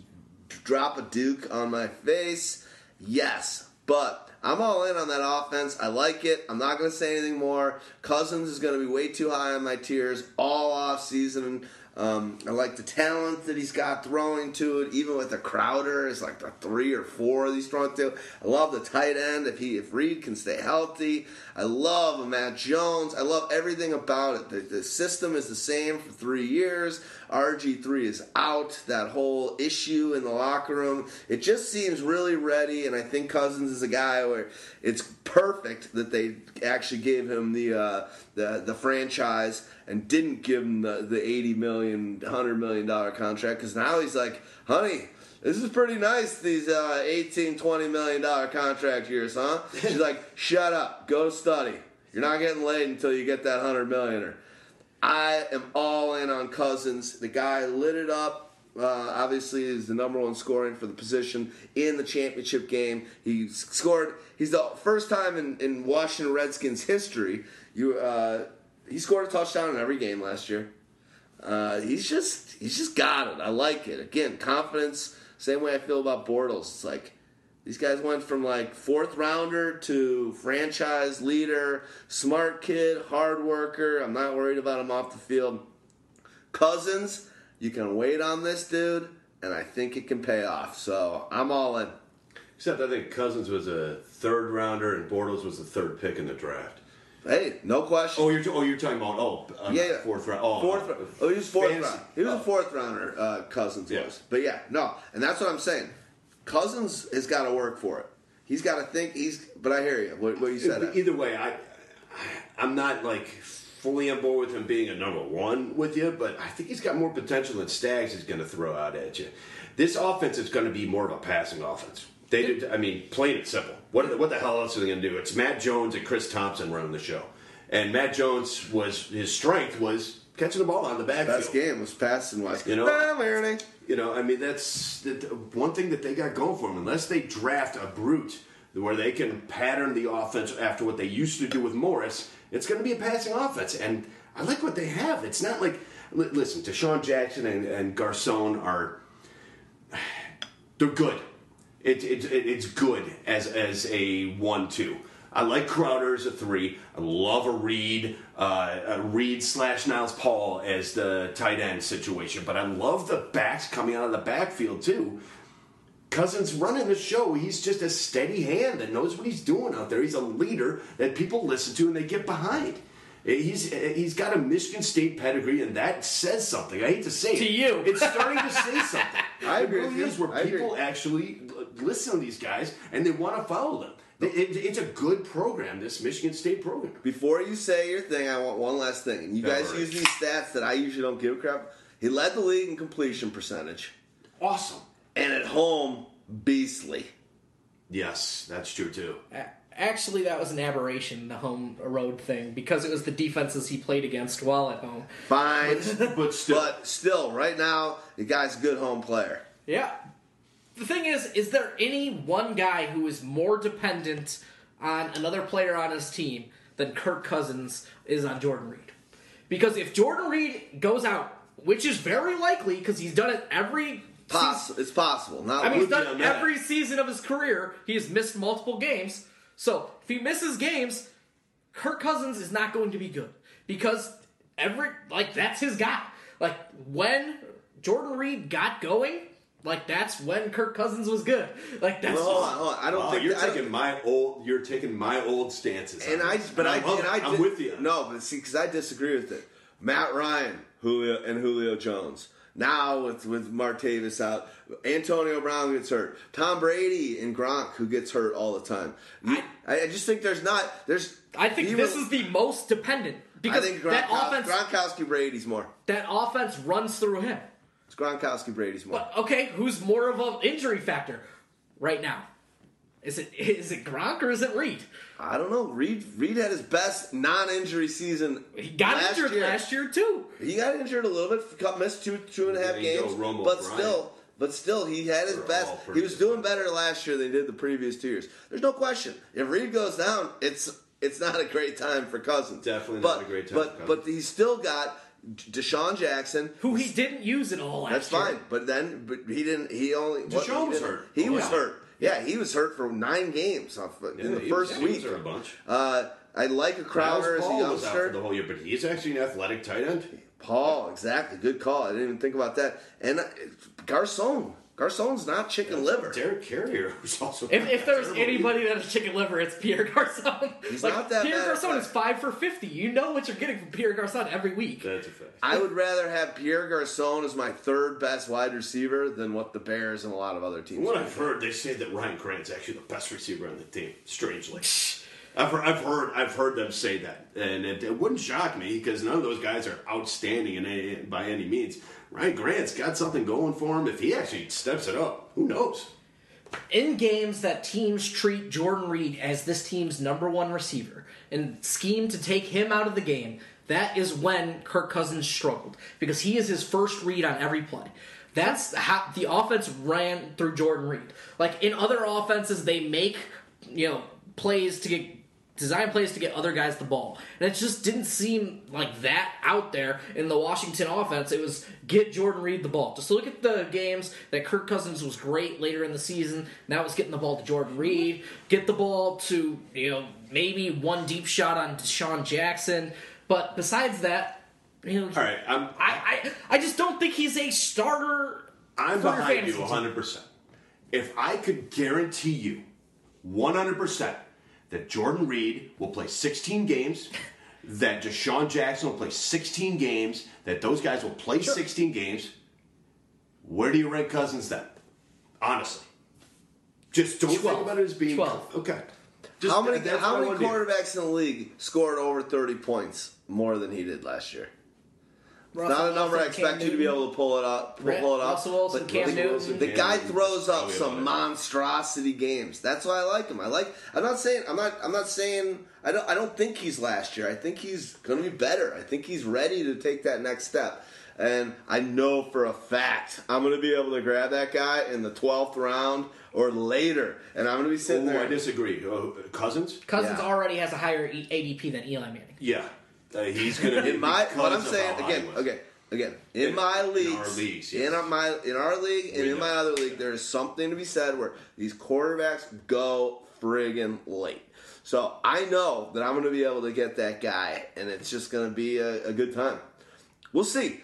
drop a duke on my face? Yes, but I'm all in on that offense. I like it. I'm not going to say anything more. Cousins is going to be way too high on my tiers all off season. Um, I like the talent that he's got throwing to it, even with the Crowder. It's like the three or four he's throwing to. I love the tight end if he if Reed can stay healthy. I love Matt Jones. I love everything about it. The, the system is the same for three years. RG3 is out. That whole issue in the locker room, it just seems really ready. And I think Cousins is a guy where it's perfect that they actually gave him the uh, the the franchise and didn't give him the, the 80 million 100 million dollar contract because now he's like honey this is pretty nice these uh, 18 20 million dollar contract years huh *laughs* she's like shut up go study you're not getting laid until you get that 100 millioner i am all in on Cousins the guy lit it up uh, obviously is the number one scoring for the position in the championship game he scored he's the first time in, in washington redskins history you uh, he scored a touchdown in every game last year. Uh, he's just he's just got it. I like it. Again, confidence. Same way I feel about Bortles. It's like these guys went from like fourth rounder to franchise leader, smart kid, hard worker. I'm not worried about him off the field. Cousins, you can wait on this dude, and I think it can pay off. So I'm all in. Except I think Cousins was a third rounder and Bortles was the third pick in the draft. Hey, no question. Oh, you're oh you're talking about oh uh, Yeah, yeah. fourth round oh fourth round. Oh, he was fourth round. He was Oh. a fourth rounder. Uh, Cousins Yeah. was, but yeah, no, and that's what I'm saying. Cousins has got to work for it. He's got to think. He's. But I hear you. What, what you said. Either, way, I I'm not like fully on board with him being a number one with you, but I think he's got more potential than Staggs is going to throw out at you. This offense is going to be more of a passing offense. They did. I mean, plain and simple. What what the hell else are they going to do? It's Matt Jones and Chris Thompson running the show, and Matt Jones was his strength was catching the ball on the backfield. Best game was passing wise. You know-. You know, I mean, that's the, one thing that they got going for them. Unless they draft a brute where they can pattern the offense after what they used to do with Morris, it's going to be a passing offense. And I like what they have. It's not like, li- listen, DeSean Jackson and, and Garcon are, *sighs* they're good. It, it, it, it's good as, as a one-two. I like Crowder as a three. I love a Reed, uh, a Reed slash Niles Paul as the tight end situation. But I love the backs coming out of the backfield too. Cousins running the show. He's just a steady hand that knows what he's doing out there. He's a leader that people listen to and they get behind. He's he's got a Michigan State pedigree, and that says something. I hate to say it. To you. it's starting to say something. *laughs* I agree It really is where I agree. people actually listen to these guys and they want to follow them. It- it- it's a good program, this Michigan State program. Before you say your thing, I want one last thing. And you guys Never. use these stats that I usually don't give a crap. He led the league in completion percentage, Awesome. and at home, beastly. Yes, that's true too. Actually, that was an aberration, the home road thing, because it was the defenses he played against while at home. Fine, But still, but still, right now, the guy's a good home player. Yeah. The thing is, is there any one guy who is more dependent on another player on his team than Kirk Cousins is on Jordan Reed? Because if Jordan Reed goes out, which is very likely because he's done it every Poss- it's possible. Not I mean, he's done on every season of his career. He has missed multiple games. So if he misses games, Kirk Cousins is not going to be good because every like that's his guy. Like when Jordan Reed got going, like that's when Kirk Cousins was good. *laughs* Like that's Well, hold on, hold on. I don't Wow, think you're I don't- taking my old. You're taking my old stances. And I, this. but I, I love and it. I, I'm with you. No, but see, because I disagree with it. Matt Ryan, Julio, and Julio Jones. Now with with Martavis out, Antonio Brown gets hurt. Tom Brady and Gronk, who gets hurt all the time. You- I, I just think there's not there's. I think this was- is the most dependent I because think that offense Gronkowski Brady's more. that offense runs through him. It's Gronkowski Brady's more. But okay, who's more of an injury factor right now? Is it is it Gronk or is it Reed? I don't know. Reed Reed had his best non-injury season. He got last injured year. last year too. He got injured a little bit, got- missed two two and a half There go, games, Romo but Bryant. still, but still, he had his They're best. He was doing better last year than he did the previous two years. There's no question. If Reed goes down, it's it's not a great time for Cousins. Definitely but, not a great time But for but Cousins. he's still got DeSean Jackson, Who he didn't use at all last That's year. fine, but then but he didn't. He only what, DeSean he was hurt. He Oh, was yeah. hurt. Yeah, he was hurt for nine games off, in the he first was- he was week. hurt a bunch. Uh, I like a Crowder as a Paul was out for the whole year, but he's actually an athletic tight end. Paul, exactly. Good call. I didn't even think about that. And uh, Garcon. Garcon's not chicken liver. Derek Carrier was also. If, if there's anybody that has chicken liver, it's Pierre Garcon. He's like, not that Pierre bad, Garcon is five for fifty. You know what you're getting from Pierre Garcon every week. that's a fact. I would rather have Pierre Garcon as my third best wide receiver than what the Bears and a lot of other teams. From what. I've heard, they say that Ryan Grant's actually the best receiver on the team. Strangely, I've heard, I've heard, I've heard them say that, and it, it wouldn't shock me because none of those guys are outstanding in any, by any means. Ryan Grant's got something going for him. If he actually steps it up, who knows? in games that teams treat Jordan Reed as this team's number one receiver and scheme to take him out of the game, that is when Kirk Cousins struggled because he is his first read on every play. That's how the offense ran through Jordan Reed. Like in other offenses, they make you know plays to get design plays to get other guys the ball. And it just didn't seem like that out there in the Washington offense. It was get Jordan Reed the ball. Just look at the games that Kirk Cousins was great later in the season. Now it's getting the ball to Jordan Reed. Get the ball to, you know, maybe one deep shot on DeSean Jackson. But besides that, you know, All right, I'm I, I I just don't think he's a starter. I'm behind you 100. percent If I could guarantee you 100 percent that Jordan Reed will play 16 games, that DeSean Jackson will play 16 games, that those guys will play 16 games, where do you rank Cousins then? Honestly, just don't Twelve. think about it as being Twelve. okay. Just- how many that's how what many quarterbacks in the league scored over 30 points more than he did last year? Not a number I expect you to be able to pull it up. Pull, pull it up. Russell Wilson, but Cam the, Newton. the guy throws Newton. up Probably some monstrosity games. That's why I like him. I like. I'm not saying. I'm not. I'm not saying. I don't. I don't think he's last year. I think he's going to be better. I think he's ready to take that next step. And I know for a fact I'm going to be able to grab that guy in the 12th round or later, and I'm going to be sitting Oh, there. I disagree. Oh, Cousins? Cousins Yeah. already has a higher E- ADP than Eli Manning. Yeah, uh, he's going to be in my what I'm saying again, okay, again, in, In- my in our leagues, yes. in my in our league and We in know. my other league, there is something to be said where these quarterbacks go friggin' late. So I know that I'm going to be able to get that guy, and it's just going to be a, a good time. We'll see.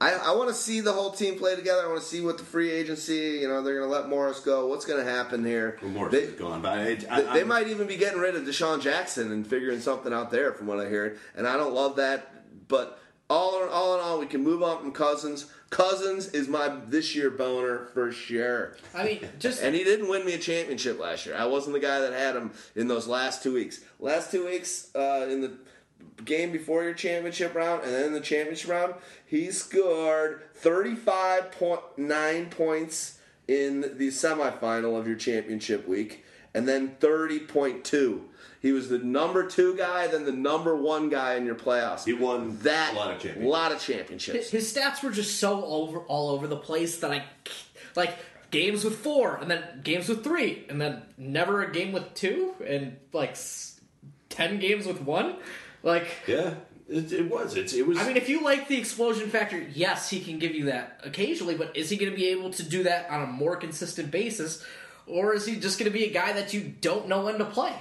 I, I want to see the whole team play together. I want to see what the free agency, you know, they're going to let Morris go. What's going to happen here? Well, Morris They- is gone, but I, I, they, they might even be getting rid of DeSean Jackson and figuring something out there, from what I hear. And I don't love that, but all in all, in all, we can move on from Cousins. Cousins is my this year boner for sure. I mean, just And he didn't win me a championship last year. I wasn't the guy that had him in those last two weeks. Last two weeks uh, in the game before your championship round and then the championship round, he scored 35.9 points in the semifinal of your championship week and then 30.2. He was the number two guy, then the number one guy in your playoffs. He won that a lot of championships. lot of championships. his stats were just so over all over the place that I like games with four and then games with three and then never a game with two and like ten games with one. Like yeah, it, it was. It's, it was. I mean, if you like the explosion factor, yes, he can give you that occasionally, but is he going to be able to do that on a more consistent basis, or is he just going to be a guy that you don't know when to play?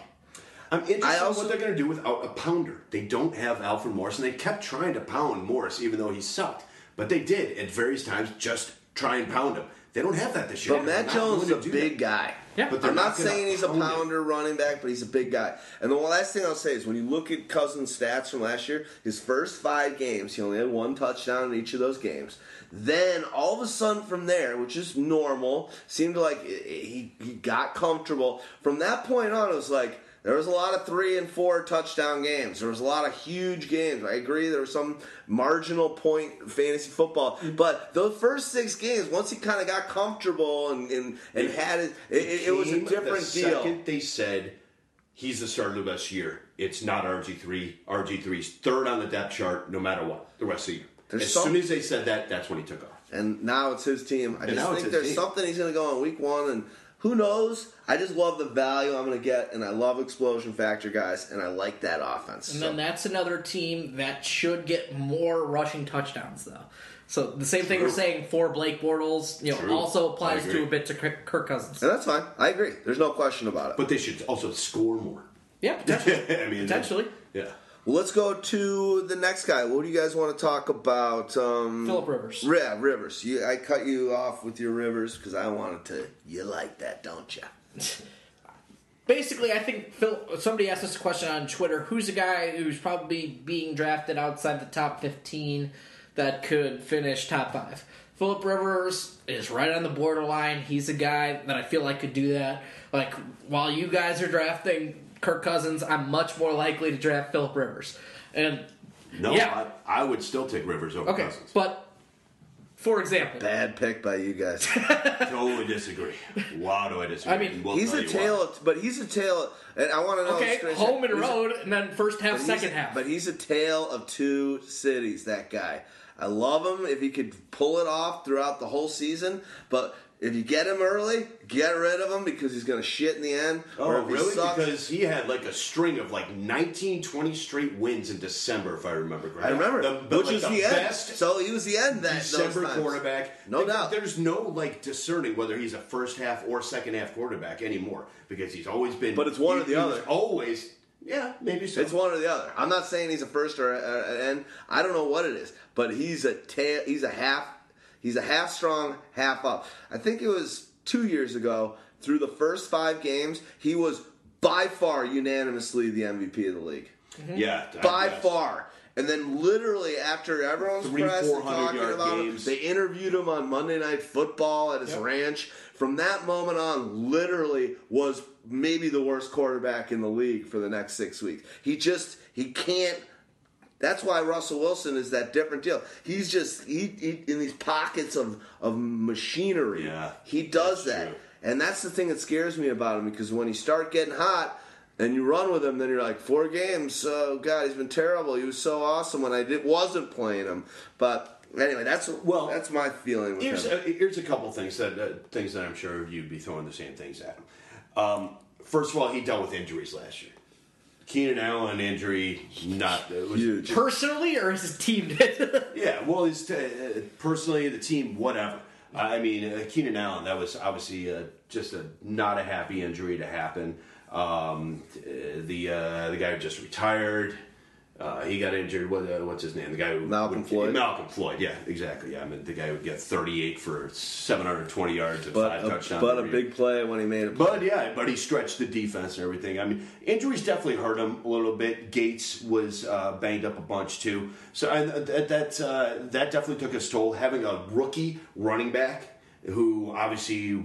I'm interested I in what they're going to do without a pounder. They don't have Alfred Morris, and they kept trying to pound Morris, even though he sucked. But they did at various times just try and pound him. They don't have that this year. But Matt Jones is a big that. guy. Yeah. But they're I'm not, not saying he's a pounder running back, but he's a big guy. And the last thing I'll say is when you look at Cousins' stats from last year, his first five games, he only had one touchdown in each of those games. Then all of a sudden from there, which is normal, seemed like he, he got comfortable. From that point on, it was like there was a lot of three and four touchdown games. There was a lot of huge games. I agree. There was some marginal point fantasy football, mm-hmm. but those first six games, once he kind of got comfortable and and, and had it, it, it, it was a different the deal. Second they said he's the starter of the best year, it's not RG three. RG 3's third on the depth chart, no matter what, the rest of the year. There's as some- soon as they said that, that's when he took off. and now it's his team. I And just think there's team. something he's going to go on week one, and who knows? I just love the value I'm going to get, and I love explosion factor guys, and I like that offense. And So- then that's another team that should get more rushing touchdowns, though. So the same thing we're saying for Blake Bortles, you know, True. also applies to a bit to Kirk Kirk Cousins. And that's fine. I agree. There's no question about it. But they should also score more. Yeah, potentially. *laughs* I mean, potentially. Yeah. Well, let's go to the next guy. What do you guys want to talk about? Um, Philip Rivers. Yeah, Rivers. You, I cut you off with your Rivers because I wanted to. You like that, don't you? *laughs* Basically, I think Phil. Somebody asked us a question on Twitter. Who's a guy who's probably being drafted outside the top fifteen that could finish top five? Philip Rivers is right on the borderline. He's a guy that I feel like could do that. Like while you guys are drafting Kirk Cousins, I'm much more likely to draft Philip Rivers. And No, Yeah. I, I would still take Rivers over okay, Cousins. but for example, Bad pick by you guys. *laughs* totally disagree. Wow, do I disagree? I mean, We'll he's a you tale, why. of, but he's a tale. And I want to know. okay, straight- home and he's a- road, and then first half, but he's- second half. But he's a tale of two cities. That guy. I love him if he could pull it off throughout the whole season. But if you get him early, get rid of him because he's going to shit in the end. Oh, he really? sucks- Because he had like a string of like 19, 20 straight wins in December, if I remember correctly. I remember, The, the- which like was the, the, end. So he was the end that December quarterback. No Like, doubt. There's no like discerning whether he's a first half or second half quarterback anymore because he's always been. But it's one he- or the other. Always, yeah, maybe so. It's one or the other. I'm not saying he's a first or an end. I don't know what it is, but he's a tail. He's a half. He's a half strong, half up. I think it was two years ago. Through the first five games, he was by far unanimously the MVP of the league. Mm-hmm. Yeah, I By guess. far. And then literally after everyone's Three, press and 400 talking yard about games. him, they interviewed him on Monday Night Football at his ranch. From that moment on, literally was maybe the worst quarterback in the league for the next six weeks. He just he can't. That's why Russell Wilson is that different deal. He's just he, he in these pockets of of machinery. Yeah, he does that, true. and that's the thing that scares me about him because when he start getting hot and you run with him, then you're like four games. Oh God, he's been terrible. He was so awesome when I did, wasn't playing him. But anyway, that's Well, that's my feeling with Here's him. a, here's a couple things that uh, things that I'm sure you'd be throwing the same things at him. Um, first of all, he dealt with injuries last year. Keenan Allen injury, not it was, Huge. Personally, or his team did? *laughs* Yeah, well, it's uh, personally the team, whatever. I mean, uh, Keenan Allen, that was obviously uh, just a not a happy injury to happen. Um, uh, the uh, the guy who just retired, uh, he got injured. What, uh, what's his name? The guy who Malcolm would- Floyd? Malcolm Floyd. Yeah, exactly. Yeah, I mean, the guy who would get 38 for 720 yards and but five a, touchdowns. but a year. big play when he made it. But yeah, but he stretched the defense and everything. I mean, injuries definitely hurt him a little bit. Gates was uh, banged up a bunch too. So and that that, uh, that definitely took its toll. Having a rookie running back who obviously.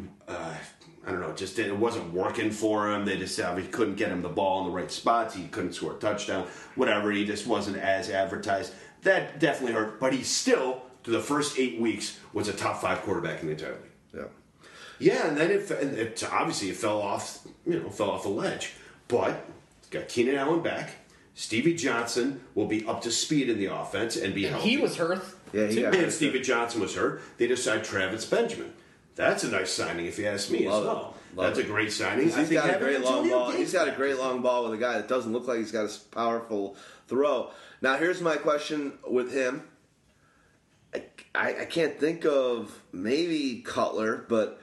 Uh, I don't know, just it wasn't working for him. They just obviously couldn't get him the ball in the right spots. He couldn't score a touchdown, whatever. He just wasn't as advertised. That definitely hurt. But he still, to the first eight weeks, was a top five quarterback in the entire league. yeah. Yeah, and then it, and it obviously it fell off, you know, fell off a ledge. But got Keenan Allen back. Stevie Johnson will be up to speed in the offense and be healthy. he was hurt. Yeah, he got And hurt. Stevie Johnson was hurt. They decide Travis Benjamin. That's a nice signing, if you ask me Love as it. well. Love That's it. a great signing. He's I think got a great long Antonio ball. Gates He's got a back great long ball with a guy that doesn't look like he's got a powerful throw. Now, here's my question with him. I, I, I can't think of maybe Cutler, but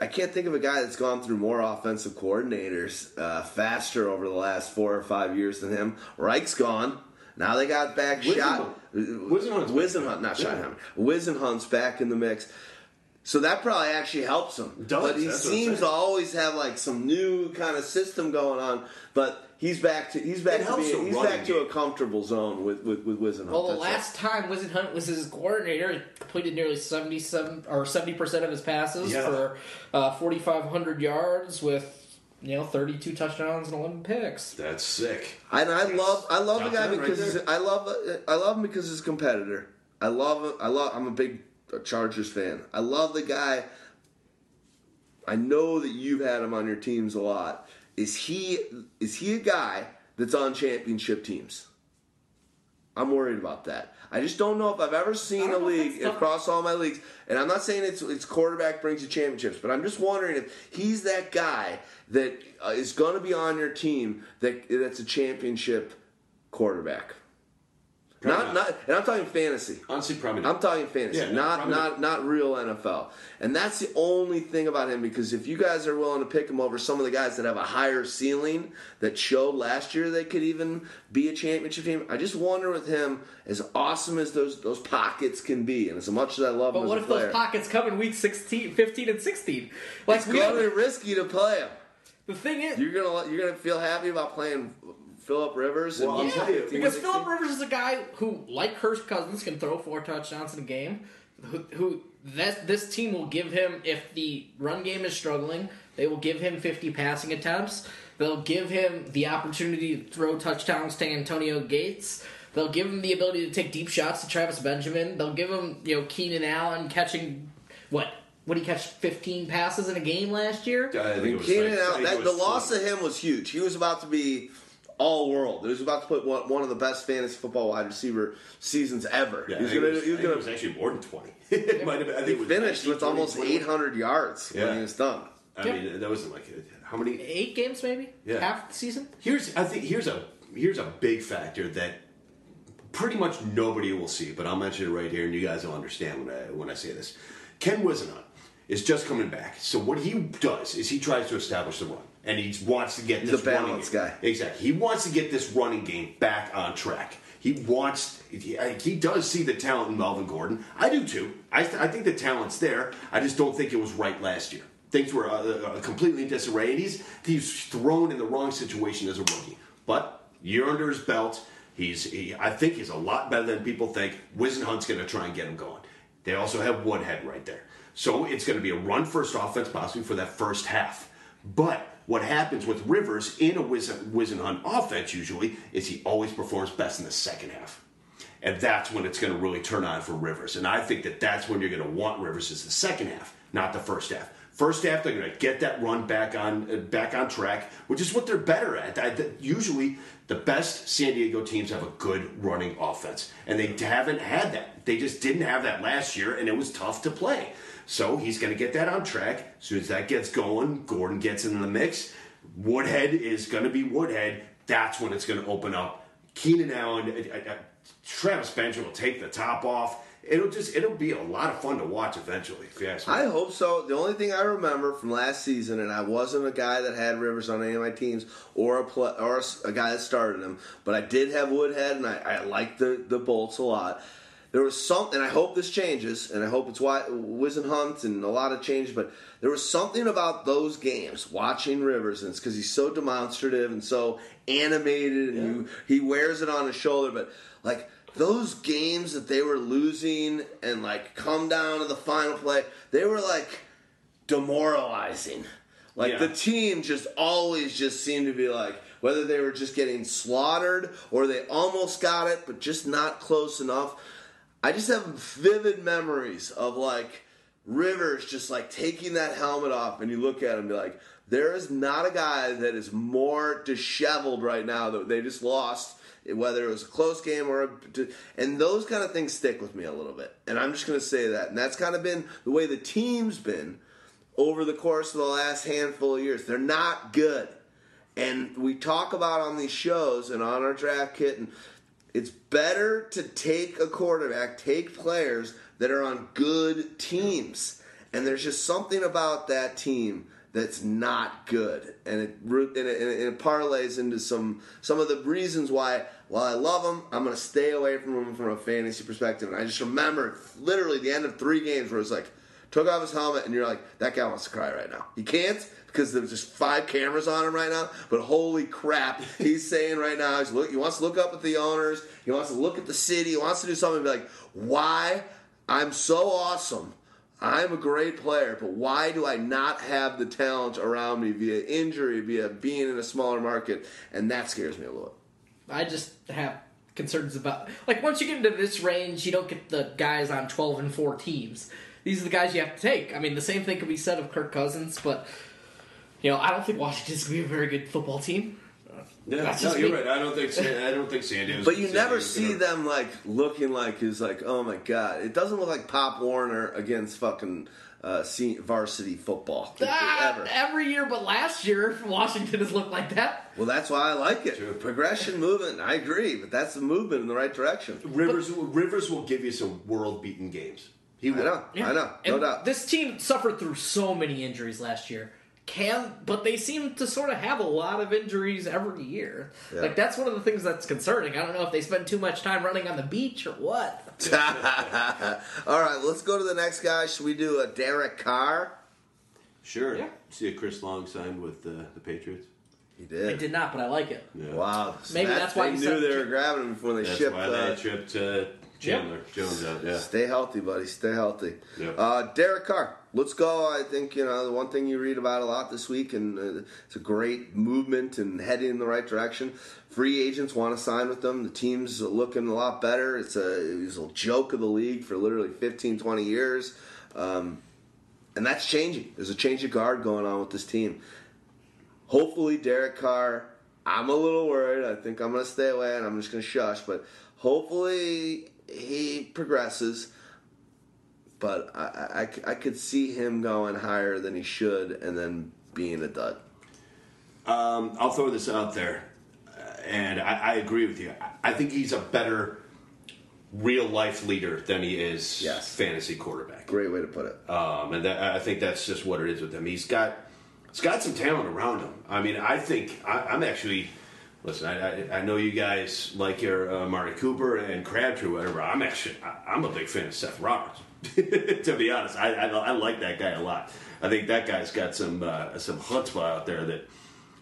I can't think of a guy that's gone through more offensive coordinators uh, faster over the last four or five years than him. Reich's gone. Now they got back Whisenhunt. shot. Whisenhunt's. Whisenhunt, not Yeah. Schottenheimer. Whisenhunt's back in the mix. So that probably actually helps him. Does, but he that's what I'm seems to always have like some new kind of system going on. But he's back to he's back It to being, he's back to a comfortable zone with with with Whisenhunt. Well, the That's last time Whisenhunt was his coordinator, he completed nearly seventy-seven or seventy percent of his passes Yeah. for uh, forty-five hundred yards with you know thirty-two touchdowns and eleven picks. That's sick. And I love I love the guy 10 right because he's. I love I love him because he's a competitor. I love I love I'm a big Chargers fan. I love the guy. I know that you've had him on your teams a lot. Is he is he a guy that's on championship teams? I'm worried about that. I just don't know if I've ever seen a don't know if league across all my leagues, and I'm not saying it's it's quarterback brings you championships, but I'm just wondering if he's that guy that uh, is going to be on your team that that's a championship quarterback. Kinda Not not, not, and I'm talking fantasy. Honestly, probably not. I'm talking fantasy, Yeah, not probably not not real NFL. And that's the only thing about him because if you guys are willing to pick him over some of the guys that have a higher ceiling that showed last year they could even be a championship team, I just wonder with him as awesome as those those pockets can be, and as much as I love But him what as if player, those pockets come in week 16, 15, and 16? Like, it's we going to be risky to play him. the thing is, You're gonna you're gonna feel happy about playing Philip Rivers. Well, I'll and tell you, because Philip Rivers is a guy who, like Kirk Cousins, can throw four touchdowns in a game. Who, who that this team will give him if the run game is struggling, they will give him 50 passing attempts. They'll give him the opportunity to throw touchdowns to Antonio Gates. They'll give him the ability to take deep shots to Travis Benjamin. They'll give him, you know, Keenan Allen catching what? What did he catch? 15 passes in a game last year? I think it was Keenan like- Allen, that, the was loss of him was huge. He was about to be all world. He was about to put one, one of the best fantasy football wide receiver seasons ever. Yeah, he was I think going it was, to. He was I think it was actually more than 20. *laughs* it might have been, I think He finished 19, with almost 20, 800 yards when Yeah. he was done. I Yep. mean, that wasn't like how many Eight games, maybe? Yeah. Half the season? Here's I think here's a here's a big factor that pretty much nobody will see, but I'll mention it right here, and you guys will understand when I when I say this. Ken Whisenhunt is just coming back, so what he does is he tries to establish the run, and he wants to get this running game- guy. Exactly, he wants to get this running game back on track. He wants. He, he does see the talent in Melvin Gordon. I do too. I, I think the talent's there. I just don't think it was right last year. Things were uh, uh, completely in disarray, and he's he's thrown in the wrong situation as a rookie. But year under his belt, he's he, I think he's a lot better than people think. Whisenhunt's going to try and get him going. They also have Woodhead right there, so it's going to be a run first offense possibly for that first half. But what happens with Rivers in a Wizen, Whisenhunt offense usually is he always performs best in the second half. And that's when it's going to really turn on for Rivers. And I think that that's when you're going to want Rivers is the second half, not the first half. First half, they're going to get that run back on back on track, which is what they're better at. I, that usually, the best San Diego teams have a good running offense, and they haven't had that. They just didn't have that last year, and it was tough to play. So he's going to get that on track. As soon as that gets going, Gordon gets into the mix. Woodhead is going to be Woodhead. That's when it's going to open up. Keenan Allen, uh, uh, uh, Travis Benjamin will take the top off. It'll just it'll be a lot of fun to watch eventually. If you ask me. I hope so. The only thing I remember from last season, and I wasn't a guy that had Rivers on any of my teams or a play, or a, a guy that started him, but I did have Woodhead, and I, I liked the the Bolts a lot. There was something, and I hope this changes, and I hope it's why Whisenhunt and a lot of change, but there was something about those games, watching Rivers, and it's because he's so demonstrative and so animated, and you, he wears it on his shoulder, but like those games that they were losing and like come down to the final play, they were like demoralizing. Like Yeah. the team just always just seemed to be like whether they were just getting slaughtered or they almost got it but just not close enough. I just have vivid memories of like Rivers just like taking that helmet off and you look at him be like there is not a guy that is more disheveled right now that they just lost whether it was a close game or a, and those kind of things stick with me a little bit. And i'm just going to say that. And that's kind of been the way the team's been over the course of the last handful of years. They're not good. And we talk about on these shows and on our draft kit and it's better to take a quarterback take players that are on good teams and there's just something about that team that's not good, and it and it, and it parlays into some some of the reasons why. While I love them, I'm going to stay away from him from a fantasy perspective. And I just remember literally the end of three games where it's like took off his helmet, and you're like, that guy wants to cry right now. He can't because there's just five cameras on him right now. But holy crap, he's saying right now he's look. He wants to look up at the owners. He wants to look at the city. He wants to do something. Be like, why? I'm so awesome. I'm a great player, but why do I not have the talent around me via injury, via being in a smaller market? And that scares me a little. I just have concerns about like once you get into this range, you don't get the guys on twelve and four teams. These are the guys you have to take. I mean, the same thing could be said of Kirk Cousins, but you know, I don't think Washington's going to be a very good football team. Yeah, That's no, just you're me. right. I don't think San- I don't think San Diego's. But you San never Diego's see gonna- them like looking like is like, oh my god. It doesn't look like Pop Warner against fucking uh, se- varsity football Ah, ever. every year, but last year Washington has looked like that. Well, that's why I like it. True. Progression, movement. I agree, but that's the movement in the right direction. Rivers. Rivers will give you some world-beaten games. He I will. know. I know. No And doubt. This team suffered through so many injuries last year. Can but they seem to sort of have a lot of injuries every year. Yeah. Like that's one of the things that's concerning. I don't know if they spend too much time running on the beach or what. *laughs* All right, let's go to the next guy. Should we do a Derek Carr? Sure. Yeah. See a Chris Long signed with uh, the Patriots. He did. I did. did not, but I like it. Yeah. Wow. Maybe That- that's why they you knew said- they were grabbing him before they That's shipped. why uh, they tripped uh, Chandler Jones out. Yeah. Stay healthy, buddy. Stay healthy. Yep. Uh, Derek Carr. Let's go. I think you know the one thing you read about a lot this week, and uh, it's a great movement and heading in the right direction. Free agents want to sign with them. The team's looking a lot better. It's a, it's a joke of the league for literally 15, 20 years. Um, and that's changing. There's a change of guard going on with this team. Hopefully, Derek Carr. I'm a little worried. I think I'm going to stay away and I'm just going to shush. But hopefully, he progresses. But I, I, I could see him going higher than he should and then being a dud. Um, I'll throw this out there, uh, and I, I agree with you. I, think he's a better real life leader than he is Yes. fantasy quarterback. Great way to put it. Um, and that, I think that's just what it is with him. He's got he's got some talent around him. I mean, I think I, I'm actually. Listen, I, I, I know you guys like your uh, Marty Cooper and Crabtree, whatever. I'm actually I, I'm a big fan of Seth Roberts. *laughs* to be honest, I, I I like that guy a lot. I think that guy's got some uh, some chutzpah out there that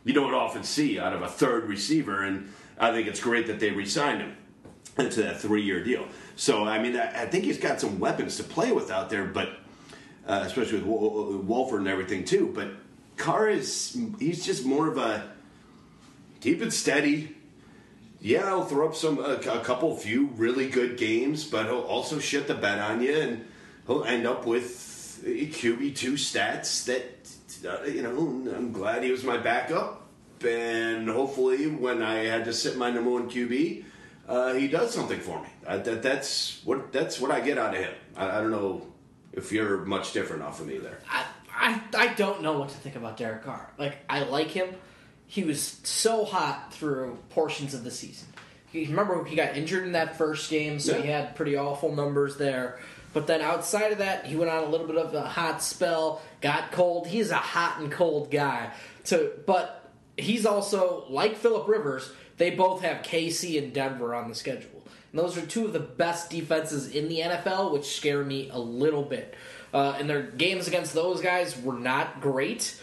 you don't often see out of a third receiver, and I think it's great that they re-signed him into that three-year deal. So I mean, I, I think he's got some weapons to play with out there, but uh, especially with Wol- Walford and everything too. But Carr is he's just more of a keep it steady. Yeah, he'll throw up some a, a couple few really good games, but he'll also shit the bed on you, and he'll end up with QB two stats that uh, you know. I'm glad he was my backup, and hopefully, when I had to sit my number one QB, uh, he does something for me. I, that, that's what that's what I get out of him. I, I don't know if you're much different off of me there. I, I I don't know what to think about Derek Carr. Like I like him. He was so hot through portions of the season. You remember he got injured in that first game, so he had pretty awful numbers there. But then outside of that, he went on a little bit of a hot spell, got cold. He's a hot and cold guy. So, but he's also like Philip Rivers. They both have KC and Denver on the schedule. And those are two of the best defenses in the NFL, which scare me a little bit. Uh, and their games against those guys were not great.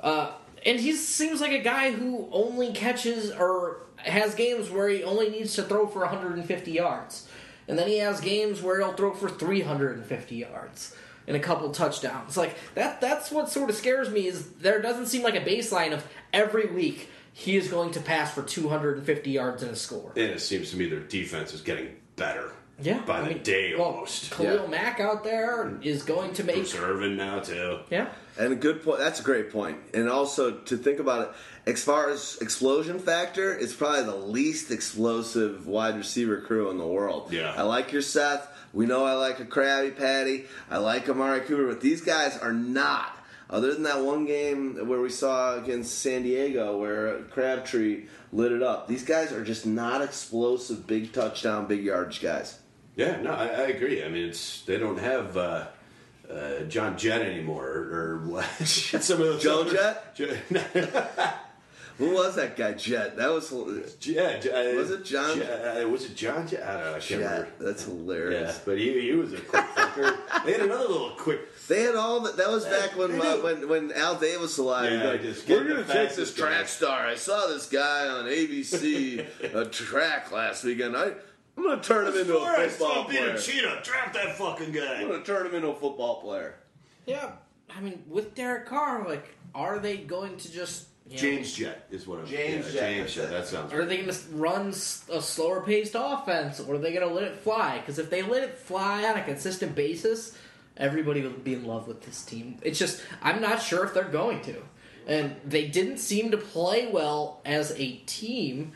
Uh, and he seems like a guy who only catches or has games where he only needs to throw for 150 yards. And then he has games where he'll throw for 350 yards and a couple touchdowns. Like that that's what sort of scares me is there doesn't seem like a baseline of every week he is going to pass for 250 yards and a score. And it seems to me their defense is getting better. Yeah, By I the mean, day well, almost. Khalil Yeah. Mack out there is going to make Bruce Irvin now too. yeah. And a good point. That's a great point. And also to think about it, as far as explosion factor, it's probably the least explosive wide receiver crew in the world. Yeah. I like your Seth. We know I like a Krabby Patty. I like Amari Cooper, but these guys are not. Other than that one game where we saw against San Diego, where Crabtree lit it up, these guys are just not explosive, big touchdown, big yardage guys. Yeah, no, I, I agree. I mean, it's they don't have uh, uh, John Jett anymore, or, *laughs* some of those other- Jett? *laughs* Who was that guy, Jet? That was yeah, uh, Was it John- J- uh, was it John Jett? I don't know. I can't remember. Jet. That's Yeah, hilarious. but he, he was a quick thinker. *laughs* they had another little quick. They had all that. That was back when uh, when when Al Davis was alive. Yeah, like, just We're gonna the take this guy." track star. I saw this guy on ABC a track last weekend. I I'm gonna turn him into a football player. cheetah. Draft that fucking guy. I'm gonna turn him into a football player. Yeah, I mean, with Derek Carr, like, are they going to just you know, James Jett is what I'm. James yeah, Jett, James that's Jett. That sounds. Are they going to run a slower paced offense, or are they going to let it fly? Because if they let it fly on a consistent basis, everybody will be in love with this team. It's just I'm not sure if they're going to. and they didn't seem to play well as a team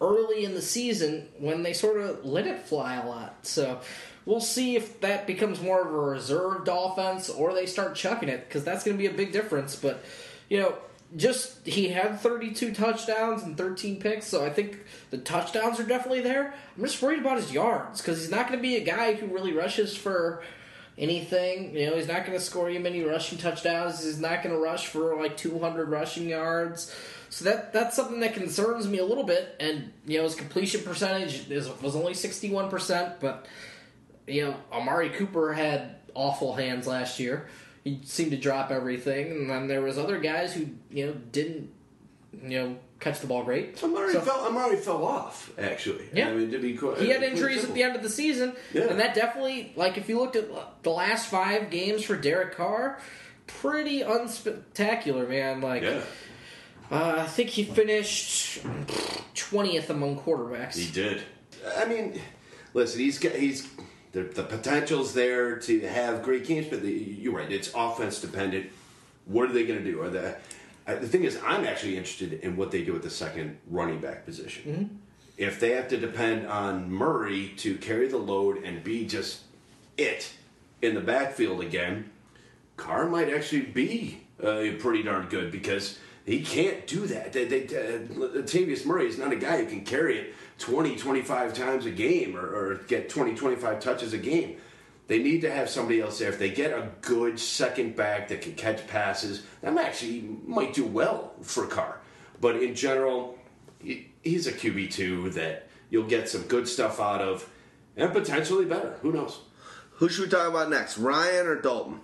early in the season when they sort of let it fly a lot. So we'll see if that becomes more of a reserved offense or they start chucking it because that's going to be a big difference. But you know, just he had 32 touchdowns and 13 picks, so I think the touchdowns are definitely there. I'm just worried about his yards because he's not going to be a guy who really rushes for anything. You know, he's not going to score you many rushing touchdowns. He's not going to rush for like 200 rushing yards. So that that's something that concerns me a little bit. And you know, his completion percentage is, was only 61 percent, but you know, Amari Cooper had awful hands last year. He seemed to drop everything, and then there was other guys who you know didn't you know catch the ball great. Amari So- fell. Amari fell off. Actually, Yeah. I mean, to be quite, he had injuries at the end of the season, Yeah. and that definitely, like, if you looked at the last five games for Derek Carr, pretty unspectacular, man. Like, Yeah, uh, I think he finished twentieth among quarterbacks. he did. I mean, listen, he's got he's the, the potential's there to have great games, but the, you're right. It's offense dependent. What are they going to do? Are they, uh, the thing is, I'm actually interested in what they do at the second running back position. If they have to depend on Murray to carry the load and be just it in the backfield again, Carr might actually be uh, pretty darn good because he can't do that. They, they, uh, Latavius Murray is not a guy who can carry it 20, 25 times a game or, or get 20, 25 touches a game. They need to have somebody else there. If they get a good second back that can catch passes, that actually might do well for Carr. But in general, he- he's a QB2 that you'll get some good stuff out of and potentially better. Who knows? Who should we talk about next? Ryan or Dalton?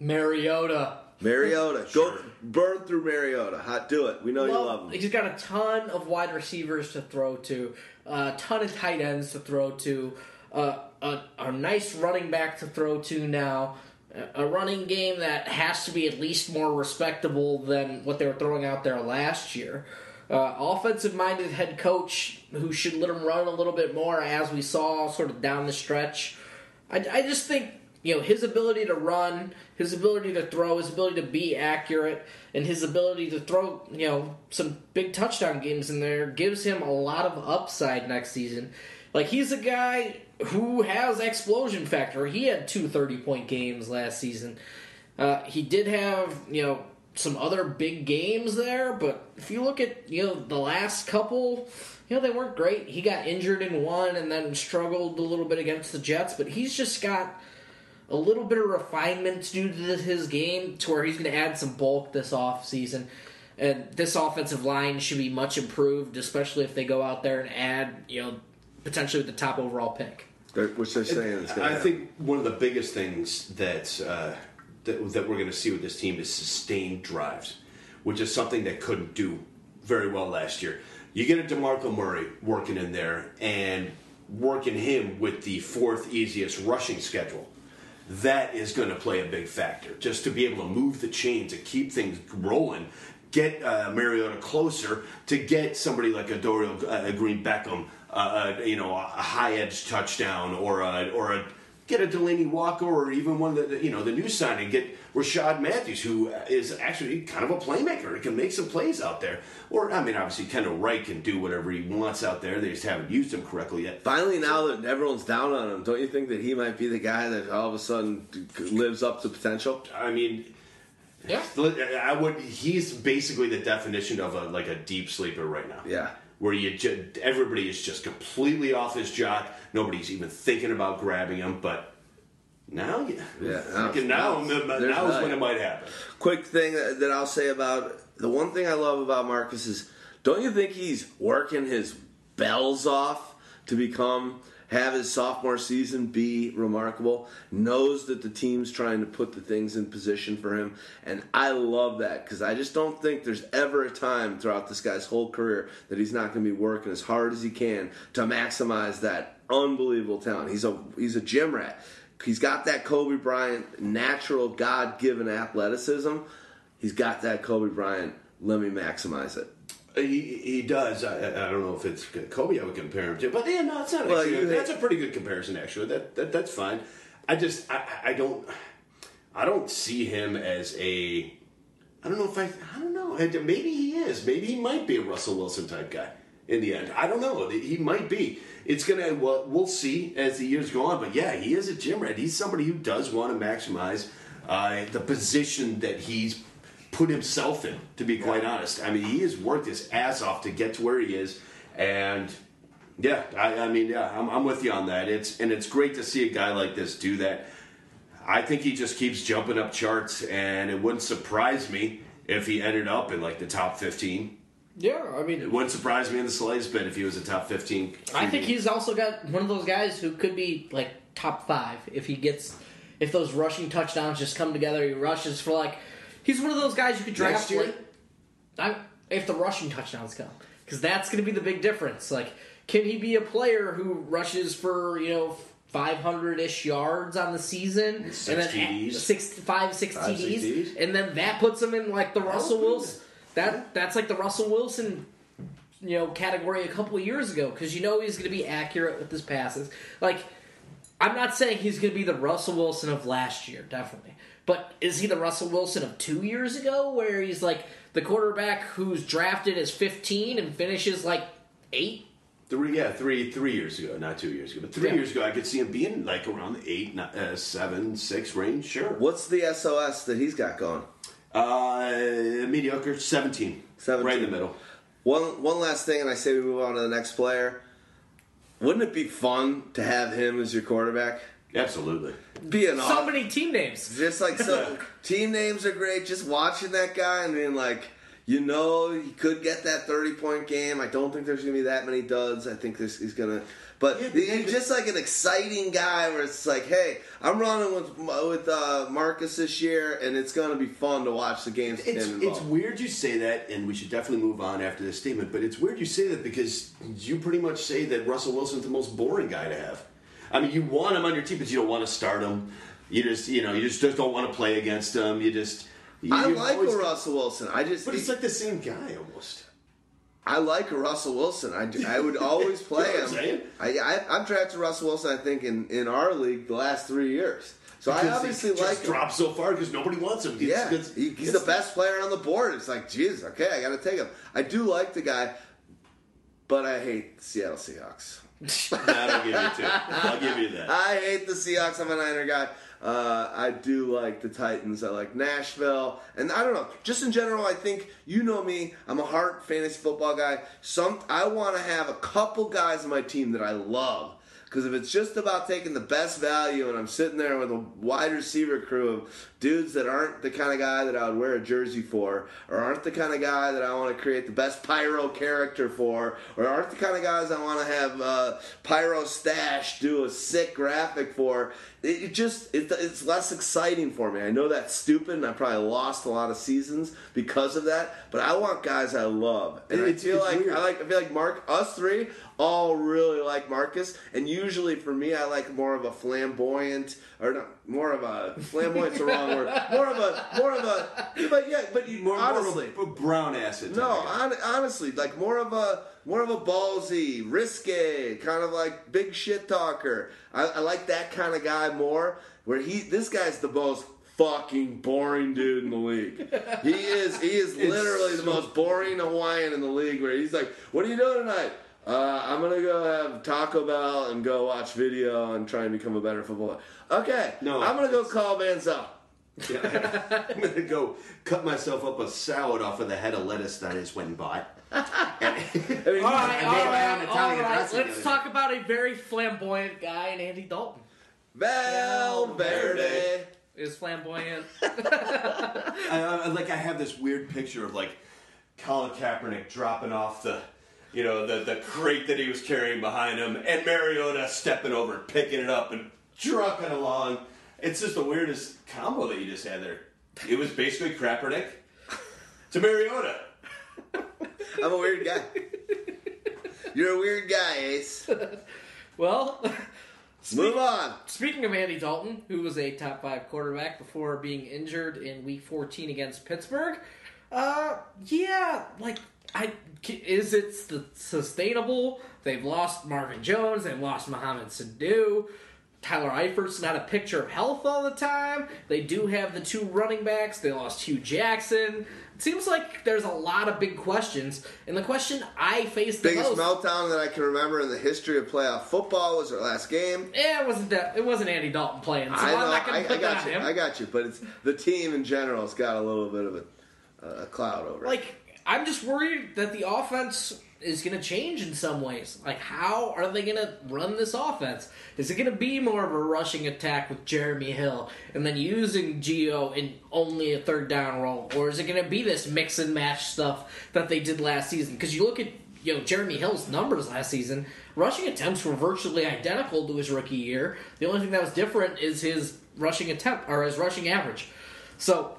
Mariota. Mariota. Go burn through Mariota. Hot, do it. We know you love him. He's got a ton of wide receivers to throw to, a ton of tight ends to throw to, uh, a, a nice running back to throw to now, a a running game that has to be at least more respectable than what they were throwing out there last year. Uh, offensive minded head coach who should let him run a little bit more as we saw sort of down the stretch. I, I just think you know his ability to run, his ability to throw, his ability to be accurate, and his ability to throw you know some big touchdown games in there gives him a lot of upside next season. Like he's a guy who has explosion factor. He had two 30 point games last season. Uh, he did have you know some other big games there, but if you look at you know the last couple, you know they weren't great. He got injured in one and then struggled a little bit against the Jets, but he's just got a little bit of refinement due to his game to where he's going to add some bulk this off season. And this offensive line should be much improved, especially if they go out there and add, you know, potentially with the top overall pick. They're- which they're saying it's going I to think one of the biggest things that uh, that, that we're going to see with this team is sustained drives, which is something that couldn't do very well last year. You get a DeMarco Murray working in there and working him with the fourth easiest rushing schedule. That is going to play a big factor. Just to be able to move the chains and keep things rolling, get uh, Mariota closer to get somebody like a Dorial uh, Green Beckham, uh, uh, you know, a high edge touchdown or a, or a get a Delanie Walker or even one of the you know the new signing get Rishard Matthews who is actually kind of a playmaker and can make some plays out there. Or I mean, obviously Kendall Wright can do whatever he wants out there. They just haven't used him correctly yet. Finally, now that everyone's down on him, don't you think that he might be the guy that all of a sudden lives up to potential? I mean, Yeah. I would. He's basically the definition of a like a deep sleeper right now. Yeah. Where you ju- everybody is just completely off his jock. Nobody's even thinking about grabbing him. But now, yeah, *laughs* Yeah, now- now, now, now is when it might happen. Quick thing that that I'll say about the one thing I love about Marcus is don't you think he's working his bells off to become have his sophomore season be remarkable knows that the team's trying to put the things in position for him. And i love that because i just don't think there's ever a time throughout this guy's whole career that he's not going to be working as hard as he can to maximize that unbelievable talent. He's a he's a gym rat. He's got that kobe bryant natural god-given athleticism. He's got that kobe bryant let me maximize it He, he does. I, I don't know if it's Kobe I would compare him to, but yeah, no, it's not. Well, actually, that's a pretty good comparison, actually. That, that that's fine. I just I, I don't I don't see him as a. I don't know if I I don't know. know. Maybe he is. Maybe he might be a Russell Wilson type guy in the end. I don't know. He might be. It's gonna. Well, we'll see as the years go on. But yeah, he is a gym rat. He's somebody who does want to maximize uh, the position that he's put himself in. To be quite honest, I mean, he has worked his ass off to get to where he is, and yeah, I, I mean, yeah, I'm, I'm with you on that. It's and it's great to see a guy like this do that. I think he just keeps jumping up charts, and it wouldn't surprise me if he ended up in like the top 15. Yeah, I mean, It wouldn't surprise me in the slightest bit if he was a top 15. I think he's also got one of those guys who could be like top five if he gets if those rushing touchdowns just come together. He rushes for like he's one of those guys you could draft Next year? like I, if the rushing touchdowns come because that's going to be the big difference. Like, can he be a player who rushes for you know? 500 ish yards on the season, Six and then TDs. six, five, six Five, six TDs, TDs. and then that puts him in like the Russell Wilson. That that's like the Russell Wilson you know category a couple of years ago because you know he's going to be accurate with his passes. Like I'm not saying he's going to be the Russell Wilson of last year, definitely. But is he the Russell Wilson of two years ago, where he's like the quarterback who's drafted as 15 and finishes like eight? Three, yeah, three, three years ago, not two years ago, but three Yeah. years ago, I could see him being like around the eight, ni- uh, seven, six range. Sure. What's the SOS that he's got going? Uh, mediocre, 17. 17. Right in the middle. One one last thing, and I say we move on to the next player. Wouldn't it be fun to have him as your quarterback? Absolutely. Be an So aw- many team names. just like so. *laughs* team names are great. Just watching that guy and being like, you know, he could get that thirty point game. I don't think there's gonna be that many duds. I think this he's gonna. But Yeah, he's David- just like an exciting guy where it's like, hey, I'm running with with uh, Marcus this year, and it's gonna be fun to watch the games. It's, him it's weird you say that, and we should definitely move on after this statement, but it's weird you say that because you pretty much say that Russell Wilson's the most boring guy to have. I mean, you want him on your team, but you don't want to start him. You just, you know, you just, just don't want to play against him. You just. You, I like always- a Russell Wilson. I just But it's like the same guy almost. I like a Russell Wilson. I, do- I would always play *laughs* You know what I'm him. I, I I've drafted Russell Wilson. I think in, in our league the last three years. So I obviously he like him. dropped so far because nobody wants him. It's- Yeah, it's- he, he's the best player on the board. It's like, Jesus, okay, I got to take him. I do like the guy, but I hate Seattle Seahawks. That'll give you two. I'll give you that. I hate the Seahawks. I'm a Niner guy. Uh, I do like the Titans. I like Nashville, and I don't know. Just in general, I think you know me. I'm a heart fantasy football guy. Some I want to have a couple guys on my team that I love. Because if it's just about taking the best value, and I'm sitting there with a wide receiver crew of dudes that aren't the kind of guy that I would wear a jersey for, or aren't the kind of guy that I want to create the best pyro character for, or aren't the kind of guys I want to have uh, pyro stash do a sick graphic for, it, it just it, it's less exciting for me. I know that's stupid, and I probably lost a lot of seasons because of that. But I want guys I love, and It's- I feel like weird. I like I feel like Mark us three all really like Marcus, and usually for me, I like more of a flamboyant or not more of a flamboyant's the wrong word. More of a more of a but yeah, but you More, honestly. more of a brown acid. no, hon- honestly, like more of a more of a ballsy, risque, kind of like big shit talker. I, I like that kind of guy more. Where he, this guy's the most fucking boring dude in the league. He is, he is *laughs* literally the most boring Hawaiian in the league. Where he's like, "What are you doing tonight?" Uh, I'm gonna go have Taco Bell and go watch video and try and become a better footballer. Okay, No. I'm gonna go call Manziel. Yeah. *laughs* I'm gonna go cut myself up a salad off of the head of lettuce that I just went and bought. And- *laughs* I mean, All right, I all made my own right, all Italian right. dressing the Let's other talk about a very flamboyant guy in Andy Dalton. Valverde. Is flamboyant. *laughs* I, I, like I have this weird picture of like Colin Kaepernick dropping off the, you know, the the crate that he was carrying behind him, and Mariota stepping over, and picking it up, and trucking along. It's just the weirdest combo that you just had there. It was basically Kaepernick to Mariota. I'm a weird guy. You're a weird guy, Ace. *laughs* well, Move on. speaking of Andy Dalton, who was a top five quarterback before being injured in Week 14 against Pittsburgh, uh, yeah, like I is it sustainable? They've lost Marvin Jones, they've lost Mohamed Sanu. Tyler Eifert's not a picture of health all the time. They do have the two running backs. They lost Hue Jackson. it seems like there's a lot of big questions, and the question I face the Biggest most. meltdown that I can remember in the history of playoff football was our last game. Yeah, it wasn't that. It wasn't Andy Dalton playing, so I I'm know, not I, I got you, him. I got you, but it's the team in general has got a little bit of a, a cloud over it. like I'm just worried that the offense is going to change in some ways. Like, how are they going to run this offense? Is it going to be more of a rushing attack with Jeremy Hill and then using Gio in only a third down role, or is it going to be this mix and match stuff that they did last season? Because you look at you know Jeremy Hill's numbers last season, rushing attempts were virtually identical to his rookie year. The only thing that was different is his rushing attempt or his rushing average. So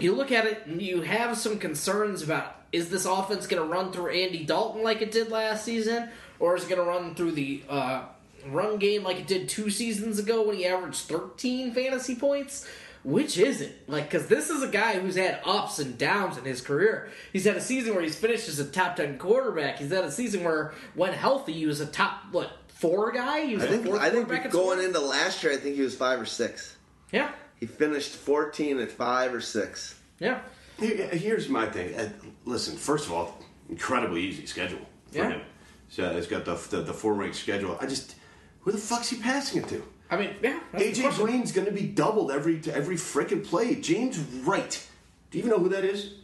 you look at it and you have some concerns about is this offense going to run through Andy Dalton like it did last season, or is it going to run through the uh, run game like it did two seasons ago when he averaged 13 fantasy points? Which is it? Like, because this is a guy who's had ups and downs in his career. He's had a season where he's finished as a top 10 quarterback. He's had a season where, when healthy, he was a top, what, four guy? He was I think I think going into last year, I think he was five or six. Yeah, He finished 14 at five or six. yeah. Here's my thing. Uh, Listen, first of all, incredibly easy schedule for Yeah. him. So it's got the the, the four rank schedule. I just who the fuck's he passing it to? I mean, yeah. AJ question. Green's going to be doubled every to every freaking play. James Wright. Do you even know who that is? Is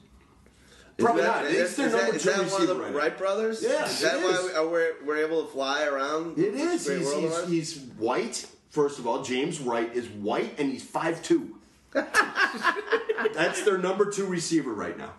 Probably that- not. Is, It's their is that, number is two that one of the right. Wright brothers? Yeah, Is that it why we, are we're, we're able to fly around? It is. He's, he's, he's white. First of all, James Wright is white and he's five two. *laughs* that's their number two receiver right now,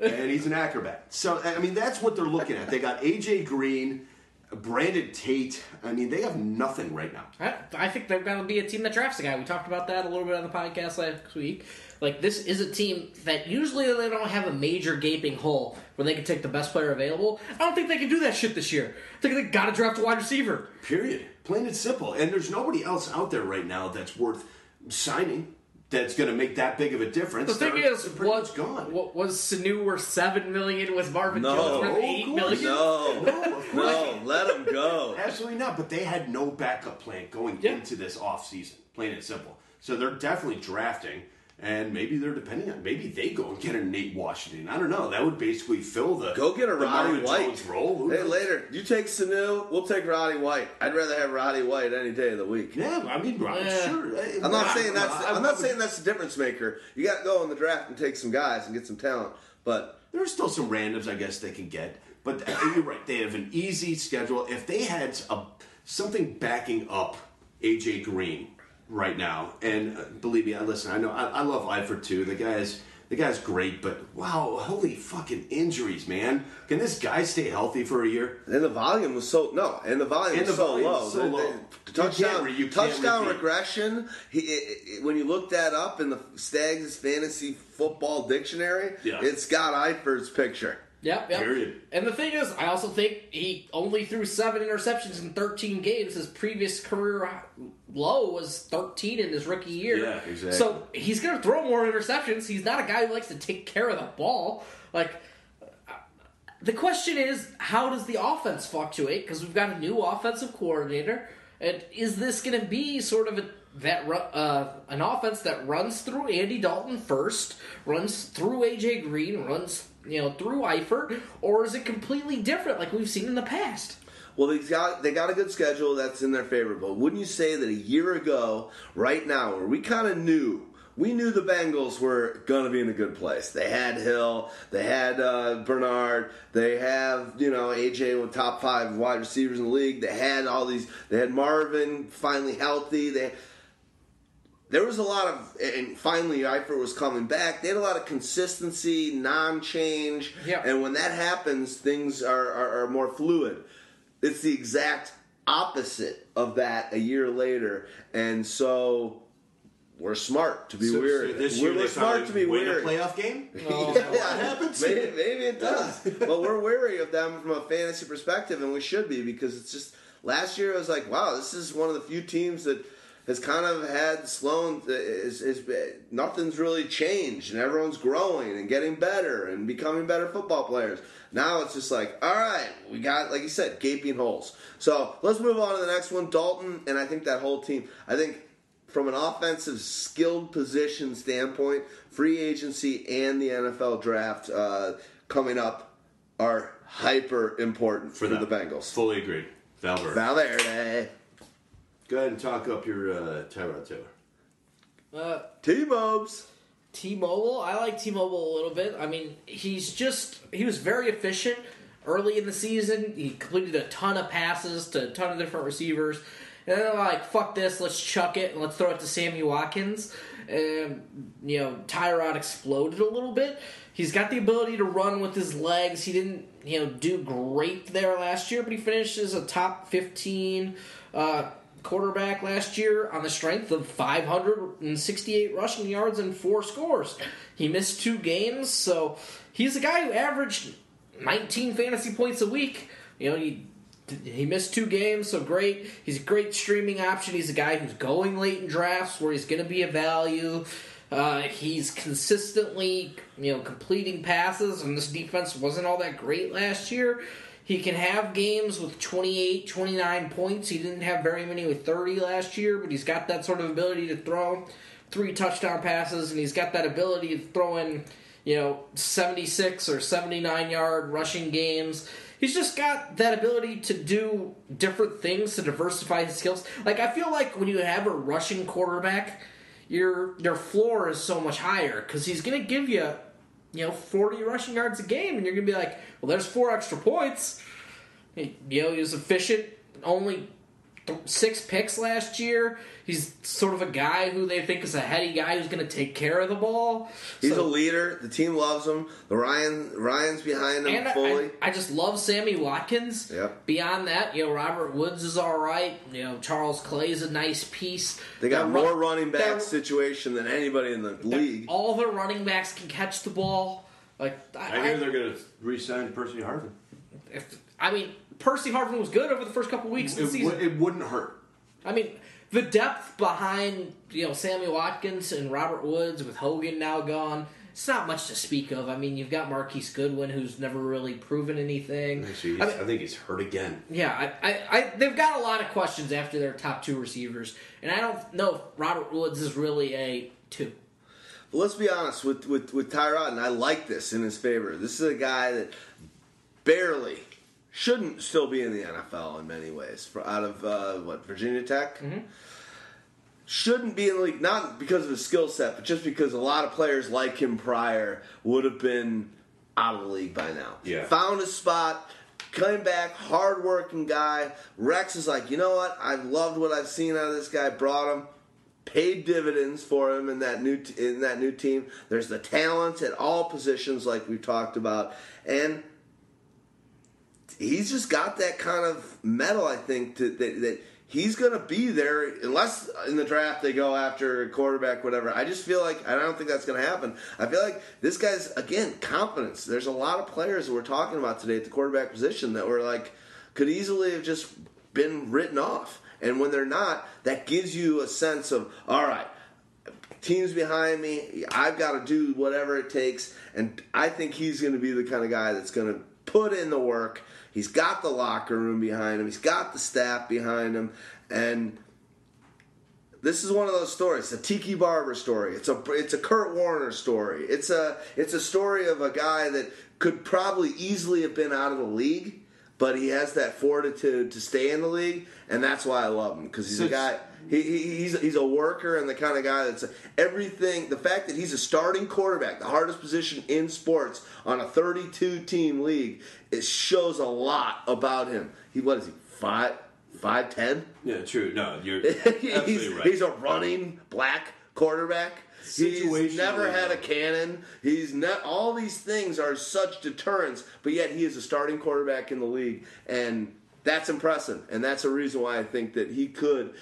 and he's an acrobat. So I mean, that's what they're looking at. They got AJ Green, Brandon Tate. I mean, they have nothing right now. I, I think they're going to be a team that drafts a guy. We talked about that a little bit on the podcast last week. Like this is a team that usually they don't have a major gaping hole where they can take the best player available. I don't think they can do that shit this year. I think they got to draft a wide receiver. Period. Plain and simple. And there's nobody else out there right now that's worth signing. That's going to make that big of a difference. The thing They're- is, they're pretty what, much gone. what was Sanu worth seven million? Was Marvin No. Jones worth Oh, of eight course. million? No, No, no, let him go. *laughs* Absolutely not. But they had no backup plan going Yeah. into this offseason, plain and simple. So they're definitely drafting, and maybe they're depending on maybe they go and get a Nate Washington. I don't know. That would basically fill the Go get a Roddy White. Jones role. Who Hey, knows? later, you take Sanu, we'll take Roddy White. I'd rather have Roddy White any day of the week. Yeah, I mean, Roddy, Yeah. sure. I'm not Roddy, saying that's I- I'm not saying that's the difference maker. You got to go in the draft and take some guys and get some talent. But There's still some randoms, I guess, they can get. But you're right. They have an easy schedule. If they had a, something backing up AJ Green right now, and uh, believe me, I listen. I know I, I love Eifert too. The guy's the guy's great, but wow, holy fucking injuries, man! Can this guy stay healthy for a year? and the volume was so no, and the volume And was so volume low. was so The- the- low. the You can't touchdown, re- you touchdown regression. He, it, it- when you look that up in the Stags Fantasy Football Dictionary, Yeah. it's got Eifert's picture. Yep, yep. Period. And the thing is, I also think he only threw seven interceptions in 13 games. His previous career low was 13 in his rookie year. Yeah, exactly. So he's going to throw more interceptions. He's not a guy who likes to take care of the ball. Like, the question is, how does the offense fluctuate? Because we've got a new offensive coordinator, and is this going to be sort of a that uh, an offense that runs through Andy Dalton first, runs through AJ Green, runs you know through Eifert, or is it completely different like we've seen in the past? Well, they got they got a good schedule that's in their favor. But wouldn't you say that a year ago, right now, where we kind of knew we knew the Bengals were going to be in a good place. They had Hill, they had uh, Bernard, they have you know AJ with top five wide receivers in the league. They had all these. They had Marvin finally healthy. They there was a lot of, and finally Eifert was coming back. They had a lot of consistency, non-change, Yeah. and when that happens, things are, are, are more fluid. It's the exact opposite of that a year later, and so we're smart to be So- weary. so this we're year we're smart to be win weary. a playoff game. *laughs* Oh, that Yeah, happens? Maybe, maybe it does. *laughs* but we're wary of them from a fantasy perspective, and we should be because it's just last year. I was like, wow, this is one of the few teams that has kind of had Sloan. Is, is nothing's really changed, and everyone's growing and getting better and becoming better football players. Now it's just like, all right, we got like you said, gaping holes. So let's move on to the next one, Dalton, and I think that whole team. I think from an offensive skilled position standpoint, free agency and the NFL draft uh, coming up are hyper important for, them. the Bengals. Fully agree. Valverde. Valverde, Go ahead and talk up your uh, Tyrod Taylor. Uh, T-Mobes. T-Mobile, I like T-Mobile a little bit. I mean, he's just he was very efficient early in the season. He completed a ton of passes to a ton of different receivers. And then they're like, fuck this, let's chuck it and let's throw it to Sammy Watkins. And, you know, Tyrod exploded a little bit. He's got the ability to run with his legs. He didn't, you know, do great there last year, but he finished as a top 15 uh, quarterback last year on the strength of 568 rushing yards and four scores. He missed two games, so he's a guy who averaged 19 fantasy points a week. You know, he he missed two games, so great. He's a great streaming option. He's a guy who's going late in drafts where he's going to be a value. Uh, he's consistently, you know, completing passes, and this defense wasn't all that great last year. He can have games with 28, 29 points. He didn't have very many with 30 last year, but he's got that sort of ability to throw three touchdown passes, and he's got that ability to throw in, you know, 76 or 79 yard rushing games. He's just got that ability to do different things to diversify his skills. Like I feel like when you have a rushing quarterback, your your floor is so much higher because he's going to give you, you know, 40 rushing yards a game, and you're going to be like, well, there's four extra points. You know, he was efficient, only six picks last year. He's sort of a guy who they think is a heady guy who's going to take care of the ball. He's So- a leader. The team loves him. The Ryan Ryan's behind him and I- fully. I, I just love Sammy Watkins. Yep. Beyond that, you know, Robert Woods is all right. You know, Charles Clay's a nice piece. they got Their more run- running back situation than anybody in the league. All their running backs can catch the ball. Like I, I hear I, they're going to re-sign Percy Harvin. if, I mean, Percy Harvin was good over the first couple weeks of the It, season. would- it wouldn't hurt. I mean, the depth behind you know Sammy Watkins and Robert Woods with Hogan now gone. It's not much to speak of. I mean, you've got Marquise Goodwin, who's never really proven anything. Actually, he's, I I, think he's hurt again. yeah, I, I, I, they've got a lot of questions after their top two receivers, and I don't know if Robert Woods is really a two. But let's be honest with, with, with Tyrod, and I like this in his favor. This is a guy that barely shouldn't still be in the NFL in many ways. For, out of uh, what Virginia Tech, shouldn't be in the league not because of his skill set, but just because a lot of players like him prior would have been out of the league by now. Yeah. found a spot. Came back, hardworking guy. Rex is like, you know what? I loved what I've seen out of this guy. Brought him, paid dividends for him in that new t- in that new team. There's the talent at all positions, like we've talked about, and he's just got that kind of metal. I think to, that that he's going to be there unless in the draft they go after a quarterback, whatever. I just feel like I don't think that's going to happen. I feel like this guy's again confidence. There's a lot of players we're talking about today at the quarterback position that were like could easily have just been written off. And when they're not, that gives you a sense of all right, teams behind me. I've got to do whatever it takes, and I think he's going to be the kind of guy that's going to put in the work. He's got the locker room behind him. He's got the staff behind him, and this is one of those stories. It's a Tiki Barber story. It's a it's a Kurt Warner story. It's a it's a story of a guy that could probably easily have been out of the league, but he has that fortitude to stay in the league, and that's why I love him because he's So a guy. He, he, he's he's a worker and the kind of guy that's everything. The fact that he's a starting quarterback, the hardest position in sports on a 32 team league, it shows a lot about him. He what is he five five ten? Yeah, true. No, you're *laughs* he's, right. he's a running black quarterback. He's never had a cannon. He's not. All these things are such deterrents, but yet he is a starting quarterback in the league, and that's impressive. And that's a reason why I think that he could.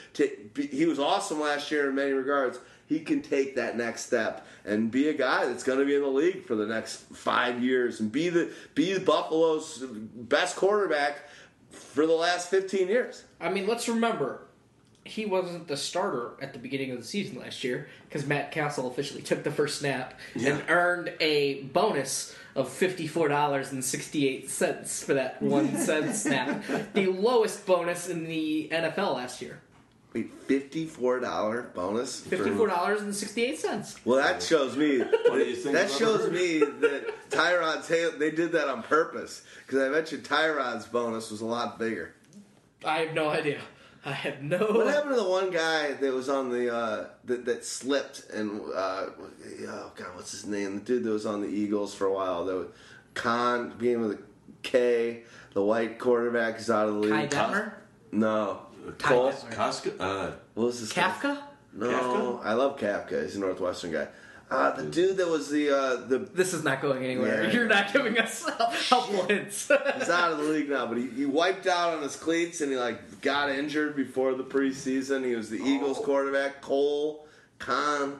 be he was awesome last year in many regards. He can take that next step and be a guy that's going to be in the league for the next five years and be the be the Buffalo's best quarterback for the last fifteen years. I mean, let's remember, he wasn't the starter at the beginning of the season last year because Matt Cassel officially took the first snap and earned a bonus of fifty-four dollars and sixty-eight cents for that one *laughs* cent snap, the lowest bonus in the NFL last year. Wait, fifty-four dollar bonus. for- Fifty-four dollars and sixty-eight cents. Well, that shows me. What do you think? That about shows her? me that Tyrod's Taylor, they did that on purpose because I bet you Tyrod's bonus was a lot bigger. I have no idea. *laughs* I have no. What happened to the one guy that was on the uh, that that slipped and uh, oh god, what's his name? The dude that was on the Eagles for a while. That was Khan being with a K. The white quarterback is out of the league. Koy Detmer? No, Kai Cole. Detmer. Casca? Uh, What was his name? Kafka? No, Kafka? I love Kafka. He's a Northwestern guy. Uh, the dude that was the uh, the This is not going anywhere. Yeah. You're not giving us helpful *laughs* hints. He's out of the league now, but he, he wiped out on his cleats and he like got injured before the preseason. He was the Eagles quarterback. Cole Khan.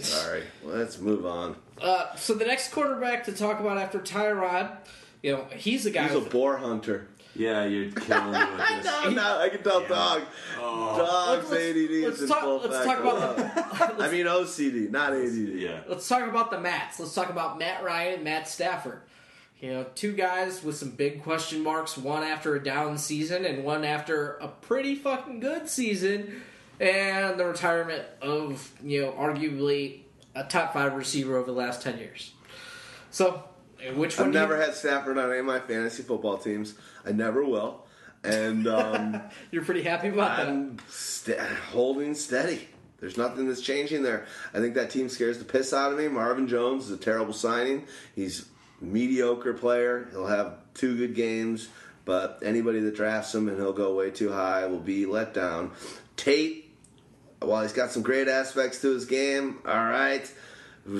Sorry, let's move on. uh, so the next quarterback to talk about after Tyrod, you know, he's a guy. He's a with- boar hunter. Yeah, you're killing me with *laughs* this. No, no, I can tell dog. Oh. Dog's Let's- ADD is let's in talk- full let's talk about the, *laughs* I mean OCD, not ADD. Yeah. Let's talk about the Mats. Let's talk about Matt Ryan and Matt Stafford. You know, two guys with some big question marks, one after a down season and one after a pretty fucking good season, and the retirement of, you know, arguably a top five receiver over the last 10 years. So, which one I've do you- never had Stafford on any of my fantasy football teams. I never will. And um, *laughs* You're pretty happy about that. I'm st- holding steady. There's nothing that's changing there. I think that team scares the piss out of me. Marvin Jones is a terrible signing. He's a mediocre player. He'll have two good games, but anybody that drafts him and he'll go way too high will be let down. Tate, while he's got some great aspects to his game, all right.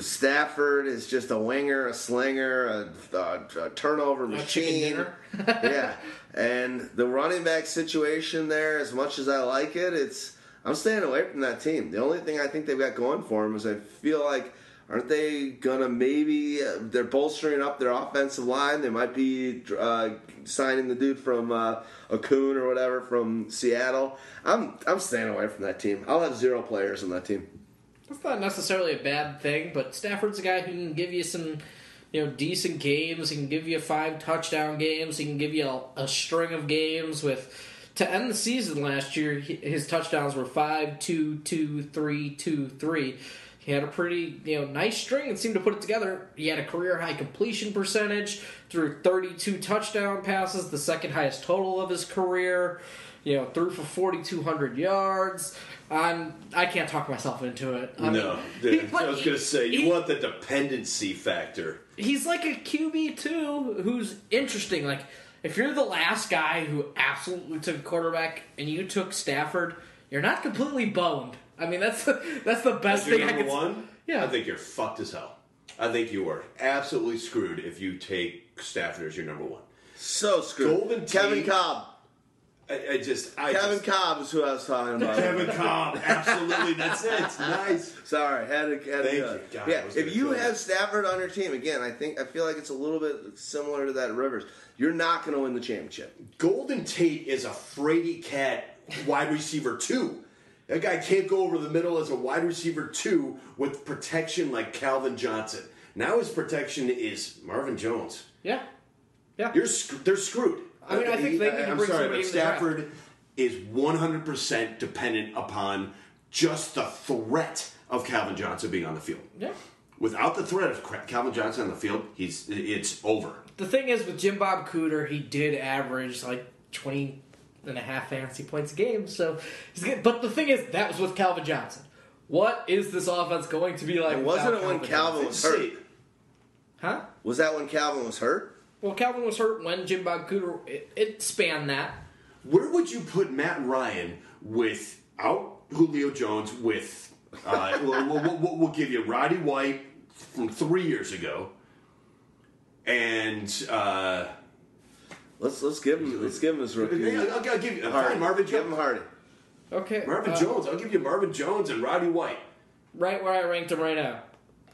Stafford is just a winger, a slinger, a, a, a turnover A machine *laughs* yeah, and the running back situation there, as much as I like it, it's I'm staying away from that team. The only thing I think they've got going for them is I feel like aren't they gonna maybe uh, they're bolstering up their offensive line? They might be uh, signing the dude from uh, Okung or whatever from Seattle. I'm I'm staying away from that team. I'll have zero players on that team. That's not necessarily a bad thing, but Stafford's a guy who can give you some, you know, decent games. He can give you five touchdown games. He can give you a, a string of games with. To end the season last year, his touchdowns were five, two, two, three, two, three. He had a pretty, you know, nice string and seemed to put it together. He had a career high completion percentage, threw 32 touchdown passes, the second highest total of his career. You know, threw for 4,200 yards. I'm, I can't talk myself into it. I no, mean, the- he- I was going to say, you he- want the dependency factor. he's like a QB too, who's interesting. Like if you're the last guy who absolutely took a quarterback and you took Stafford, you're not completely boned. I mean that's the, that's the best If you're thing I can. one, Yeah. I think you're fucked as hell. I think you are absolutely screwed if you take Stafford as your number one. So screwed. Golden Kevin Tate- Kolb. I, I just, I Kevin just, Kolb is who I was talking about. Kevin Kolb, absolutely. That's it. *laughs* Nice. Sorry, had to. Had to Thank do you. it. God, yeah, if you kill you. have Stafford on your team again, I think I feel like it's a little bit similar to that Rivers. You're not going to win the championship. Golden Tate is a fraidy cat wide receiver two. That guy can't go over the middle as a wide receiver two with protection like Calvin Johnson. Now his protection is Marvin Jones. Yeah, yeah. You're sc- they're screwed. I mean, I think they need to I'm bring sorry, somebody but in the draft. Stafford is 100% dependent upon just the threat of Calvin Johnson being on the field. yeah. Without the threat of Cra- Calvin Johnson on the field, he's it's over. The thing is with Jim Bob Cooter, he did average like 20 and a half fantasy points a game. So, he's good. but the thing is that was with Calvin Johnson. What is this offense going to be like? And wasn't it when Calvin Johnson? was hurt? Huh? Was that when Calvin was hurt? Well, Calvin was hurt when Jim Bob Cooter. It, it spanned that. Where would you put Matt Ryan without Julio Jones? With uh, *laughs* we'll, we'll, we'll, we'll give you Roddy White from three years ago, and uh, Let's let's give him let's give him his rookie. I'll, I'll give you Hardy. fine, Marvin Give him Hardy. Okay. Marvin uh, Jones. I'll give you Marvin Jones and Roddy White. Right where I ranked him right now.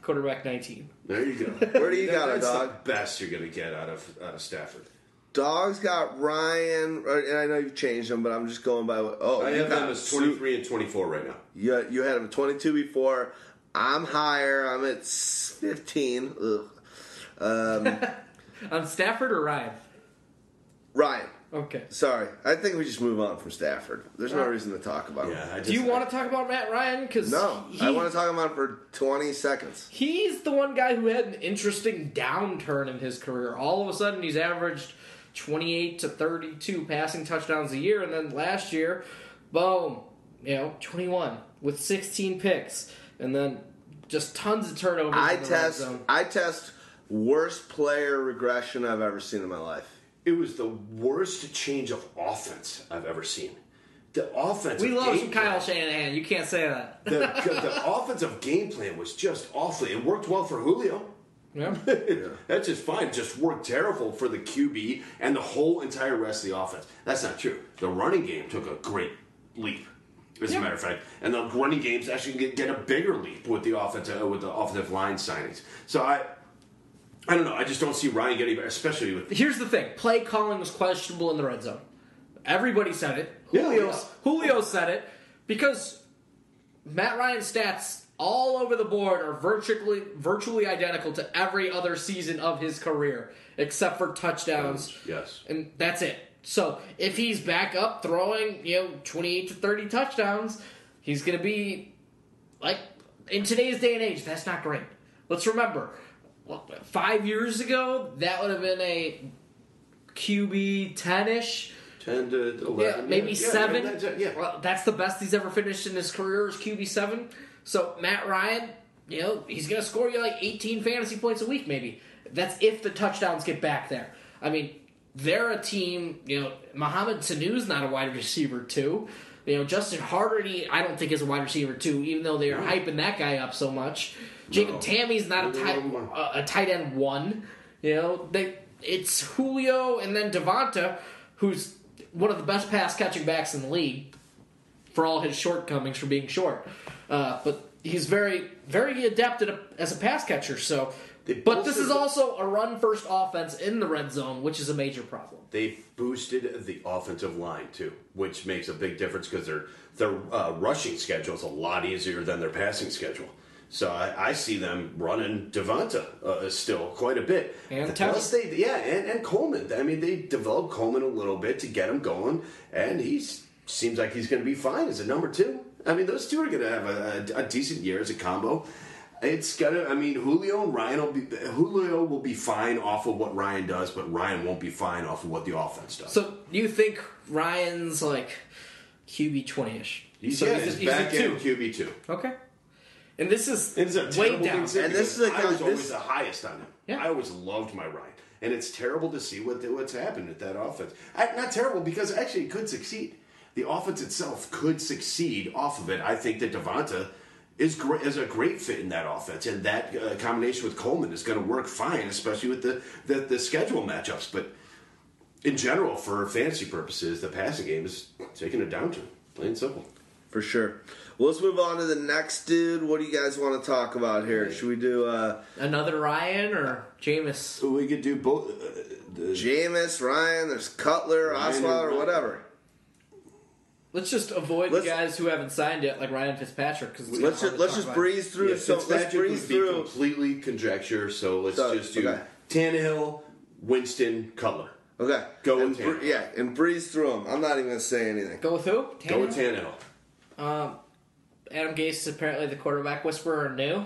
Quarterback 19. There you go. Where do you *laughs* got it, That's dog? the best you're gonna get out of out of Stafford. Dog's got Ryan, and I know you've changed him, but I'm just going by what. Oh, I you have got them as Su- 23 and 24 right now. You, you had him at 22 before. I'm higher. I'm at s- 15. Ugh. Um, *laughs* On Stafford or Ryan? Ryan. Okay. Sorry. I think we just move on from Stafford. There's no reason to talk about Yeah, him. I just, Do you want to talk about Matt Ryan? Because No, I want to talk about him for 20 seconds. He's the one guy who had an interesting downturn in his career. All of a sudden, he's averaged 28 to 32 passing touchdowns a year, and then last year, boom, you know, 21 with 16 picks, and then just tons of turnovers. I in the red test. zone. I test worst player regression I've ever seen in my life. It was the worst change of offense I've ever seen. The offense. We love some Kyle Shanahan. You can't say that. The, the *laughs* offensive game plan was just awfully. It worked well for Julio. Yeah. *laughs* That's just fine. Just worked terrible for the QB and the whole entire rest of the offense. That's not true. The running game took a great leap, as Yeah. a matter of fact, and the running games actually get, get a bigger leap with the offensive uh, with the offensive line signings. So I, I don't know. I just don't see Ryan getting better, especially with Here's the thing: play calling was questionable in the red zone. Everybody said it. Julio, yeah. Julio said it because Matt Ryan's stats all over the board are virtually virtually identical to every other season of his career, except for touchdowns. yes. and that's it. So if he's back up throwing, you know, twenty-eight to thirty touchdowns, he's going to be like in today's day and age. That's not great. Let's remember, five years ago, that would have been a QB ten-ish. ten to Yeah, eleven, maybe yeah, seven. that's Yeah, Well, that's the best he's ever finished in his career is QB seven. So Matt Ryan, you know, he's gonna score you like eighteen fantasy points a week, maybe. That's if the touchdowns get back there. I mean, they're a team. You know, Mohamed Sanu's not a wide receiver too. You know, Justin Hardy, I don't think is a wide receiver too, even though they are hyping that guy up so much. Jacob No. Tamme's not a tight a, a tight end one. You know, they it's Julio and then Devonta, who's one of the best pass catching backs in the league for all his shortcomings for being short. Uh, but he's very, very adept at a, as a pass catcher. So, but this is also a run first offense in the red zone, which is a major problem. they boosted the offensive line too, which makes a big difference because their their uh, rushing schedule is a lot easier than their passing schedule. So I, I see them running Devonta uh, still quite a bit. And Plus they, yeah, and, and Coleman. I mean, they developed Coleman a little bit to get him going, and he seems like he's going to be fine as a number two. I mean, those two are going to have a, a, a decent year as a combo. It's gonna. I mean, Julio and Ryan will be. Julio will be fine off of what Ryan does, but Ryan won't be fine off of what the offense does. So you think Ryan's like QB twenty ish? He's, so yeah, he's, he's, a- he's a back in QB two. Okay. And this is It's a way terrible down. thing to say And this because is a I guy- was always this- the highest on him. Yeah. I always loved my Ryan, and it's terrible to see what what's happened at that offense. I, not terrible because actually it could succeed. The offense itself could succeed off of it. I think that Devonta is great, is a great fit in that offense, and that uh, combination with Coleman is going to work fine, especially with the, the the schedule matchups. But in general, for fantasy purposes, the passing game is taking a downturn. Plain and simple. For sure. Well, let's move on to the next dude. What do you guys want to talk about here? Should we do uh, Another Ryan or Jameis? We could do both. Uh, Jameis, Ryan, there's Cutler, Ryan Oswald, or whatever? Let's just avoid Let's- the guys who haven't signed yet, like Ryan Fitzpatrick. Because Let's just, let's just breeze through. Yeah, so let's Fitzpatrick breeze would be through. completely conjecture. So let's So, just do okay. Tannehill, Winston, Cutler. Okay, Go and with br- Tannehill. yeah, and breeze through them. I'm not even gonna say anything. Go with who? Go with Tannehill? Tannehill. Um, Adam Gase is apparently the quarterback whisperer new.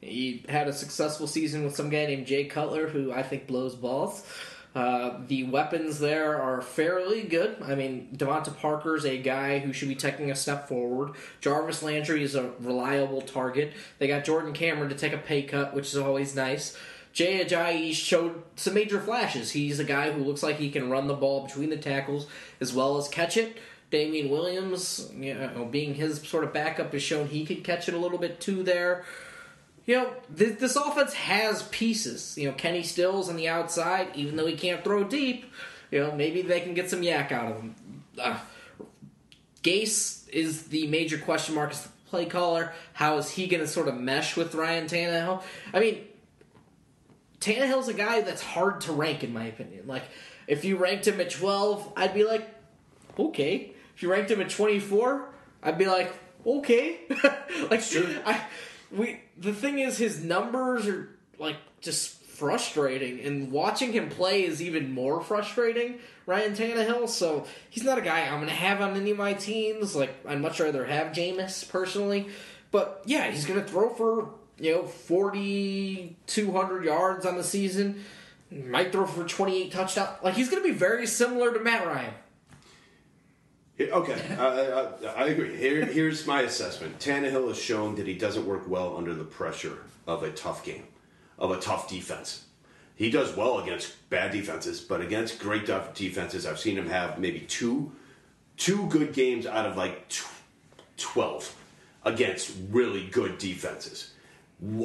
He had a successful season with some guy named Jay Cutler, who I think blows balls. Uh, the weapons there are fairly good. I mean, DeVante Parker's a guy who should be taking a step forward. Jarvis Landry is a reliable target. They got Jordan Cameron to take a pay cut, which is always nice. Jay Ajayi showed some major flashes. He's a guy who looks like he can run the ball between the tackles as well as catch it. Damien Williams, you know, being his sort of backup, has shown he could catch it a little bit too there. You know, this, this offense has pieces. You know, Kenny Stills on the outside, even though he can't throw deep, you know, maybe they can get some YAC out of him. Uh, Gase is the major question mark as the play caller. How is he going to sort of mesh with Ryan Tannehill? I mean, Tannehill's a guy that's hard to rank, in my opinion. Like, if you ranked him at 12, I'd be like, okay. If you ranked him at 24, I'd be like, okay. *laughs* like, I, we, the thing is, his numbers are, like, just frustrating, and watching him play is even more frustrating. Ryan Tannehill, so he's not a guy I'm going to have on any of my teams. Like I'd much rather have Jameis personally, but yeah, he's going to throw for you know 4,200 yards on the season. Might throw for 28 touchdowns. Like he's going to be very similar to Matt Ryan. Okay, I, I, I agree. Here, here's my assessment. Tannehill has shown that he doesn't work well under the pressure of a tough game, of a tough defense. He does well against bad defenses, but against great def- defenses, I've seen him have maybe two, two good games out of like tw- twelve against really good defenses.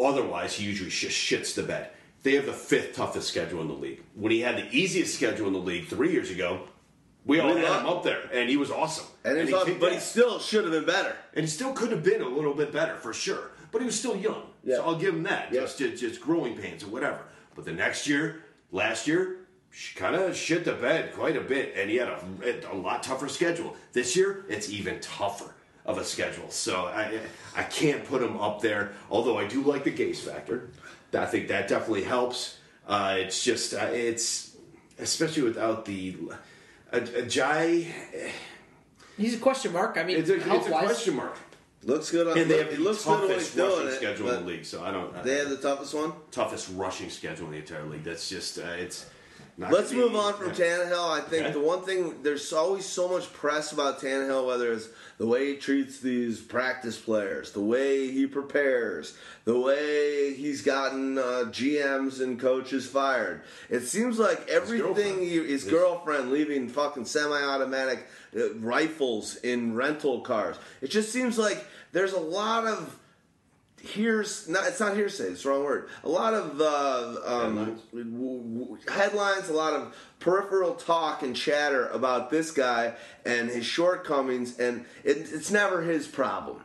Otherwise, he usually just shits the bed. They have the fifth toughest schedule in the league. When he had the easiest schedule in the league three years ago, we all We had him up there, and he was awesome. And, he awesome, but he still should have been better. and he still could have been a little bit better for sure. But he was still young, Yeah. so I'll give him that. Yeah. Just, just just growing pains or whatever. But the next year, last year, kind of shit the bed quite a bit, and he had a, a lot tougher schedule. This year, it's even tougher of a schedule. So I I can't put him up there. Although I do like the Gase factor. I think that definitely helps. Uh, it's just uh, it's especially without the a, a Jai. He's a question mark. I mean, It's a, it's a question mark. Looks good on. And they have it the looks good when he's toughest rushing it. schedule in the league, so I don't. They have the toughest one. toughest rushing schedule in the entire league. That's just uh, it's. Not Let's move on from Tannehill. I think Okay. the one thing there's always so much press about Tannehill, whether it's the way he treats these practice players, the way he prepares, the way he's gotten uh, GMs and coaches fired. It seems like everything girlfriend. he, his His- girlfriend leaving fucking semi-automatic uh, rifles in rental cars. It just seems like there's a lot of here's not it's not hearsay it's the wrong word. A lot of uh, um, Headlines? w- w- headlines a lot of peripheral talk and chatter about this guy and his shortcomings and it, it's never his problem.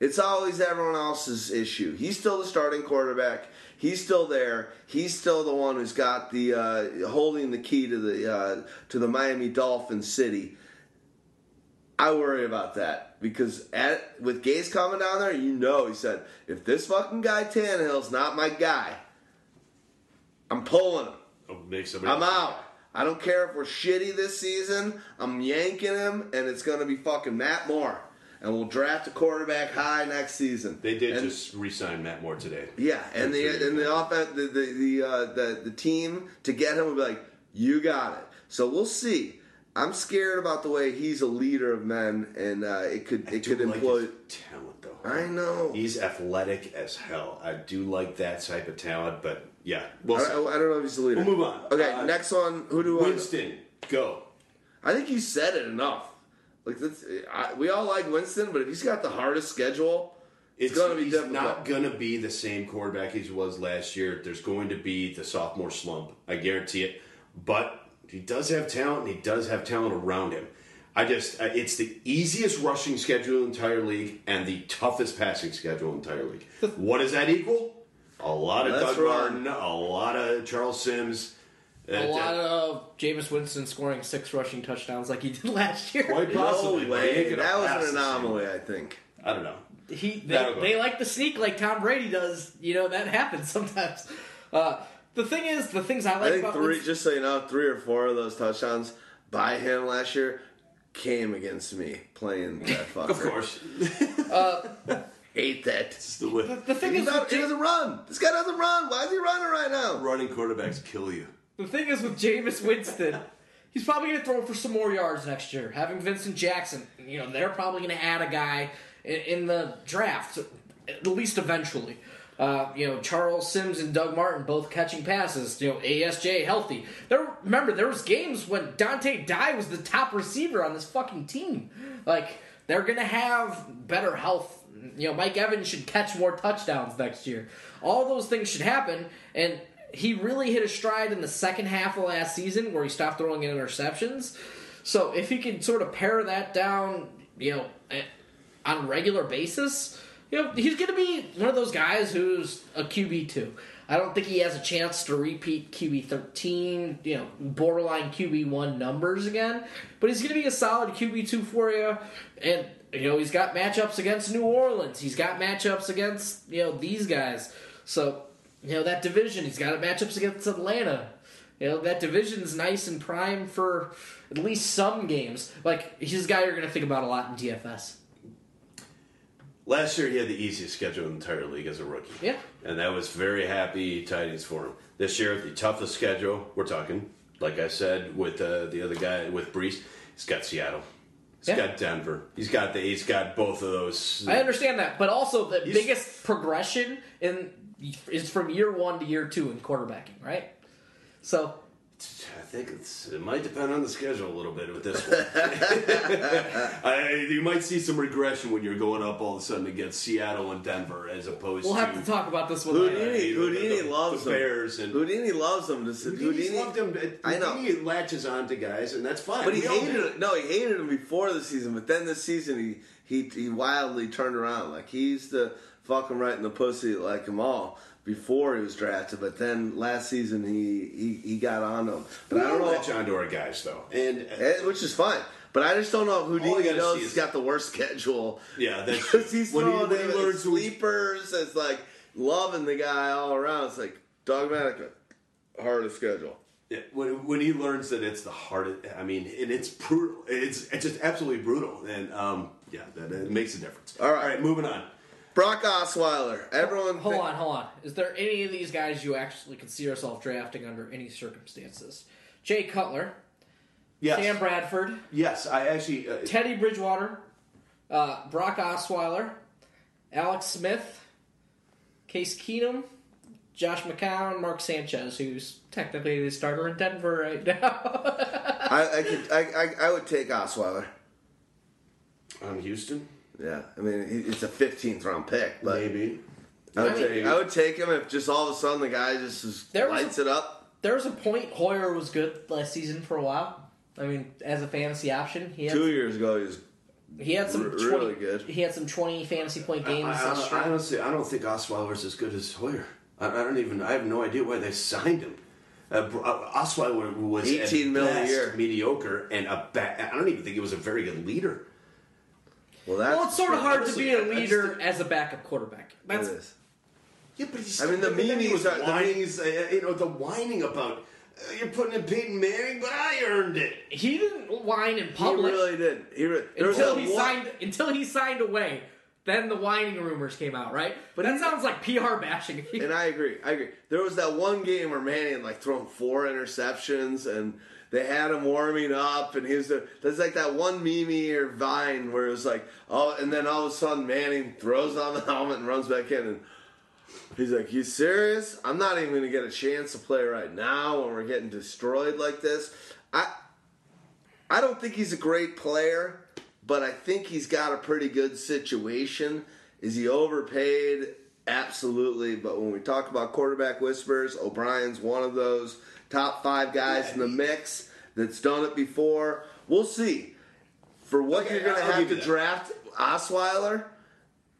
It's always everyone else's issue. He's still the starting quarterback. He's still there. He's still the one who's got the uh, holding the key to the uh, to the miami dolphin city I worry about that because at with Gase coming down there, you know, he said, if this fucking guy Tannehill's not my guy, I'm pulling him. I'll make somebody I'm out. I don't care if we're shitty this season. I'm yanking him, and it's gonna be fucking Matt Moore, and we'll draft a quarterback high next season. They did And- just re-sign Matt Moore today. yeah, and the and the offense, the the the, uh, the the team to get him will be like, you got it. So we'll see. I'm scared about the way he's a leader of men, and uh, it could I it could like employ. talent though. I know. He's athletic as hell. I do like that type of talent, but yeah, I, we'll I, see. I don't know if he's the leader. We'll move on. Okay, Uh, next one. Who do I? Winston, go. I think you said it enough. Like that's, I, we all like Winston, but if he's got the hardest schedule, it's, going to be he's difficult. not going to be the same quarterback he was last year. There's going to be the sophomore slump. I guarantee it. But he does have talent, and he does have talent around him. I just, uh, it's the easiest rushing schedule in the entire league and the toughest passing schedule in the entire league. *laughs* what does that equal? A lot of Let's Doug run. Martin, a lot of Charles Sims. A Uh, lot of Jameis Winston scoring six rushing touchdowns like he did *laughs* last year. Quite possibly. no but he ain't way. That was an anomaly. I think. I don't know. He they, they like to sneak like Tom Brady does. You know that happens *laughs* sometimes. Uh, the thing is, the things I like I think about three. Winston- Just so you know, three or four of those touchdowns by him last year came against me playing that *laughs* fucker. Of course. *laughs* Uh, hate that. It's the way. the thing He's is, not, he doesn't run. This guy doesn't run. Why is he running right now? Running quarterbacks kill you. The thing is with Jameis Winston, he's probably going to throw for some more yards next year. Having Vincent Jackson, you know, they're probably going to add a guy in, in the draft, at least eventually. Uh, you know, Charles Sims and Doug Martin both catching passes. You know, ASJ healthy. There, remember, there was games when Dante Dye was the top receiver on this fucking team. Like, they're to have better health. You know, Mike Evans should catch more touchdowns next year. All those things should happen, and he really hit a stride in the second half of last season where he stopped throwing in interceptions. So if he can sort of pare that down, you know, eh, on a regular basis, you know, he's going to be one of those guys who's a QB two. I don't think he has a chance to repeat QB thirteen, you know, borderline QB one numbers again. But he's going to be a solid QB two for you, and you know he's got matchups against New Orleans. He's got matchups against you know these guys. So you know that division. He's got matchups against Atlanta. You know that division's nice and prime for at least some games. Like he's a guy you're going to think about a lot in DFS. Last year, he had the easiest schedule in the entire league as a rookie. Yeah. And that was very happy tidings for him. This year, the toughest schedule, we're talking, like I said, with uh, the other guy, with Brees, he's got Seattle. He's Yeah. got Denver. He's got the, he's got both of those. I understand that, but also the He's- biggest progression in is from year one to year two in quarterbacking, right? So I think it's, it might depend on the schedule a little bit with this one. *laughs* I, you might see some regression when you're going up all of a sudden against Seattle and Denver as opposed to we'll to have to talk about this one. Houdini, later. you Houdini the- loves the him. Bears and Houdini loves them. This Houdini's Houdini, loved him. I know. Houdini latches on to guys, and that's fine. but he We hated do. it. No, he hated him before the season. But then this season, he he he wildly turned around. Like he's the fucking right in the pussy like them all before he was drafted. But then last season, he he, he got on him. But We I don't know, onto our guys though, and uh, eh, which is fine. But I just don't know who All I Houdini gotta knows he's got the worst schedule. yeah, that's *laughs* Because he's when he, throwing when he who he's- sleepers, as like loving the guy all around. It's like dogmatic, hardest schedule. Yeah, when, when he learns that it's the hardest, I mean, and it's brutal. It's it's just absolutely brutal, and um, yeah, that it makes a difference. All right. all right, moving on. Brock Osweiler. Everyone, Hold thi- on, hold on. Is there any of these guys you actually could see yourself drafting under any circumstances? Jay Cutler, Yes, Sam Bradford, yes, I actually. Uh, Teddy Bridgewater, uh, Brock Osweiler, Alex Smith, Case Keenum, Josh McCown, Mark Sanchez, who's technically the starter in Denver right now. I, I *laughs* could, I, I, I would take Osweiler. on Houston, Yeah, I mean it's a 15th round pick, but maybe. I would, I mean- take, I would take him if just all of a sudden the guy just is, There lights a- it up. there was a point Hoyer was good last season for a while. I mean, as a fantasy option, he had Two years ago he was he had some R- 20, really good. He had some twenty fantasy point games. I, I, this I, honestly, I don't think Osweiler's as good as Hoyer. I, I don't even. I have no idea why they signed him. Uh, uh, Osweiler was 18 at mil a year. mediocre and a ba- I don't even think he was a very good leader. Well. That's well, it's sort of hard to be a leader as a backup quarterback. That's is. Yeah, but he's. I mean, the memes the whining. uh, you know, the whining about uh, you're putting in Peyton Manning, but I earned it. he didn't whine in public. He really did. He re- until he one- signed until he signed away. Then the whining rumors came out, right? But that sounds like PR bashing. And I agree. I agree. There was that one game where Manning like thrown four interceptions and they had him warming up and he was there. There's like that one meme or vine where it was like, oh, and then all of a sudden Manning throws on the *laughs* helmet and runs back in and he's like, you serious? I'm not even going to get a chance to play right now when we're getting destroyed like this. I, I don't think he's a great player, but I think he's got a pretty good situation. Is he overpaid? Absolutely. But when we talk about quarterback whispers, O'Brien's one of those top five guys in the mix that's done it before. We'll see. For what Okay, you're going to have to draft Osweiler,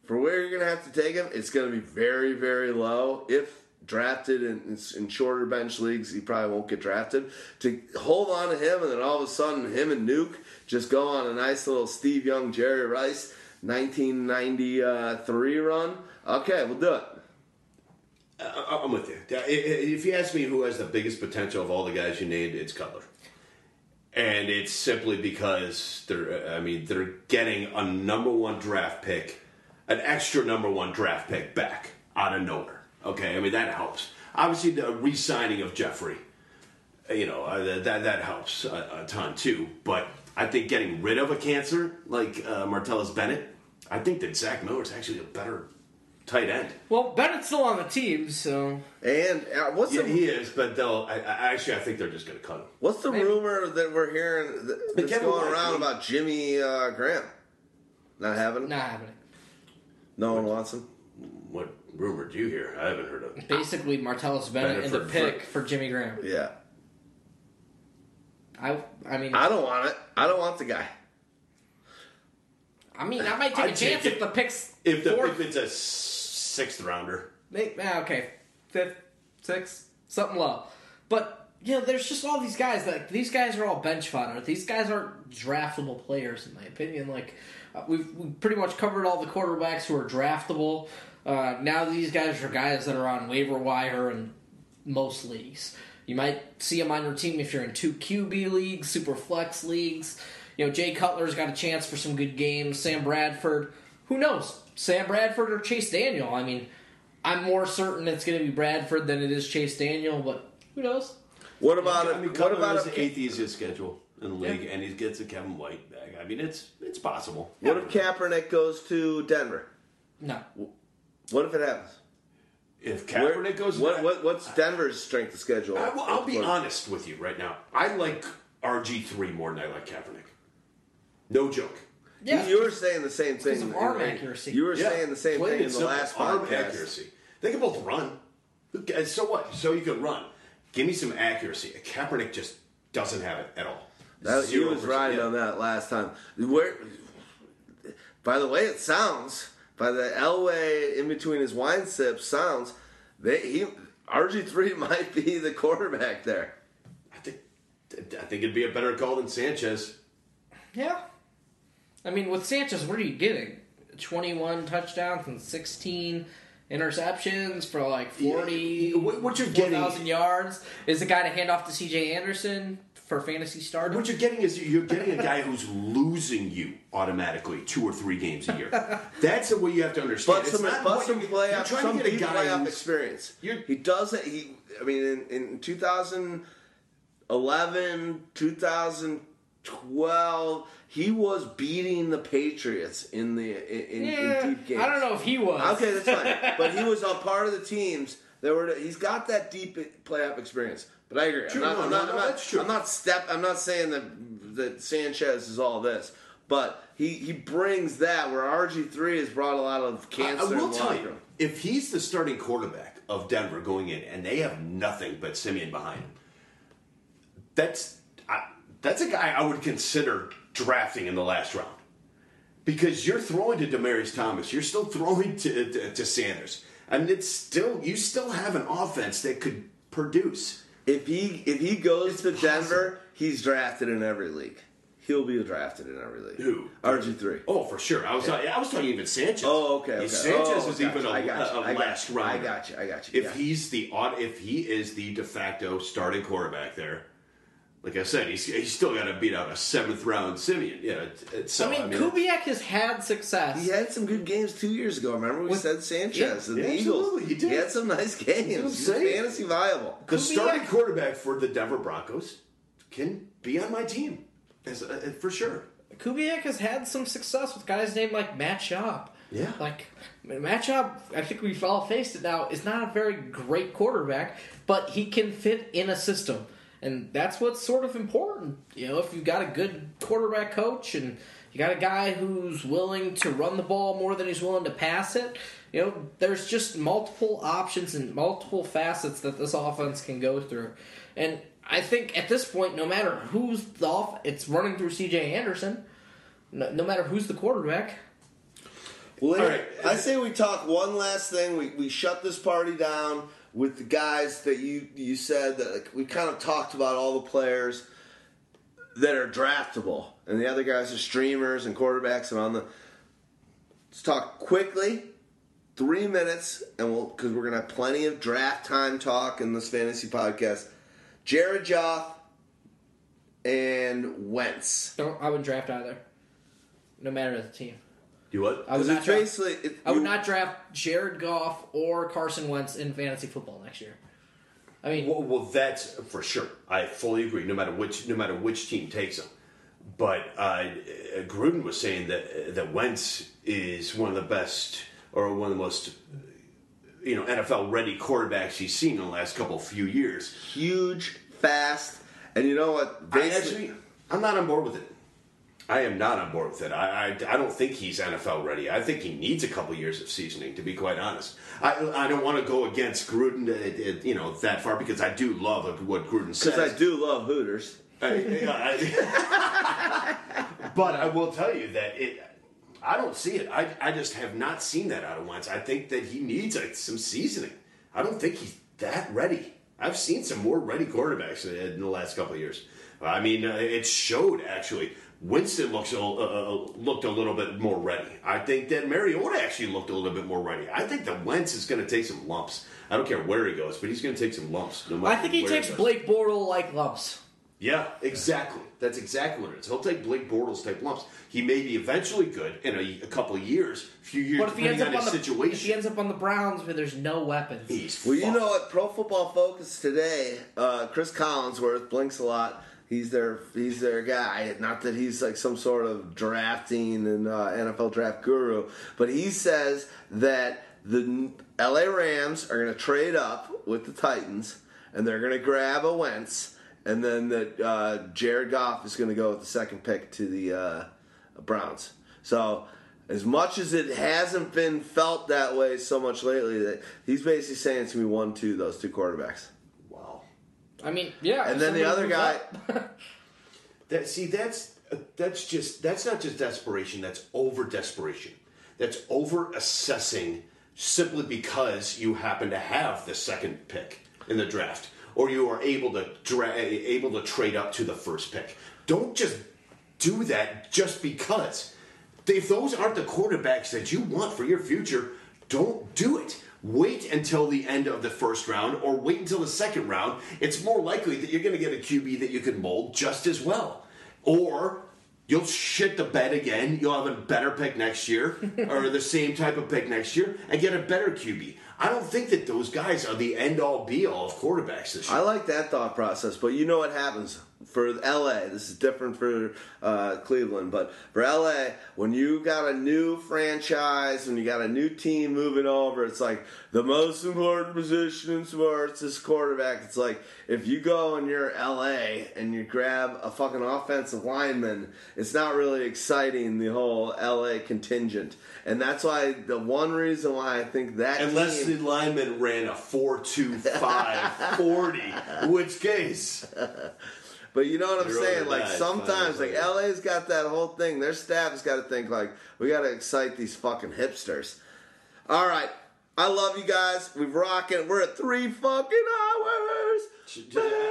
for where you're going to have to take him, it's going to be very, very low. If drafted in, in shorter bench leagues, he probably won't get drafted. To hold on to him, and then all of a sudden, him and Nuke just go on a nice little Steve Young, Jerry Rice 1993 run. Okay, we'll do it. I'm with you. If you ask me who has the biggest potential of all the guys you named, it's Cutler. And it's simply because they're, I mean, they're getting a number one draft pick, an extra number one draft pick back out of nowhere. Okay, I mean, that helps. Obviously, the re signing of Jeffery, you know, uh, that, that helps a, a ton too. But I think getting rid of a cancer like uh, Martellus Bennett, I think that Zach Miller is actually a better tight end. well, Bennett's still on the team, so And uh, what's Yeah, the he is, but they'll. I, I, actually, I think they're just going to cut him. what's the Maybe. rumor that we're hearing that- that's Kevin going White, around he- about Jimmy uh, Graham not having him? not happening. No one wants him. What rumor do you hear? I haven't heard of. It. Basically, Martellus Bennett Bennett and the for- pick for- for Jimmy Graham. Yeah, I, I mean, I don't want it. I don't want the guy. I mean, I might take I'd a chance it. if the picks If the fourth, if it's a s- sixth rounder, ah, okay, fifth, sixth, something low. But you know, there's just all these guys Like these guys are all bench fodder. These guys aren't draftable players, in my opinion. Like uh, we've, we've pretty much covered all the quarterbacks who are draftable. Uh, now these guys are guys that are on waiver wire in most leagues. You might see them on your team if you're in two QB leagues, super flex leagues. You know, Jay Cutler's got a chance for some good games. Sam Bradford, who knows? Sam Bradford or Chase Daniel. I mean, I'm more certain it's going to be Bradford than it is Chase Daniel, but who knows? What about I it? mean, what about is the eighth easiest schedule in the league, and he gets a Kevin White back. I mean, it's it's possible. what if Kaepernick goes to Denver? No. What if it happens? if Where- Kaepernick goes? What, what what's Denver's strength of schedule? I, will I'll be honest with you right now. I like RG three more than I like Kaepernick. No joke. Yeah. You, you were saying the same thing. Because of arm in- accuracy. You were Yeah, saying the same plain thing in the simple. last arm podcast. accuracy. They can both run. So what? So you can run. Give me some accuracy. Kaepernick just doesn't have it at all. That, you was right Yeah. on that last time. Where, by the way, it sounds by the Elway in between his wine sips sounds they he RG three *laughs* might be the quarterback there. I think I think it'd be a better call than Sanchez. Yeah. I mean, with Sanchez, what are you getting? 21 touchdowns and 16 interceptions for like 40, Yeah, what- what you're getting- 4,000 yards. Is the guy to hand off to CJ Anderson for fantasy starter? What you're getting is you're getting a guy who's losing you automatically two or three games a year. *laughs* That's the way you have to understand. But It's some, not but some you- playoff, You're trying some to get a guy playoff experience. You're- He doesn't. He, I mean, in, in 2011, 2012, he was beating the Patriots in the in, in, yeah, in deep games. I don't know if he was. Okay, that's fine. *laughs* but he was a part of the teams that were. He's got that deep playoff experience. But I agree. True, I'm not. no, I'm not, no, I'm not, that's true. I'm not step. I'm not saying that that Sanchez is all this, but he he brings that where RG three has brought a lot of I, cancer. I will tell you, room. if he's the starting quarterback of Denver going in, and they have nothing but Siemian behind him, that's I, that's a guy I would consider drafting in the last round because you're throwing to Demaryius Thomas, you're still throwing to, to, to Sanders, and it's still you still have an offense that could produce. If he if he goes It's to possible. Denver, he's drafted in every league. He'll be drafted in every league. Who? RG three. Oh, for sure. I was I was talking even Sanchez. Oh, okay. okay. Sanchez oh, is gotcha. even a, I got you. a I last round. I got you. I got you. If Yeah. he's the odd, if he is the de facto starting quarterback there, like I said, he's, he's still got to beat out a seventh round Siemian. Yeah, it, it's so, I mean, Kubiak has had success. He had some good games two years ago. Remember we With- said Sanchez and yeah, the Eagles. absolutely, he did. he had some nice games. He was fantasy viable. the Kubiak- starting quarterback for the Denver Broncos can be on my team as, uh, for sure. Kubiak has had some success with guys named like Matt Schaub. Yeah. Like Matt Schaub, I think we've all faced it now, is not a very great quarterback, but he can fit in a system. And that's what's sort of important. You know, if you've got a good quarterback coach and you got a guy who's willing to run the ball more than he's willing to pass it, you know, there's just multiple options and multiple facets that this offense can go through. And I think at this point, no matter who's the off, it's running through C.J. Anderson. No, no matter who's the quarterback. Well, All right. I say we talk one last thing. We, we shut this party down with the guys that you you said that like, we kind of talked about all the players that are draftable, and the other guys are streamers and quarterbacks and on the. Let's talk quickly, three minutes, and we'll because we're gonna have plenty of draft time talk in this fantasy podcast. Jared Goff and Wentz. Don't I wouldn't draft either. No matter the team. You what? I would not draft, basically it, I would you- not draft Jared Goff or Carson Wentz in fantasy football next year. I mean, Well, well, that's for sure. I fully agree. No matter which, no matter which team takes him, but uh, Gruden was saying that that Wentz is one of the best or one of the most, you know, NFL ready quarterbacks he's seen in the last couple few years. huge, fast, and you know what? I actually, I'm not on board with it. I am not on board with it. I, I, I don't think he's NFL ready. I think he needs a couple years of seasoning, to be quite honest. I, I don't want to go against Gruden, uh, uh, you know, that far because I do love what Gruden says. because I do love Hooters. *laughs* But I will tell you that it. I don't see it. I, I just have not seen that out of Wentz. I think that he needs uh, some seasoning. I don't think he's that ready. I've seen some more ready quarterbacks in the last couple years. I mean, uh, it showed actually Winston looks a, uh, uh, looked a little bit more ready. I think that Mariota actually looked a little bit more ready. I think that Wentz is going to take some lumps. I don't care where he goes, but he's going to take some lumps. No I think he where takes goes. Blake Bortle like lumps. Yeah, exactly. That's exactly what it is. He'll take Blake Bortles type lumps. He may be eventually good in a, a couple of years, a few years, But if he ends depending up on on his the situation. if he ends up on the Browns where there's no weapons, he's Well, you know what? Pro Football Focus today, uh, Chris Collinsworth blinks a lot. He's their he's their guy. Not that he's like some sort of drafting and uh, NFL draft guru, but he says that the LA Rams are going to trade up with the Titans, and they're going to grab a Wentz, and then that uh, Jared Goff is going to go with the second pick to the uh, Browns. So. As much as it hasn't been felt that way so much lately, that he's basically saying it's gonna be one, two, those two quarterbacks. I mean, yeah. And then the other guy, *laughs* That see, that's that's just that's not just desperation. That's over desperation. That's over assessing simply because you happen to have the second pick in the draft, or you are able to dra- able to trade up to the first pick. Don't just do that just because. If those aren't the quarterbacks that you want for your future, don't do it. Wait until the end of the first round or wait until the second round. It's more likely that you're going to get a QB that you can mold just as well. Or you'll shit the bed again. You'll have a better pick next year *laughs* or the same type of pick next year and get a better QB. I don't think that those guys are the end all be all of quarterbacks this year. I like that thought process, but you know what happens for LA. This is different for uh, Cleveland, but for LA, when you got a new franchise, when you got a new team moving over, it's like the most important position in sports is quarterback. It's like if you go and you're LA and you grab a fucking offensive lineman, it's not really exciting the whole LA contingent, and that's why the one reason why I think that Unless team, the lineman ran a 4.25 40, *laughs* which case. But you know what I'm You're saying? Like that, sometimes, like fine. LA's got that whole thing. Their staff has got to think like we got to excite these fucking hipsters. All right, I love you guys. We've rocking. We're at three fucking hours.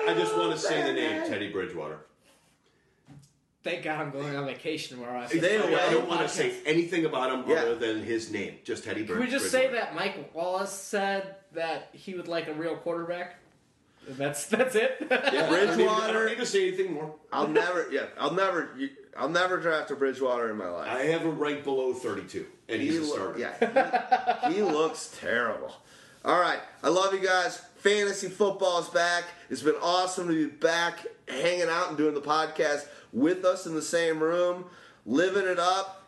I just want to say the name Teddy Bridgewater. Thank God I'm going on vacation tomorrow. I Stay I don't want to say anything about him Yeah. other than his name, just Teddy Bridgewater. Can we just say that Mike Wallace said that he would like a real quarterback? And That's that's it. *laughs* Yeah, I I Bridgewater- don't need to say anything more. I'll *laughs* never. Yeah, I'll never. you- I'll never draft a Bridgewater in my life. I have him ranked below 32, and he's a lo- starter. Yeah, he, he looks terrible. All right, I love you guys. Fantasy football's back. It's been awesome to be back, hanging out and doing the podcast with us in the same room, living it up.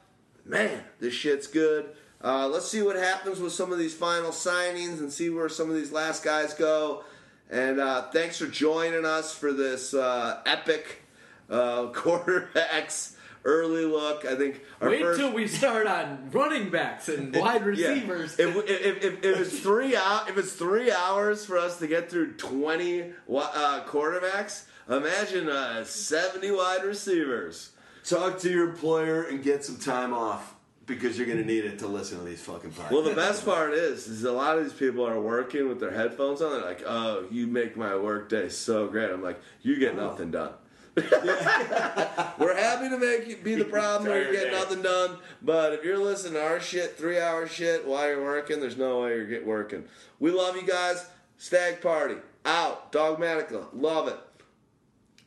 Man, this shit's good. Uh, let's see what happens with some of these final signings and see where some of these last guys go. And uh, thanks for joining us for this uh, epic uh, *laughs* quarterbacks early look. I think our Wait first, till we start on running backs and *laughs* wide yeah. receivers. If, if, if, if it's three out, if it's three hours for us to get through twenty uh, quarterbacks, imagine uh, seventy wide receivers. Talk to your employer and get some time off because you're going to need it to listen to these fucking podcasts. Well, the best part is, is a lot of these people are working with their headphones on. They're like, "Oh, you make my workday so great." I'm like, "You get nothing done." *laughs* We're happy to make you be the problem where you get day. nothing done, but if you're listening to our shit, three hour shit while you're working, there's no way you're get working. We love you guys. Stagg Party out. Dawgmatica, love it.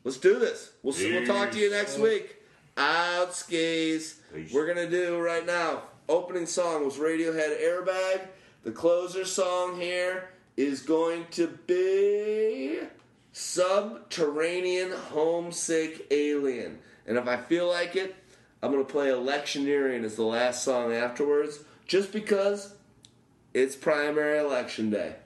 Let's do this. We'll see, we'll talk to you next week. Out skis. We're gonna do right now. Opening song was Radiohead Airbag. The closer song here is going to be Subterranean Homesick Alien. And if I feel like it, I'm gonna play Electioneering as the last song afterwards, just because it's primary election day.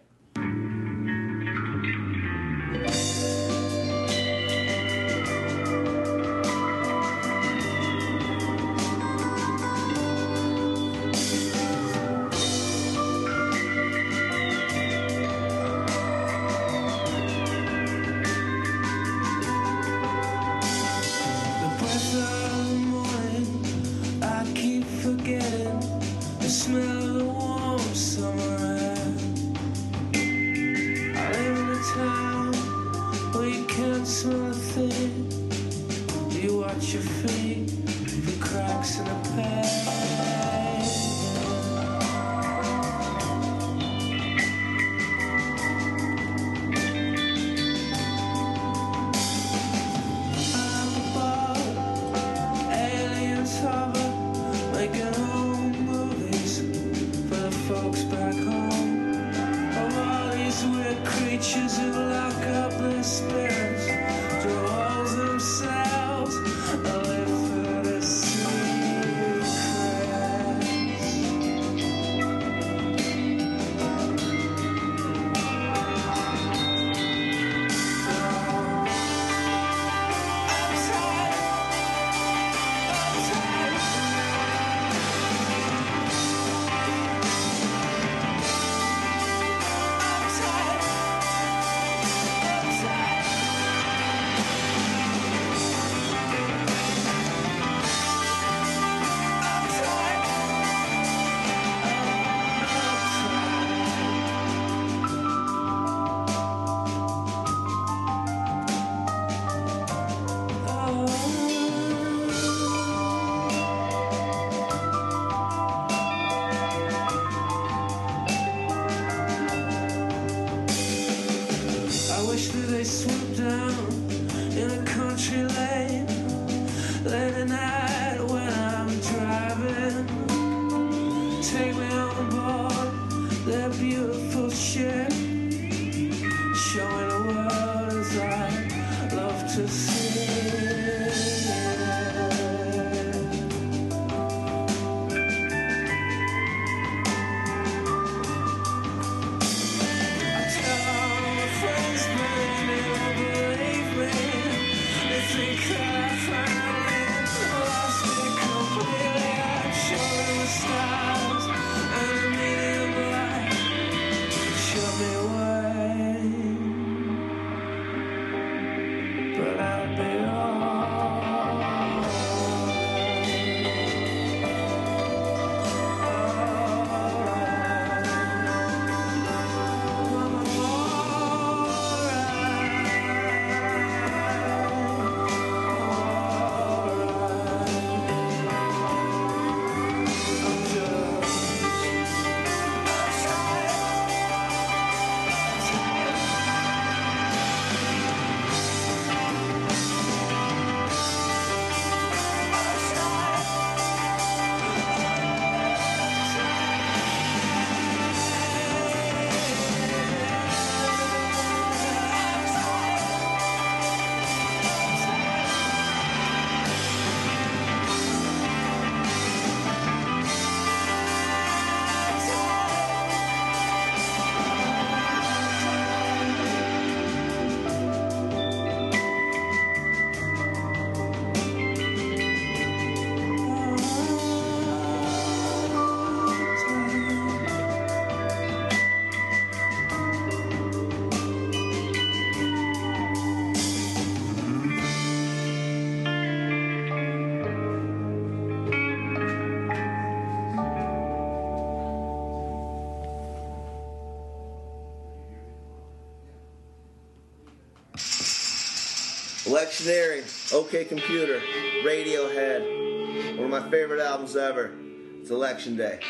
OK Computer, Radiohead, one of my favorite albums ever. It's Election Day.